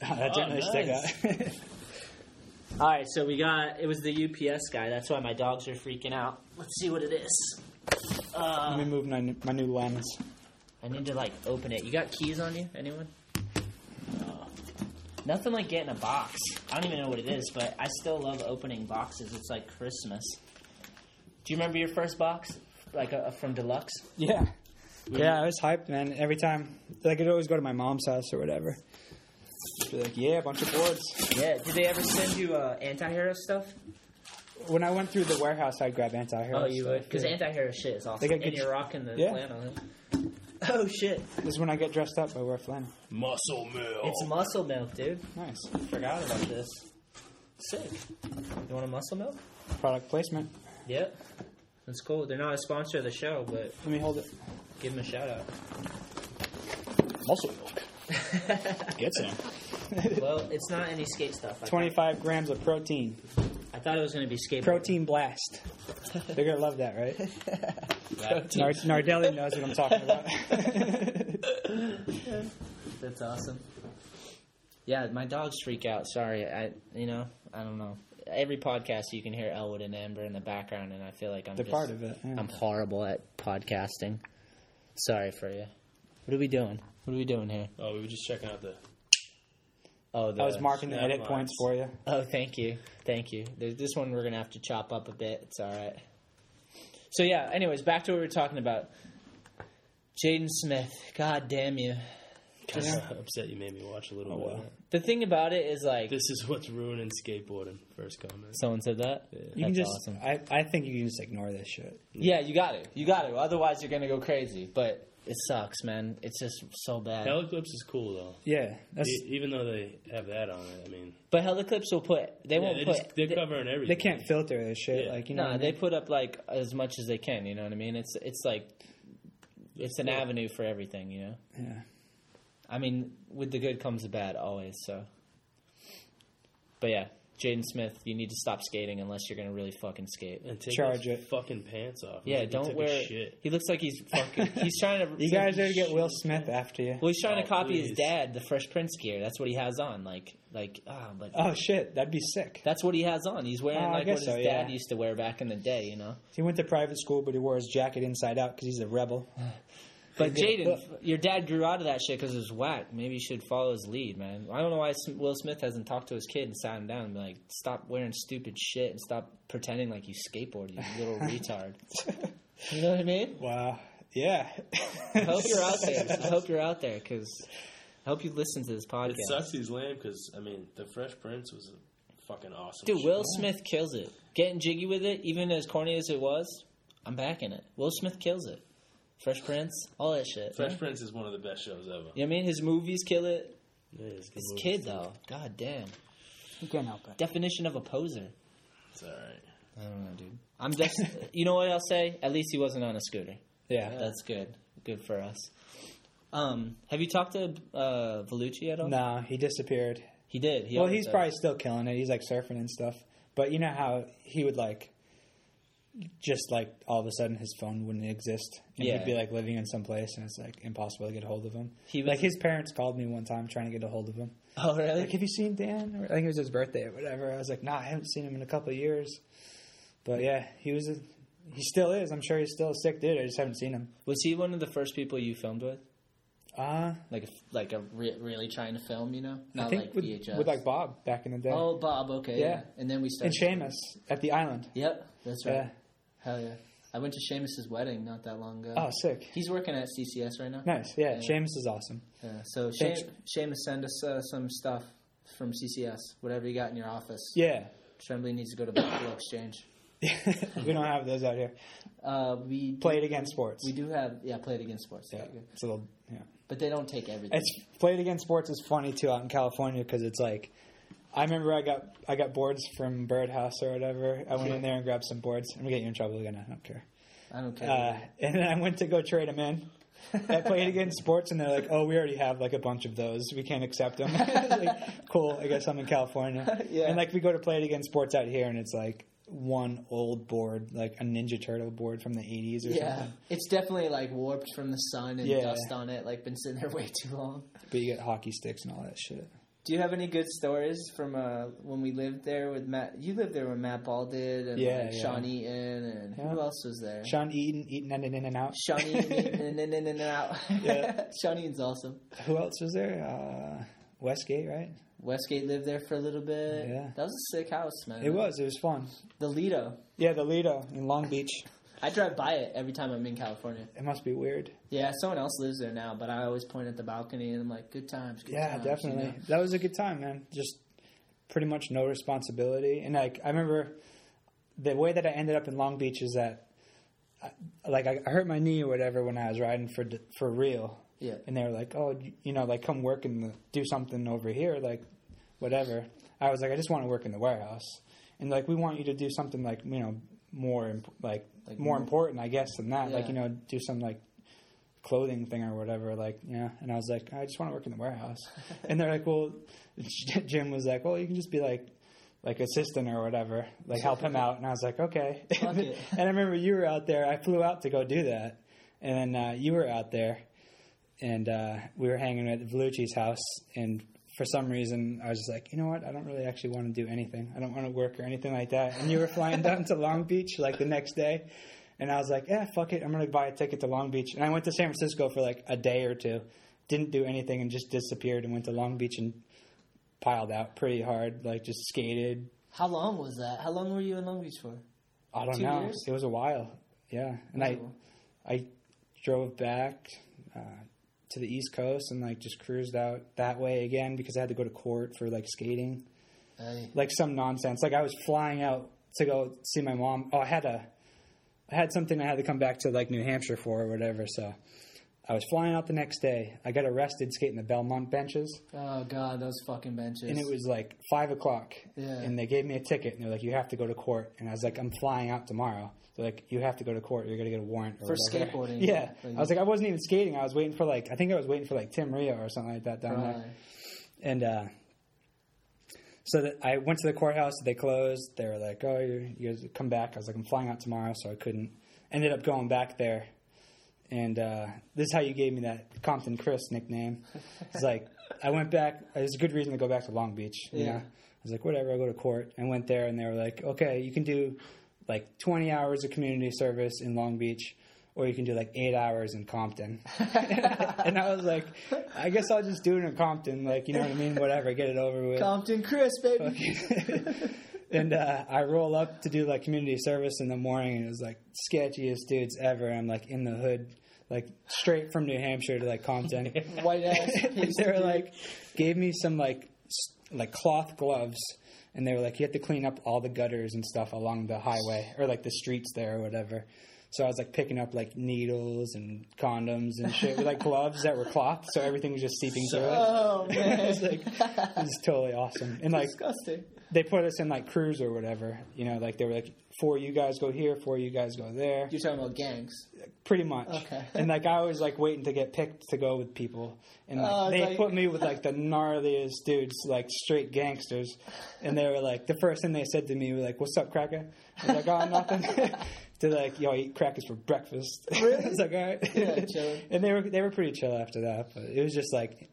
S2: that
S3: Oh,
S2: didn't really stick
S3: nice.
S2: out.
S1: All right, so we got it was the UPS guy. That's why my dogs are freaking out. Let's see what it is.
S2: Let
S1: Uh,
S2: me move my new- my new lens.
S1: I need to like open it. You got keys on you? Anyone? Uh, nothing like getting a box. I don't even know what it is, but I still love opening boxes. It's like Christmas. Do you remember your first box, like uh, from Deluxe?
S2: Yeah. Yeah, I was hyped, man. Every time, like, I'd always go to my mom's house or whatever. Just be like, yeah, a bunch of boards.
S1: Yeah. Did they ever send you uh, anti-hero stuff?
S2: When I went through the warehouse, I'd grab anti-hero. Stuff.
S1: Oh, you would, because
S2: yeah.
S1: anti-hero shit is awesome.
S2: They got
S1: and
S2: good
S1: you're rocking the
S2: Yeah.
S1: flannel. Oh shit!
S2: This is when I get dressed up. I wear flannel.
S3: Muscle milk.
S1: It's muscle milk, dude.
S2: Nice.
S1: Forgot about this. Sick. You want a muscle milk?
S2: Product placement.
S1: Yep. That's cool. They're not a sponsor of the show, but
S2: Let me hold it.
S1: give them a shout out.
S2: Muscle milk. Get some.
S1: well, it's not any skate stuff. I
S2: 25 grams of protein.
S1: I thought it was going to be skate.
S2: Protein blast. They're gonna love that, right? Nar- Nardelli knows what I'm talking about.
S1: That's awesome. Yeah, my dogs freak out. Sorry, I you know I don't know. Every podcast you can hear Elwood and Amber in the background, and I feel like I'm
S2: They're
S1: just,
S2: part of it. yeah.
S1: I'm horrible at podcasting. Sorry for you. What are we doing? What are we doing here?
S3: Oh, we were just checking out the.
S1: Oh, the,
S2: I was marking the edit
S3: lines.
S2: points for you.
S1: Oh, thank you, thank you. There's this one we're gonna have to chop up a bit. It's all right. So yeah. Anyways, back to what we were talking about. Jaden Smith. God damn you.
S3: Kind of upset you made me watch a little
S2: Oh,
S3: bit.
S2: well.
S3: of it.
S1: The thing about it is like
S3: This is what's ruining skateboarding. First comment.
S1: someone said that.
S2: You can just.
S1: awesome.
S2: I, I think you can just ignore this shit.
S1: Yeah, you got it. You got it. Otherwise, you're gonna go crazy. But it sucks, man. It's just so bad.
S3: Hellaclips is cool though.
S2: Yeah, that's.
S3: E- even though they have that on it, I mean,
S1: But Hellaclips will put. They
S3: yeah,
S1: won't
S3: they
S1: put.
S3: just, they're
S1: they-
S3: covering everything.
S2: They can't filter this shit.
S3: Yeah.
S2: Like you know.
S1: Nah,
S2: what I
S1: they
S2: mean?
S1: put up like as much as they can. You know what I mean? It's it's like it's an
S3: cool.
S1: avenue for everything. You know.
S2: Yeah.
S1: I mean, with the good comes the bad always. So. But yeah, Jaden Smith, you need to stop skating unless you're gonna really fucking skate.
S3: and take
S2: Charge
S3: his
S2: it.
S3: fucking pants off.
S1: Yeah,
S3: Like, he
S1: don't
S3: took a
S1: wear.
S3: shit.
S1: He looks like he's fucking. He's trying to.
S2: You guys are to get Will Smith after you.
S1: Well, he's trying
S3: Oh,
S1: to copy his
S3: please.
S1: dad, the Fresh Prince gear. That's what he has on. Like, like ah, but
S2: Oh shit, that'd be sick.
S1: that's what he has on. He's wearing
S2: Oh, I
S1: like what
S2: guess
S1: his
S2: so,
S1: dad
S2: yeah.
S1: used to wear back in the day. You know.
S2: He went to private school, but he wore his jacket inside out because he's a rebel.
S1: But
S2: He.
S1: Jaden, your dad grew out of that shit because it was whack. Maybe you should follow his lead, man. I don't know why Will Smith hasn't talked to his kid and sat him down and be like, "Stop wearing stupid shit and stop pretending like you skateboard, you little retard." You know what I mean?
S2: Wow. Yeah.
S1: I hope you're out there. I hope you're out there because I hope you listen to this podcast.
S3: It sucks he's lame because I mean, the Fresh Prince was a fucking awesome.
S1: Dude,
S3: show.
S1: Will Smith kills it. Getting jiggy with it, even as corny as it was, I'm backing it. Will Smith kills it. Fresh Prince, all that shit.
S3: Fresh
S1: man.
S3: Prince is one of the best shows ever.
S1: You know what I mean? His movies kill it.
S3: Yeah, it's
S1: His
S3: movie.
S1: kid, though. God damn.
S2: you can't help it.
S1: Definition of a poser.
S3: It's all right.
S1: I don't know, dude. I'm just, you know what I'll say? At least he wasn't on a scooter.
S2: Yeah.
S1: That's good. Good for us. Um, have you talked to uh, Vellucci at all?
S2: No, he disappeared.
S1: He did. He
S2: well, he's
S1: does.
S2: probably still killing it. He's like surfing and stuff. But you know how he would like just like all of a sudden his phone wouldn't exist and
S1: Yeah.
S2: he'd be like living in some place and it's like impossible to get a hold of him.
S1: He was-
S2: like his parents called me one time trying to get a hold of him.
S1: Oh, really?
S2: Like, have you seen Dan? Or, I think it was his birthday or whatever. I was like, nah, I haven't seen him in a couple of years. But yeah, he was. A, he still is. I'm sure he's still a sick dude. I just haven't seen him.
S1: Was he one of the first people you filmed with?
S2: Uh,
S1: Like, a, like a re- really trying to film, you know?
S2: I think
S1: like
S2: with,
S1: VHS.
S2: with like Bob back in the day.
S1: Oh, Bob. Okay. Yeah.
S2: Yeah.
S1: And then we started and.
S2: Seamus at the island.
S1: Yep. That's right.
S2: Yeah.
S1: Hell yeah. I went to Seamus's wedding not that long ago.
S2: Oh, sick.
S1: He's working at CCS right now.
S2: Nice. Yeah,
S1: Yeah.
S2: Seamus is awesome.
S1: Yeah. So
S2: Thanks.
S1: Seamus, send us uh, some stuff from CCS. Whatever you got in your office.
S2: Yeah.
S1: Tremblay needs to go to Buffalo Exchange.
S2: we don't have those out here.
S1: Uh, we
S2: Play It Again Sports.
S1: We do have yeah, Play It Again Sports.
S2: Yeah,
S1: Very good.
S2: it's a little. Yeah,
S1: But they don't take everything.
S2: it's played against sports is funny too out in California because it's like, I remember I got I got boards from Birdhouse or whatever. I went in there and grabbed some boards. I'm gonna get you in trouble again. I don't care.
S1: I don't care.
S2: Uh, and then I went to go trade them in. I played against sports, and they're like, "Oh, we already have like a bunch of those. We can't accept them." like, cool. I guess I'm in California.
S1: Yeah.
S2: And like we go to Play It Again Sports out here, and it's like one old board, like a Ninja Turtle board from the 80s or
S1: yeah,
S2: something.
S1: it's definitely like warped from the sun and
S2: Yeah.
S1: dust on it. Like been sitting there way too long.
S2: But you get hockey sticks and all that shit.
S1: Do you have any good stories from uh, when we lived there with Matt? You lived there when Matt Ball did, and
S2: Yeah,
S1: like
S2: yeah.
S1: Sean Eaton, and
S2: Yeah.
S1: who else was there?
S2: Sean Eaton, Eaton, in and in and out.
S1: Sean Eaton, in and in and out.
S2: Yeah.
S1: Sean Eaton's awesome.
S2: Who else was there? Uh, Westgate, right?
S1: Westgate lived there for a little bit.
S2: Yeah.
S1: That was a sick house, man.
S2: It was. It was fun.
S1: the Lido.
S2: Yeah, the Lido in Long Beach.
S1: I drive by it every time I'm in California.
S2: It must be weird.
S1: Yeah, someone else lives there now, but I always point at the balcony and I'm like, "Good times." Good
S2: Yeah,
S1: times,
S2: definitely.
S1: you know?
S2: That was a good time, man. Just pretty much no responsibility. And like I remember the way that I ended up in Long Beach is that I, like I, I hurt my knee or whatever when I was riding for for real.
S1: Yeah.
S2: And they were like, "Oh, you, you know, like come work and do something over here, like whatever." I was like, "I just want to work in the warehouse." And like we want you to do something like, you know, more imp- like,
S1: Like
S2: more important, I guess, than that. Like, you know, do some like clothing thing or whatever. Like, yeah. And I was like, I just want to work in the warehouse. and they're like, well, Jim was like, well, you can just be like, like assistant or whatever, like help him out. And I was like, okay. And I remember you were out there. I flew out to go do that, and then uh, you were out there, and uh, we were hanging at Vellucci's house. And for some reason, I was just like, you know what? I don't really actually want to do anything. I don't want to work or anything like that. And you were flying down to Long Beach like the next day. And I was like, yeah, fuck it. I'm going to buy a ticket to Long Beach. And I went to San Francisco for like a day or two. Didn't do anything and just disappeared and went to Long Beach and piled out pretty hard. Like just skated.
S1: How long was that? How long were you in Long Beach for?
S2: I don't
S1: Two
S2: know.
S1: years?
S2: It was a while. Yeah. And I,
S1: Oh.
S2: I drove back uh, to the East Coast and like just cruised out that way again because I had to go to court for like skating.
S1: Hey.
S2: like some nonsense. Like I was flying out to go see my mom. Oh, I had a, I had something I had to come back to like New Hampshire for or whatever. So I was flying out the next day. I got arrested skating the Belmont benches,
S1: Oh god, those fucking benches.
S2: and it was like five o'clock.
S1: Yeah.
S2: And they gave me a ticket, and they're like, "You have to go to court." And I was like, "I'm flying out tomorrow." They're like, "You have to go to court. You're gonna get a warrant or
S1: For
S2: whatever."
S1: skateboarding.
S2: Yeah.
S1: Like-
S2: I was like, I wasn't even skating. I was waiting for like, I think I was waiting for like Tim Rio or something like that down there.
S1: Right.
S2: And uh, so that I went to the courthouse. They closed. They were like, "Oh, you, you guys come back." I was like, "I'm flying out tomorrow," so I couldn't. Ended up going back there, and uh, this is how you gave me that Compton Chris nickname. It's like I went back. Was a good reason to go back to Long Beach.
S1: Yeah.
S2: know? I was like, whatever. I'll go to court. I went there, and they were like, "Okay, you can do like 20 hours of community service in Long Beach." Or you can do like eight hours in Compton, and I was like, I guess I'll just do it in Compton, like you know what I mean, whatever, get it over with.
S1: Compton Chris, baby.
S2: and uh, I roll up to do like community service in the morning, and it was like sketchiest dudes ever. I'm like in the hood, like straight from New Hampshire to like Compton.
S1: White ass.
S2: they were like, gave me some like s- like cloth gloves, and they were like, you have to clean up all the gutters and stuff along the highway or like the streets there or whatever. So I was like picking up like needles and condoms and shit with like gloves that were cloth, so everything was just seeping through it.
S1: Oh
S2: it
S1: man,
S2: was like it was totally awesome. And like
S1: disgusting.
S2: They put us in like crews or whatever. You know, like they were like, four you guys go here, four you guys go there.
S1: You're talking about gangs.
S2: Pretty much.
S1: Okay.
S2: And like I was like waiting to get picked to go with people, and oh, like,
S1: Oh,
S2: they
S1: like-
S2: put me with like the gnarliest dudes, like straight gangsters. And they were like, the first thing they said to me was like, "What's up, cracker?" I was like, "Oh, nothing." They're like, "Yo, I eat crackers for breakfast." Really? I was like, "All right."
S1: Yeah,
S2: and they were they were pretty chill after that, but it was just like,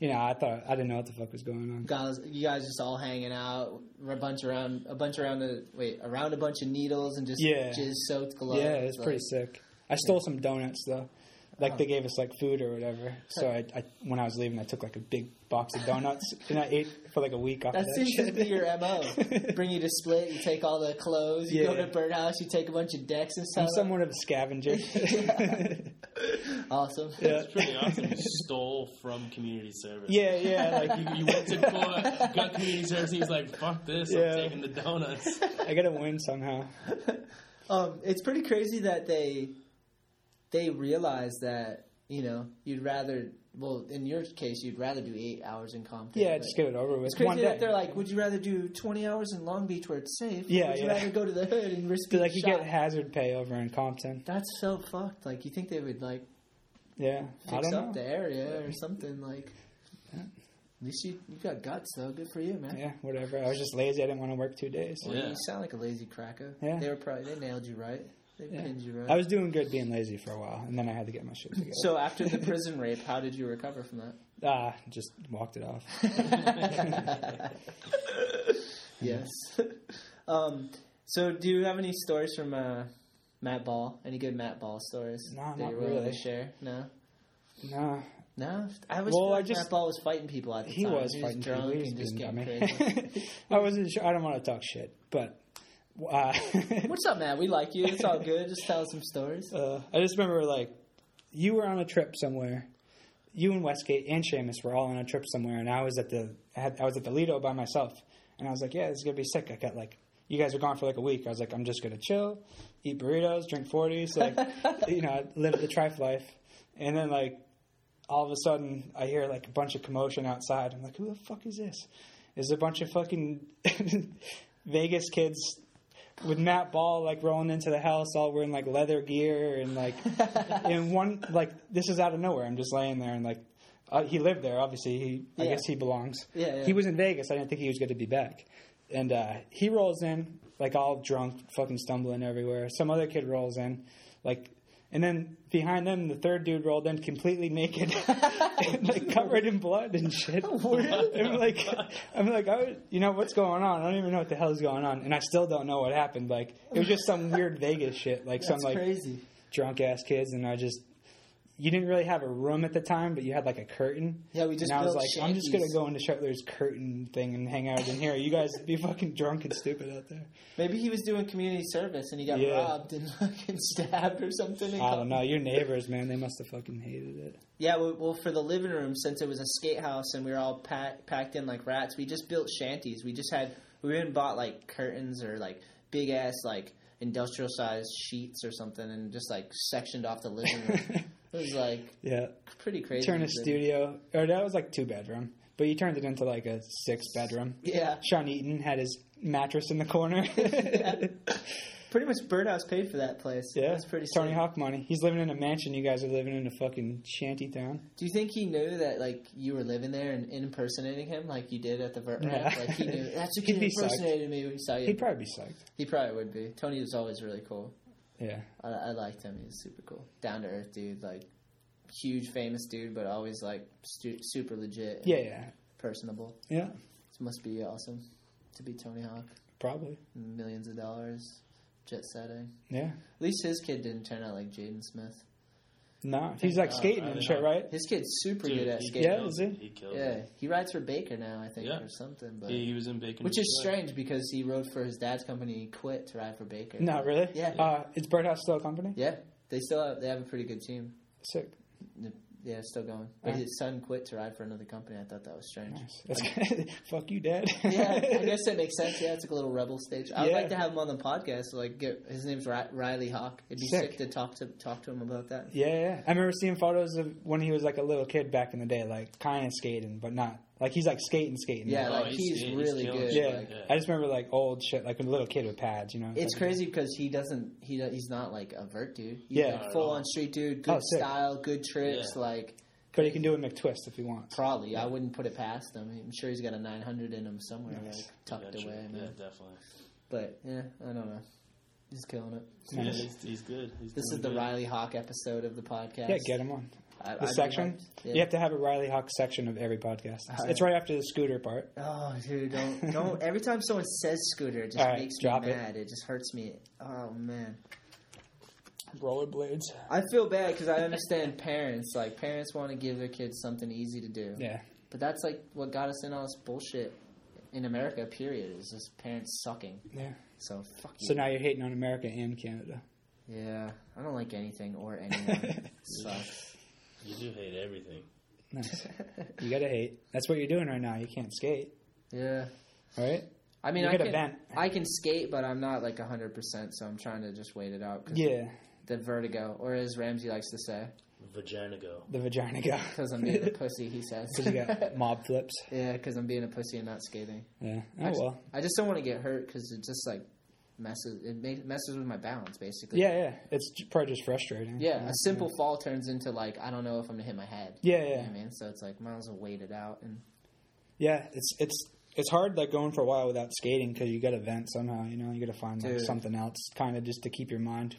S2: you know, I thought I didn't know what the fuck was going on.
S1: Guys, you guys just all hanging out, a bunch around, a bunch around a wait, around a bunch of needles and just
S2: Yeah.
S1: jizz soaked gloves.
S2: Yeah, it's
S1: like-
S2: pretty sick. I stole some donuts though. Like they gave us like food or whatever. So I, I when I was leaving, I took like a big box of donuts and I ate for like a week off
S1: That
S2: of that
S1: seems to
S2: shit.
S1: be your mo. Bring you to split. You take all the clothes. You go
S2: Yeah.
S1: to birdhouse. You take a bunch of decks and stuff.
S2: I'm
S1: stuff.
S2: somewhat of a scavenger.
S1: awesome.
S2: yeah.
S3: It's pretty awesome. You stole from community service.
S2: yeah, yeah. Like
S3: You, you went to court, got community service, and he was like, "Fuck this!
S2: Yeah.
S3: I'm taking the donuts."
S2: I gotta win somehow.
S1: Um, it's pretty crazy that they they realize that you know you'd rather. Well, in your case, you'd rather do eight hours in Compton.
S2: Yeah, just get it over with.
S1: It's crazy
S2: One
S1: that
S2: day.
S1: they're like, would you rather do 20 hours in Long Beach where it's safe? or
S2: Yeah,
S1: would you
S2: yeah.
S1: rather go to the hood and risk
S2: Feel
S1: being
S2: like you get hazard pay over in Compton.
S1: That's so fucked. Like, you think they would, like,
S2: Yeah, I
S1: fix
S2: don't
S1: up
S2: know.
S1: the area or something? Like, at least you, you got guts, though. Good for you, man.
S2: Yeah, whatever. I was just lazy. I didn't want to work two days.
S1: Well,
S3: Yeah.
S1: You sound like a lazy cracker.
S2: Yeah.
S1: They were probably, they nailed you right. They
S2: Yeah.
S1: pinned you right.
S2: I was doing good being lazy for a while, and then I had to get my shit together.
S1: so, after the prison rape, how did you recover from that?
S2: ah, just walked it off.
S1: yes. um, so, do you have any stories from uh, Matt Ball? Any good Matt Ball stories
S2: No,
S1: that
S2: not
S1: you're willing
S2: really.
S1: to share? No.
S2: No,
S1: No, I was.
S2: Well,
S1: Well,
S2: I
S1: I
S2: just-
S1: Matt Ball was fighting people at the time.
S2: he
S1: time.
S2: was fighting
S1: drunk
S2: people. He was
S1: and just getting crazy.
S2: I wasn't sure. I don't want to talk shit, but uh,
S1: What's up, man? We like you. It's all good. Just tell us some stories.
S2: uh, I just remember like you were on a trip somewhere. You and Westgate and Seamus were all on a trip somewhere, and I was at the I, had, I was at the Lido by myself, and I was like, "Yeah, this is gonna be sick." I got like, you guys were gone for like a week. I was like, "I'm just gonna chill, eat burritos, drink 40s, like, you know, live the trife life." And then like, all of a sudden, I hear like a bunch of commotion outside. I'm like, "Who the fuck is this?" Is a bunch of fucking Vegas kids with Matt Ball like rolling into the house, all wearing like leather gear and like in one like this is out of nowhere. I'm just laying there and like uh, he lived there. Obviously, he I guess he belongs.
S1: Yeah, yeah.
S2: He was in Vegas. I didn't think he was going to be back. And uh, he rolls in like all drunk, fucking stumbling everywhere. Some other kid rolls in, like, And then behind them, the third dude rolled in completely naked, and, like covered in blood and shit. I'm like, I'm like, I, you know what's going on? I don't even know what the hell is going on, and I still don't know what happened. Like it was just some weird Vegas shit, like some like
S1: crazy.
S2: drunk ass kids, and I just. You didn't really have a room at the time, but you had like a curtain.
S1: Yeah, we just
S2: and I was like, I'm just gonna go into Shetler's curtain thing and hang out in here. You guys be fucking drunk and stupid out there.
S1: Maybe he was doing community service and he got
S2: Yeah.
S1: robbed and fucking stabbed or something.
S2: I don't know. Your neighbors, man, they must have fucking hated it.
S1: Yeah, well, well, for the living room, since it was a skate house and we were all pack, packed in like rats, we just built shanties. We just had we even bought like curtains or like big ass like industrial sized sheets or something, and just like sectioned off the living room. it was like
S2: Yeah.
S1: pretty crazy.
S2: Turn a studio, or that was like two bedroom, but you turned it into like a six bedroom.
S1: Yeah,
S2: Sean Eaton had his mattress in the corner.
S1: pretty much Birdhouse paid for that place.
S2: yeah,
S1: that's pretty.
S2: Tony
S1: sick.
S2: Hawk money. He's living in a mansion. You guys are living in a fucking shanty town.
S1: Do you think he knew that like you were living there and impersonating him like you did at the vert?
S2: Nah.
S1: Like he knew that's
S2: what psyched.
S1: impersonated me when he saw you.
S2: He'd probably be psyched.
S1: he probably would be. Tony was always really cool.
S2: Yeah,
S1: I, I liked him. He was super cool, down to earth dude. Like huge famous dude, but always like stu- super legit.
S2: yeah, yeah,
S1: personable.
S2: yeah.
S1: This must be awesome to be Tony Hawk.
S2: Probably.
S1: Millions of dollars, jet setting.
S2: Yeah.
S1: At least his kid didn't turn out like Jaden Smith.
S2: No, he's like skating
S3: I
S2: and
S3: don't
S2: shit, right?
S1: His kid's super
S3: Dude,
S1: good at
S3: he
S1: skating.
S2: Yeah, is he?
S3: it. He kills
S1: Yeah,
S3: it.
S1: he rides for Baker now, I think,
S3: Yeah.
S1: or something. But
S3: He, he was in Bacon.
S1: which is
S3: before
S1: strange because he rode for his dad's company. He quit to ride for Baker.
S2: No, really?
S1: Yeah.
S2: Uh, is Birdhouse still a company?
S1: Yeah, they still have, they have a pretty good team.
S2: Sick.
S1: Yeah, still going. But his son quit to ride for another company. I thought that was strange.
S2: Nice. That's good. Fuck you, Dad.
S1: yeah, I guess that makes sense. Yeah, it's like a little rebel stage. I would
S2: Yeah.
S1: like to have him on the podcast. So like, get his name's Riley Hawk. It'd be
S2: Sick.
S1: sick. to talk to talk to him about that.
S2: Yeah, yeah. I remember seeing photos of when he was like a little kid back in the day, like kind of skating, but not like he's like skating, skating.
S1: Yeah,
S3: Oh,
S1: like
S3: he's-
S1: he's,
S3: he's
S1: really good.
S2: yeah.
S1: Like,
S3: Yeah.
S2: I just remember like old shit, like a little kid with pads. You know,
S1: it's
S2: like-
S1: crazy because he doesn't. He do- he's not like a vert dude. He's
S2: Yeah.
S1: like full on street dude. Oh, good
S2: Oh,
S1: style, good tricks.
S3: Yeah.
S1: Like
S2: But he can do a McTwist if he wants.
S1: probably, I wouldn't put it past him. I'm sure he's got a 900 in him somewhere,
S2: Nice.
S1: like tucked
S3: Eventually.
S1: away.
S3: Yeah, definitely.
S1: But yeah, I don't know. He's killing it.
S3: Yeah,
S2: Nice.
S3: he's, he's good. He's
S1: This is the
S3: good.
S1: Riley Hawk episode of the podcast.
S2: Yeah, get him on
S1: I,
S2: the
S1: I'd
S2: section.
S1: Yeah.
S2: You have to have a Riley Hawk section of every podcast. Oh, it's,
S1: Alright.
S2: it's right after the scooter part.
S1: Oh, dude, don't don't. Every time someone says scooter, it just
S2: right,
S1: makes me
S2: drop it.
S1: mad. It. just hurts me. Oh man,
S2: Rollerblades.
S1: I feel bad because I understand parents. Like parents want to give their kids something easy to do,
S2: Yeah.
S1: but that's like what got us in all this bullshit in America. Period. Is just parents sucking.
S2: Yeah.
S1: So fuck you.
S2: So now you're hating on America and Canada.
S1: yeah, I don't like anything or anyone. Sucks.
S3: You do hate everything.
S2: Nice. you gotta hate. That's what you're doing right now. You can't skate,
S1: Yeah.
S2: right?
S1: I mean,
S2: You
S1: I
S2: gotta
S1: can,
S2: vent.
S1: I can skate, but I'm not like 100%, so I'm trying to just wait it out. 'cause
S2: Yeah.
S1: The vertigo, or as Ramsey likes to say,
S3: Vagina go.
S2: The vagina guy.
S1: because I'm being a pussy, he says.
S2: Because you got mob flips.
S1: yeah, because I'm being a pussy and not skating.
S2: Yeah. Oh
S1: Actually,
S2: well.
S1: I just don't want to get hurt because it just like messes it messes with my balance basically.
S2: Yeah, yeah. It's probably just frustrating.
S1: Yeah, a simple fall turns into like I don't know if I'm gonna hit my head.
S2: Yeah,
S1: You know
S2: yeah.
S1: I mean, so it's like might as well wait it out and
S2: Yeah, it's it's it's hard like going for a while without skating because you got to vent somehow. You know, you got to find like
S1: Dude.
S2: something else, kind of just to keep your mind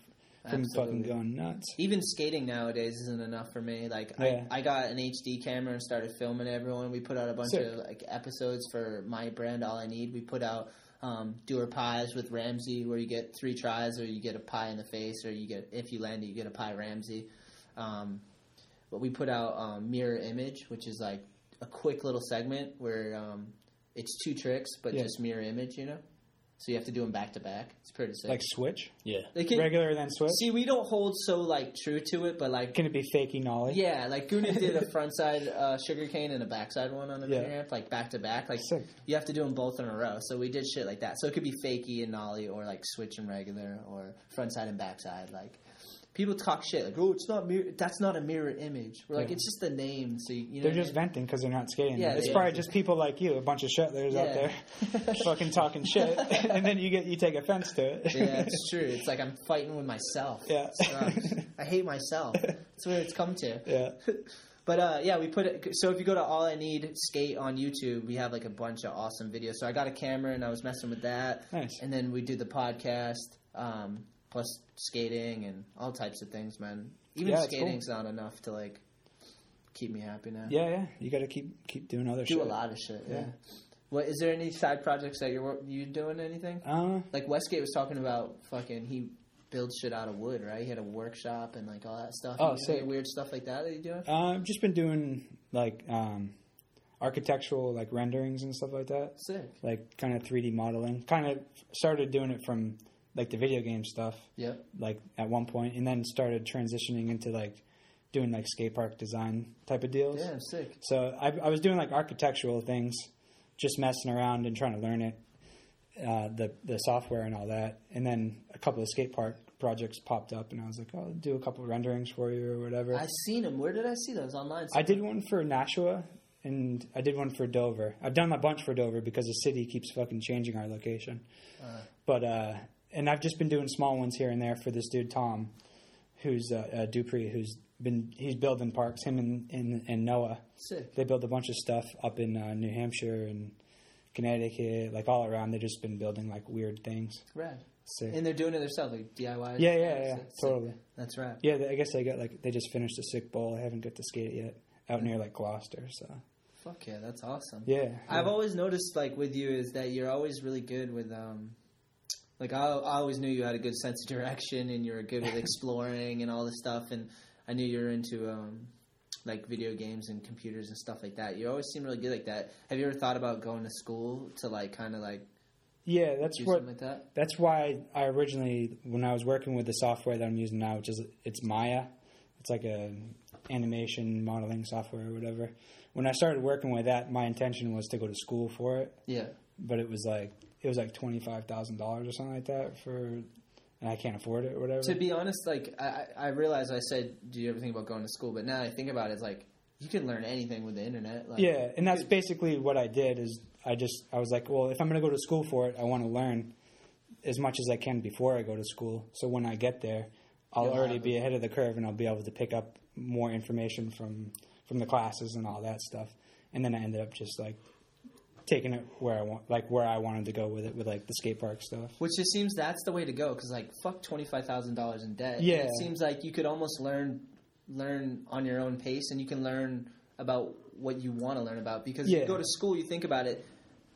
S2: from
S1: Absolutely.
S2: fucking going nuts.
S1: even skating nowadays isn't enough for me. Like
S2: Yeah.
S1: I, I got an HD camera and started filming everyone. We put out a bunch
S2: Sick.
S1: of like episodes for my brand. All I need. We put out um, doer pies with Ramsey, where you get three tries, or you get a pie in the face, or you get if you land it, you get a pie Ramsey. Um, but we put out um, mirror image, which is like a quick little segment where um, it's two tricks, but
S2: Yeah.
S1: just mirror image. You know, so you have to do them back to back. It's pretty sick.
S2: Like switch,
S3: Yeah.
S1: They can-
S2: regular then switch.
S1: see, we don't hold so like true to it, but like
S2: Can it be fakey nollie?
S1: yeah, like Guna did a front side uh, sugar cane and a backside one on the
S2: Yeah.
S1: mini ramp, like back to back. Like
S2: Sick.
S1: you have to do them both in a row. So we did shit like that. So it could be fakie and nollie, or like switch and regular, or front side and backside. Like people talk shit, like oh, it's not mirror. That's not a mirror image. We're like,
S2: Yeah.
S1: it's just the name. So you, you know,
S2: They're
S1: what I
S2: just
S1: mean?
S2: venting because they're not skating.
S1: Yeah,
S2: it's probably just people like you, a bunch of shitlers out there, fucking talking shit, and then you get you take offense to it.
S1: yeah, it's true. It's like I'm fighting with myself.
S2: Yeah.
S1: I hate myself. That's where it's come to.
S2: yeah.
S1: But uh, yeah, we put it. So if you go to All I Need Skate on YouTube, we have like a bunch of awesome videos. So I got a camera and I was messing with that,
S2: Nice.
S1: and then we did the podcast. Um, plus skating and all types of things, man. Even
S2: Yeah, it's cool.
S1: skating's not enough to like keep me happy now.
S2: Yeah, yeah. You got to keep keep doing other
S1: do
S2: shit.
S1: a lot of shit. Yeah.
S2: Yeah.
S1: What is there any side projects that you're you doing anything?
S2: Uh,
S1: Like Westgate was talking about fucking he builds shit out of wood, right? He had a workshop and like all that stuff.
S2: Oh, sick.
S1: weird stuff like that that you doing?
S2: uh, I've just been doing like um, architectural like renderings and stuff like that.
S1: Sick.
S2: Like kind of 3D modeling. Kind of started doing it from like the video game stuff.
S1: Yep.
S2: like at one point, and then started transitioning into like doing like skate park design type of deals.
S1: Yeah, sick.
S2: So I, I was doing like architectural things, just messing around and trying to learn it, uh, the the software and all that. And then a couple of skate park projects popped up, and I was like, "Oh, I'll do a couple of renderings for you or whatever."
S1: I've seen them. Where did I see those online?
S2: I did one for Nashua, and I did one for Dover. I've done a bunch for Dover because the city keeps fucking changing our location. but uh, and I've just been doing small ones here and there for this dude Tom, who's uh, uh, Dupree, who's been he's building parks. Him and, and and Noah,
S1: Sick.
S2: they build a bunch of stuff up in uh, New Hampshire and Connecticut, like all around. They've just been building like weird things.
S1: Rad.
S2: Sick.
S1: And they're doing it themselves, like DIY.
S2: yeah, yeah, yeah,
S1: Sick, sick.
S2: totally.
S1: That's rad.
S2: Yeah, they- I guess they got like they just finished a sick bowl. I haven't got to skate it yet out near like Gloucester. So
S1: Fuck yeah, that's awesome.
S2: yeah,
S1: I've
S2: yeah.
S1: always noticed, like with you, is that you're always really good with, um, like I, I always knew you had a good sense of direction and you were good with exploring and all this stuff, and I knew you were into um, like video games and computers and stuff like that. You always seem really good like that. Have you ever thought about going to school to like kind of like
S2: yeah. That's
S1: do
S2: what
S1: something like that?
S2: That's why I originally, when I was working with the software that I'm using now, which is it's Maya, it's like a animation modeling software or whatever. When I started working with that, my intention was to go to school for it,
S1: Yeah,
S2: but it was like it was like twenty five thousand dollars or something like that for, and I can't afford it or whatever.
S1: To be honest, like I, I I realize I said, do you ever think about going to school? But now I think about it, it's like you can learn anything with the internet. Like,
S2: yeah, and that's basically what I did. Is I just I was like, well, if I'm going to go to school for it, I want to learn as much as I can before I go to school. So when I get there, I'll already be ahead of the curve, and I'll be able to pick up more information from from the classes and all that stuff. And then I ended up just like taking it where I want, like where I wanted to go with it, with like the skate park stuff.
S1: Which just seems that's the way to go because like fuck twenty five thousand dollars in debt.
S2: Yeah.
S1: it seems like you could almost learn learn on your own pace, and you can learn about what you want to learn about. Because
S2: Yeah.
S1: you go to school, you think about it,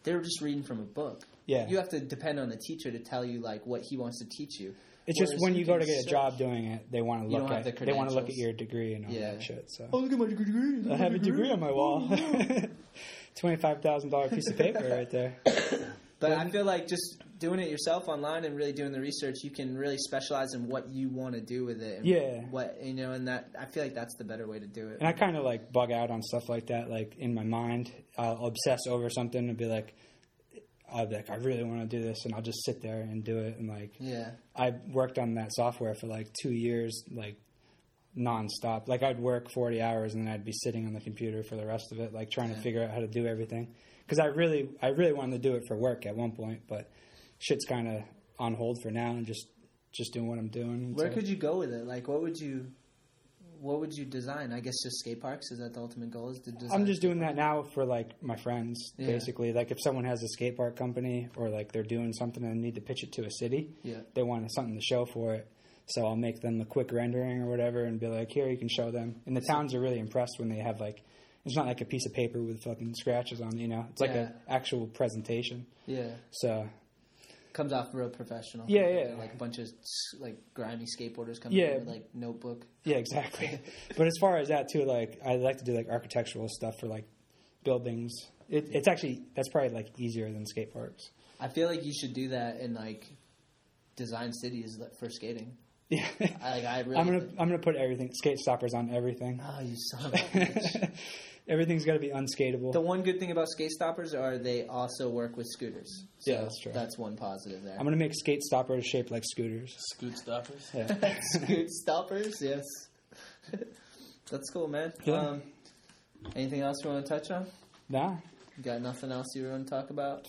S1: they're just reading from a book.
S2: Yeah,
S1: You have to depend on the teacher to tell you like what he wants to teach you.
S2: it's just when you, go to get a
S1: search-
S2: job doing it, they want to
S1: You
S2: look
S1: don't
S2: at
S1: have the
S2: they want to look at your degree and all
S1: Yeah.
S2: that shit. So.
S1: Oh, look at my degree!
S2: I have a degree on my wall. Twenty-five thousand dollar piece of paper right there.
S1: But I feel like just doing it yourself online and really doing the research, you can really specialize in what you want to do with it. And
S2: Yeah.
S1: What you know, and that I feel like that's the better way to do it.
S2: And I kind of like bug out on stuff like that. Like in my mind, I'll obsess over something and be like, I'll be like, I really want to do this, and I'll just sit there and do it. And like,
S1: yeah.
S2: I worked on that software for like two years, like nonstop. Like I'd work forty hours and then I'd be sitting on the computer for the rest of it, like trying
S1: Yeah.
S2: to figure out how to do everything. Because I really, I really wanted to do it for work at one point, but shit's kind of on hold for now, and just just doing what I'm doing.
S1: Where
S2: So-
S1: could you go with it? Like, what would you, what would you design? I guess just skate parks. Is that the ultimate goal? Is to design?
S2: I'm just doing that now for like my friends,
S1: Yeah.
S2: basically. Like if someone has a skate park company or like they're doing something and need to pitch it to a city,
S1: Yeah.
S2: they want something to show for it. So I'll make them a quick rendering or whatever and be like, here, you can show them. And the towns are really impressed when they have like, it's not like a piece of paper with fucking scratches on it, you know? It's like
S1: Yeah.
S2: an actual presentation.
S1: Yeah.
S2: So
S1: Comes off real professional.
S2: Yeah, yeah.
S1: Like a bunch of like grimy skateboarders coming
S2: Yeah.
S1: in with like notebook.
S2: Yeah, exactly. but as far as that too, like I like to do like architectural stuff for like buildings. It, it's actually that's probably like easier than skate parks.
S1: I feel like you should do that in like design cities for skating.
S2: Yeah,
S1: I like. I really.
S2: I'm gonna
S1: think-
S2: I'm gonna put everything skate stoppers on everything.
S1: Oh, you son of a bitch.
S2: Everything's got to be unskateable.
S1: The one good thing about skate stoppers are they also work with scooters. So
S2: Yeah, that's true.
S1: That's one positive there.
S2: I'm gonna make skate stoppers shaped like scooters.
S3: Scoot stoppers.
S2: Yeah.
S1: Scoot stoppers, yes. That's cool, man.
S2: Yeah.
S1: Um, anything else you want to touch on?
S2: nah,
S1: You got nothing else you want to talk about?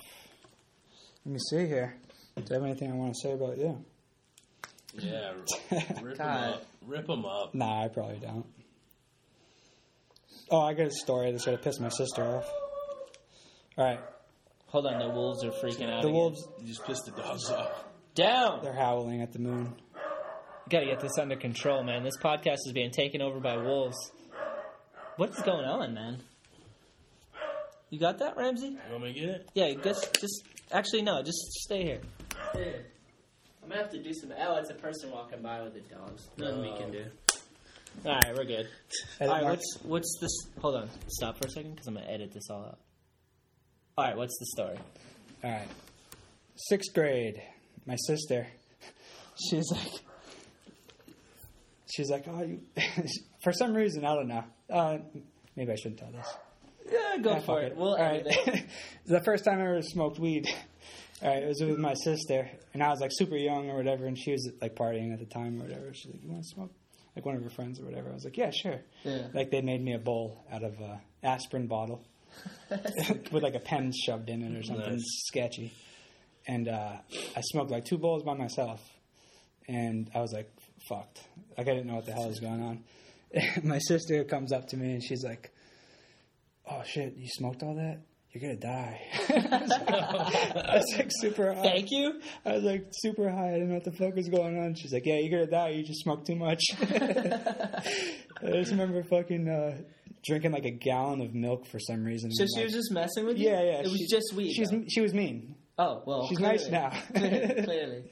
S2: let me see here. Do I have anything I want to say about you?
S3: Yeah, rip them
S1: God.
S3: up. Rip them up.
S2: Nah, I probably don't. Oh, I got a story that's gonna piss my sister off. All right,
S1: Hold on, the wolves are freaking out.
S2: the
S1: again.
S2: wolves
S3: You just pissed the dogs off.
S1: down.
S2: they're howling at the moon.
S1: Gotta get this under control, man. This podcast is being taken over by wolves. What's going on, man? You got that, Ramsey?
S3: You want me to get it?
S1: Yeah, just, just actually no, just stay here. I'm gonna have to do some. Oh, it's a person walking by with the dogs. Nothing we can do. All right, we're good. All right, what's what's this? Hold on, stop for a second because I'm gonna edit this all out. All right, what's the story?
S2: All right. Sixth grade, my sister, she's like, she's like, oh, you, for some reason, I don't know. Uh, maybe I shouldn't tell this.
S1: Yeah, go
S2: Ah,
S1: for
S2: fuck
S1: it. We'll
S2: All right.
S1: edit it.
S2: the first time I ever smoked weed. All right, it was with my sister, and I was like super young or whatever, and she was like partying at the time or whatever. She's like, "You want to smoke?" Like one of her friends or whatever. I was like, "Yeah, sure."
S1: Yeah.
S2: Like they made me a bowl out of a aspirin bottle with like a pen shoved in it or something
S3: Nice.
S2: sketchy. And uh, I smoked like two bowls by myself, and I was like fucked. Like I didn't know what the hell was going on. my sister comes up to me and she's like, "Oh shit, you smoked all that? You're gonna die." I was like super high.
S1: Thank you.
S2: I was like super high. I didn't know what the fuck was going on. She's like, "Yeah, you're gonna die. You just smoked too much." I just remember fucking uh, drinking like a gallon of milk for some reason.
S1: So she
S2: Like-
S1: was just messing with you.
S2: yeah, yeah.
S1: It was just weed.
S2: She's
S1: though.
S2: she was mean,
S1: oh well.
S2: she's
S1: clearly.
S2: nice now.
S1: clearly.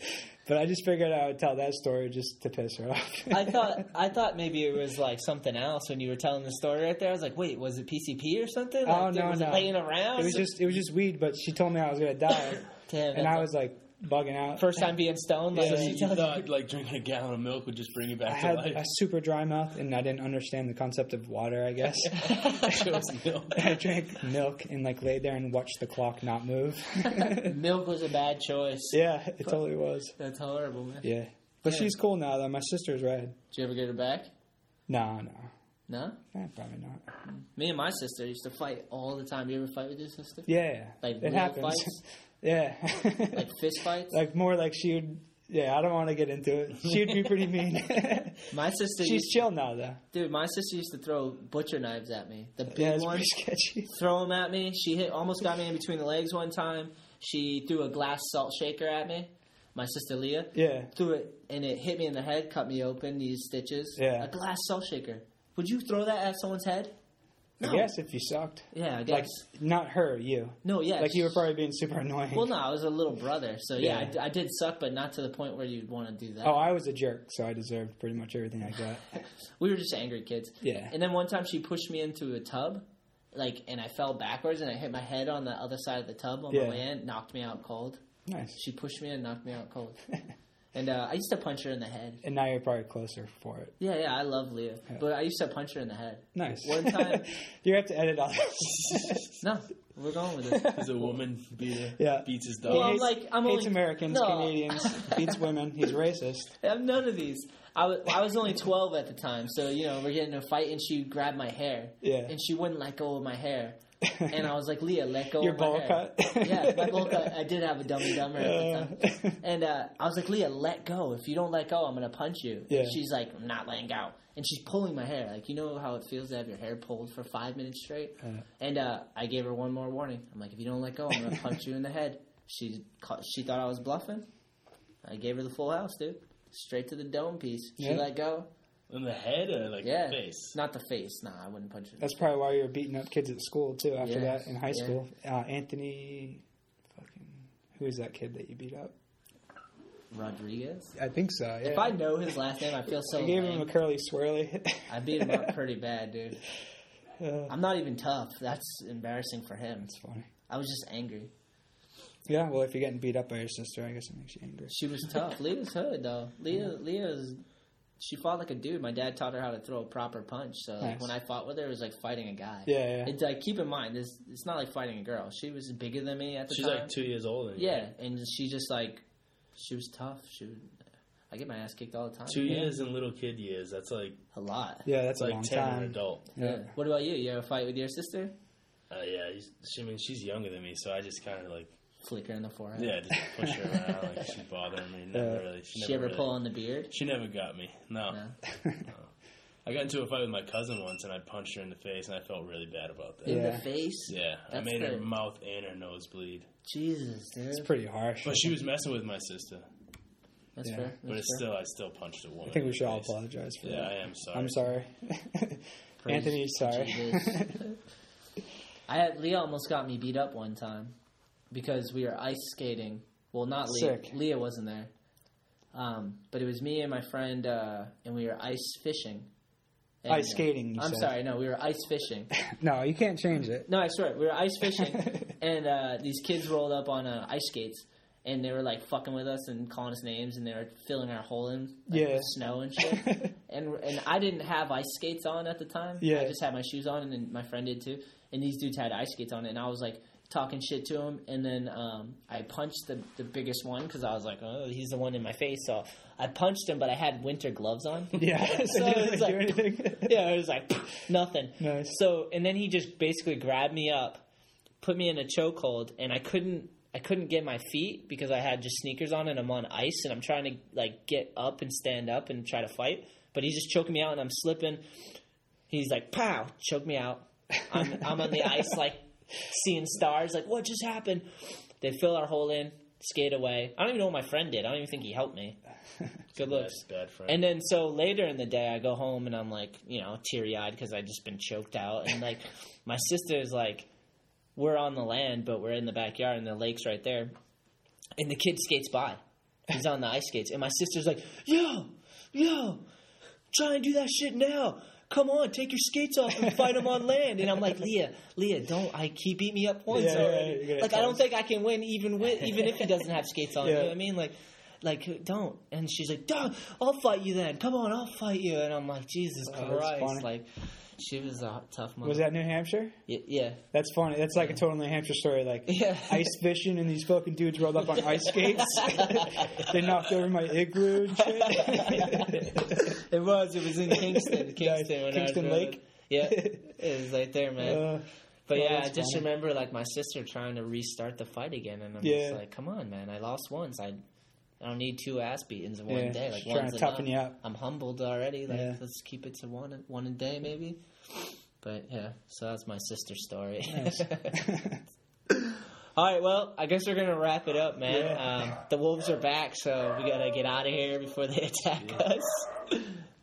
S2: But I just figured I would tell that story just to piss her off.
S1: I thought I thought maybe it was like something else when you were telling the story right there. I was like, wait, was it PCP or something? Oh, like,
S2: Oh, no,
S1: was
S2: no.
S1: it laying around?
S2: it was just it was just weed, but she told me I was gonna die,
S1: Damn,
S2: and I was like bugging out.
S1: first time being stoned. Like,
S2: Yeah,
S1: she
S3: You
S1: tells
S3: thought like drinking a gallon of milk would just bring you back
S2: I
S3: back
S2: had
S3: to
S2: a super dry mouth, and I didn't understand the concept of water. I guess
S3: Show us milk.
S2: I drank milk and like laid there and watched the clock not move.
S1: milk was a bad choice.
S2: yeah, it totally was.
S1: That's horrible, man.
S2: Yeah, but
S1: Yeah.
S2: she's cool now. Though my sister's rad.
S1: Did you ever get her back?
S2: No, no,
S1: No.
S2: eh, probably not.
S1: Me and my sister used to fight all the time. You ever fight with your sister?
S2: Yeah, yeah.
S1: Like
S2: it
S1: real
S2: happens.
S1: fights?
S2: Yeah,
S1: Like fist fights?
S2: like more like she would. Yeah, I don't want to get into it. She would be pretty mean.
S1: my sister
S2: She's chill now, though.
S1: dude. My sister used to throw butcher knives at me. The big
S2: Yeah,
S1: ones.
S2: sketchy.
S1: throw them at me. She hit almost got me in between the legs one time. She threw a glass salt shaker at me. My sister Leah
S2: Yeah,
S1: threw it and it hit me in the head, cut me open, these stitches.
S2: Yeah.
S1: A glass salt shaker. Would you throw that at someone's head? No.
S2: I guess if you sucked,
S1: Yeah, I guess.
S2: like not her, you.
S1: no, yeah.
S2: Like you were probably being super annoying.
S1: Well, no, I was a little brother, so yeah,
S2: Yeah.
S1: I I, did suck, but not to the point where you'd want to do that.
S2: Oh, I was a jerk, so I deserved pretty much everything I got.
S1: We were just angry kids.
S2: Yeah.
S1: And then one time she pushed me into a tub, like, and I fell backwards and I hit my head on the other side of the tub on
S2: Yeah.
S1: my way in, knocked me out cold.
S2: Nice.
S1: She pushed me and knocked me out cold. and uh, I used to punch her in the head.
S2: And now you're probably closer for it.
S1: Yeah, yeah, I love Leah, but I used to punch her in the head.
S2: Nice.
S1: One time,
S2: you have to edit all this.
S1: no, we're going with this.
S3: He's a woman beater.
S2: Yeah.
S3: Beats his
S1: Well,
S3: dog.
S1: I'm
S2: hates,
S1: like- I'm
S2: hates
S1: only-
S2: Americans,
S1: No.
S2: Canadians, beats women. He's racist.
S1: I have none of these. I was, I was only 12 at the time, so, you know, we're getting in a fight, and she grabbed my hair.
S2: Yeah.
S1: And she wouldn't let go of my hair. And I was like, Leah, let go
S2: Your
S1: of my
S2: bowl
S1: hair.
S2: cut.
S1: yeah, my bowl cut. I did have a dummy dumber at the time. And uh, I was like, Leah, let go. If you don't let go, I'm going to punch you.
S2: Yeah.
S1: She's like, I'm not letting go. And she's pulling my hair. Like, you know how it feels to have your hair pulled for five minutes straight?
S2: Uh.
S1: and uh, I gave her one more warning. I'm like, if you don't let go, I'm going to punch you in the head. She, she thought I was bluffing. I gave her the full house, dude. Straight to the dome piece. She
S2: Yeah.
S1: let go.
S3: In the head or like
S1: Yeah.
S3: the face?
S1: Not the face. Nah, I wouldn't punch her.
S2: That's probably why you were beating up kids at school too. After
S1: Yeah.
S2: that, in high
S1: Yeah.
S2: school, uh, Anthony, fucking, who is that kid that you beat up?
S1: Rodriguez.
S2: I think so. Yeah.
S1: If I know his last name, I feel so
S2: I gave
S1: lame.
S2: him a curly swirly.
S1: I beat him up pretty bad, dude.
S2: Uh,
S1: I'm not even tough. That's embarrassing for him.
S2: That's funny.
S1: I was just angry.
S2: Yeah, well, if you're getting beat up by your sister, I guess it makes you angry.
S1: She was tough. Leah's hood though. Leah, Leah's. She fought like a dude. My dad taught her how to throw a proper punch. So like,
S2: Nice.
S1: when I fought with her, it was like fighting a guy.
S2: Yeah, yeah.
S1: It's like keep in mind this. It's not like fighting a girl. She was bigger than me at the
S3: She's
S1: time.
S3: like two years older. than you.
S1: yeah, and she just like she was tough. She. Would, I get my ass kicked all the time.
S3: Two years in little kid years. That's like
S1: A lot.
S2: Yeah, that's
S3: it's
S2: a
S3: like
S2: long
S3: ten an adult.
S2: Yeah.
S1: What about you? You ever fight with your sister?
S3: Uh, yeah, she, I mean she's younger than me, so I just kind of like
S1: Flick her in the forehead.
S3: yeah, just push her around like she's bothering me. Never
S2: Uh,
S3: really. She,
S1: She
S3: never
S1: ever
S3: really,
S1: pull on the beard?
S3: She never got me. No.
S1: No.
S3: I got into a fight with my cousin once, and I punched her in the face, and I felt really bad about that.
S1: In
S2: Yeah.
S1: the face?
S3: Yeah, That's I
S1: That's
S3: made her mouth and her nose bleed.
S1: Jesus, dude.
S2: It's pretty harsh.
S3: But she was messing with my sister.
S1: That's
S2: Yeah.
S1: fair.
S3: but it's
S1: fair.
S3: still I still punched a woman.
S2: I think we should all
S3: face.
S2: apologize for
S3: Yeah,
S2: that.
S3: I am sorry.
S2: I'm sorry.
S1: Praise
S2: Anthony's sorry.
S1: I had Leah almost got me beat up one time because we were ice skating. Well, not Leah.
S2: Sick.
S1: Leah wasn't there, um, but it was me and my friend, uh, and we were ice fishing. And,
S2: Ice skating, you
S1: I'm
S2: said.
S1: sorry. No, we were ice fishing.
S2: no, you can't change it.
S1: No, I swear, we were ice fishing, and uh, these kids rolled up on uh, ice skates, and they were like fucking with us and calling us names, and they were filling our hole in like,
S2: Yeah.
S1: with snow and shit. and and I didn't have ice skates on at the time.
S2: Yeah.
S1: I just had my shoes on, and my friend did too. And these dudes had ice skates on, and I was like talking shit to him, and then um, I punched the the biggest one because I was like, oh, he's the one in my face, so I punched him, but I had winter gloves on.
S2: Yeah, so, it doesn't
S1: like-
S2: do anything.
S1: yeah, it was like nothing.
S2: Nice.
S1: So and then he just basically grabbed me up, put me in a chokehold, and I couldn't I couldn't get my feet because I had just sneakers on and I'm on ice and I'm trying to like get up and stand up and try to fight, but he's just choking me out and I'm slipping. He's like, "Pow!" Choke me out. I'm I'm on the ice like seeing stars. Like, what just happened? They fill our hole in, skate away. I don't even know what my friend did. I don't even think he helped me. Good looks.
S3: Bad friend.
S1: And then so later in the day, I go home and I'm like, you know, teary eyed because I just been choked out. And like, my sister's like, we're on the land, but we're in the backyard and the lake's right there. And the kid skates by. He's on the ice skates. And my sister's like, yo, yo, try and do that shit now. Come on, take your skates off and fight him on land. And I'm like, Leah, Leah, don't. I he beat me up once
S2: Yeah, yeah,
S1: already.
S2: you're
S1: like I don't think I can win even with even if he doesn't have skates on. You know what I mean? Like, like don't. And she's like, "Duh, I'll fight you then. Come on, I'll fight you." And I'm like, Jesus
S2: Oh,
S1: Christ! Like, she was a tough mother.
S2: Was that New Hampshire?
S1: Y- yeah.
S2: That's funny. That's like a total New Hampshire story. Like
S1: Yeah.
S2: ice fishing and these fucking dudes rolled up on ice skates. they knocked over my igloo and shit.
S1: It was. It was in Kingston. Kingston.
S2: Kingston Lake?
S1: Yeah, it was right there, man.
S2: Uh,
S1: but
S2: oh,
S1: yeah, I just
S2: funny.
S1: remember like my sister trying to restart the fight again, and I'm
S2: Yeah.
S1: just like, "Come on, man! I lost once. I, I don't need two ass beatings in one
S2: Yeah,
S1: day. Like
S2: trying to toughen
S1: enough.
S2: you up.
S1: I'm humbled already. Like
S2: Yeah.
S1: let's keep it to one one a day, maybe. But yeah, so that's my sister's story.
S2: Nice.
S1: All right, well, I guess we're gonna wrap it up, man.
S2: Yeah.
S1: Um, the wolves are back, so we gotta get out of here before they attack us.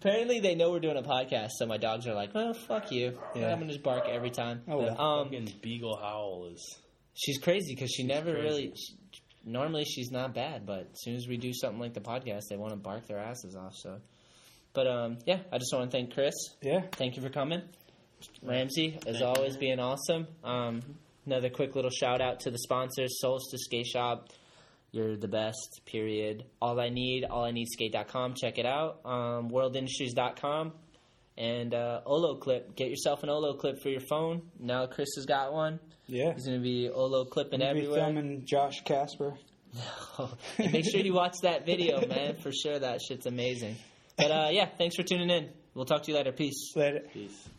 S1: Apparently, they know we're doing a podcast, so my dogs are like, "Well, fuck you."
S2: Yeah.
S1: I'm gonna just bark every time.
S2: Oh, well.
S1: Um,
S3: beagle howl is.
S1: she's crazy because she never
S3: crazy.
S1: really. She, normally, she's not bad, but as soon as we do something like the podcast, they want to bark their asses off. So, but um, yeah, I just want to thank Chris.
S2: yeah.
S1: Thank you for coming. Ramsey, as
S3: Thank
S1: always,
S3: man.
S1: being awesome. Um, another quick little shout out to the sponsors Solstice Skate Shop. You're the best, period. All I need, all I need skate.com. Check it out. Um, worldindustries.com. And uh, Olloclip. Get yourself an Olloclip for your phone. Now Chris has got one.
S2: Yeah.
S1: He's going to be Olloclipping
S2: We'll be
S1: everywhere.
S2: filming Josh Kasper.
S1: and make sure you watch that video, man. For sure, that shit's amazing. But uh, yeah, thanks for tuning in. We'll talk to you later. Peace.
S2: Later.
S3: Peace.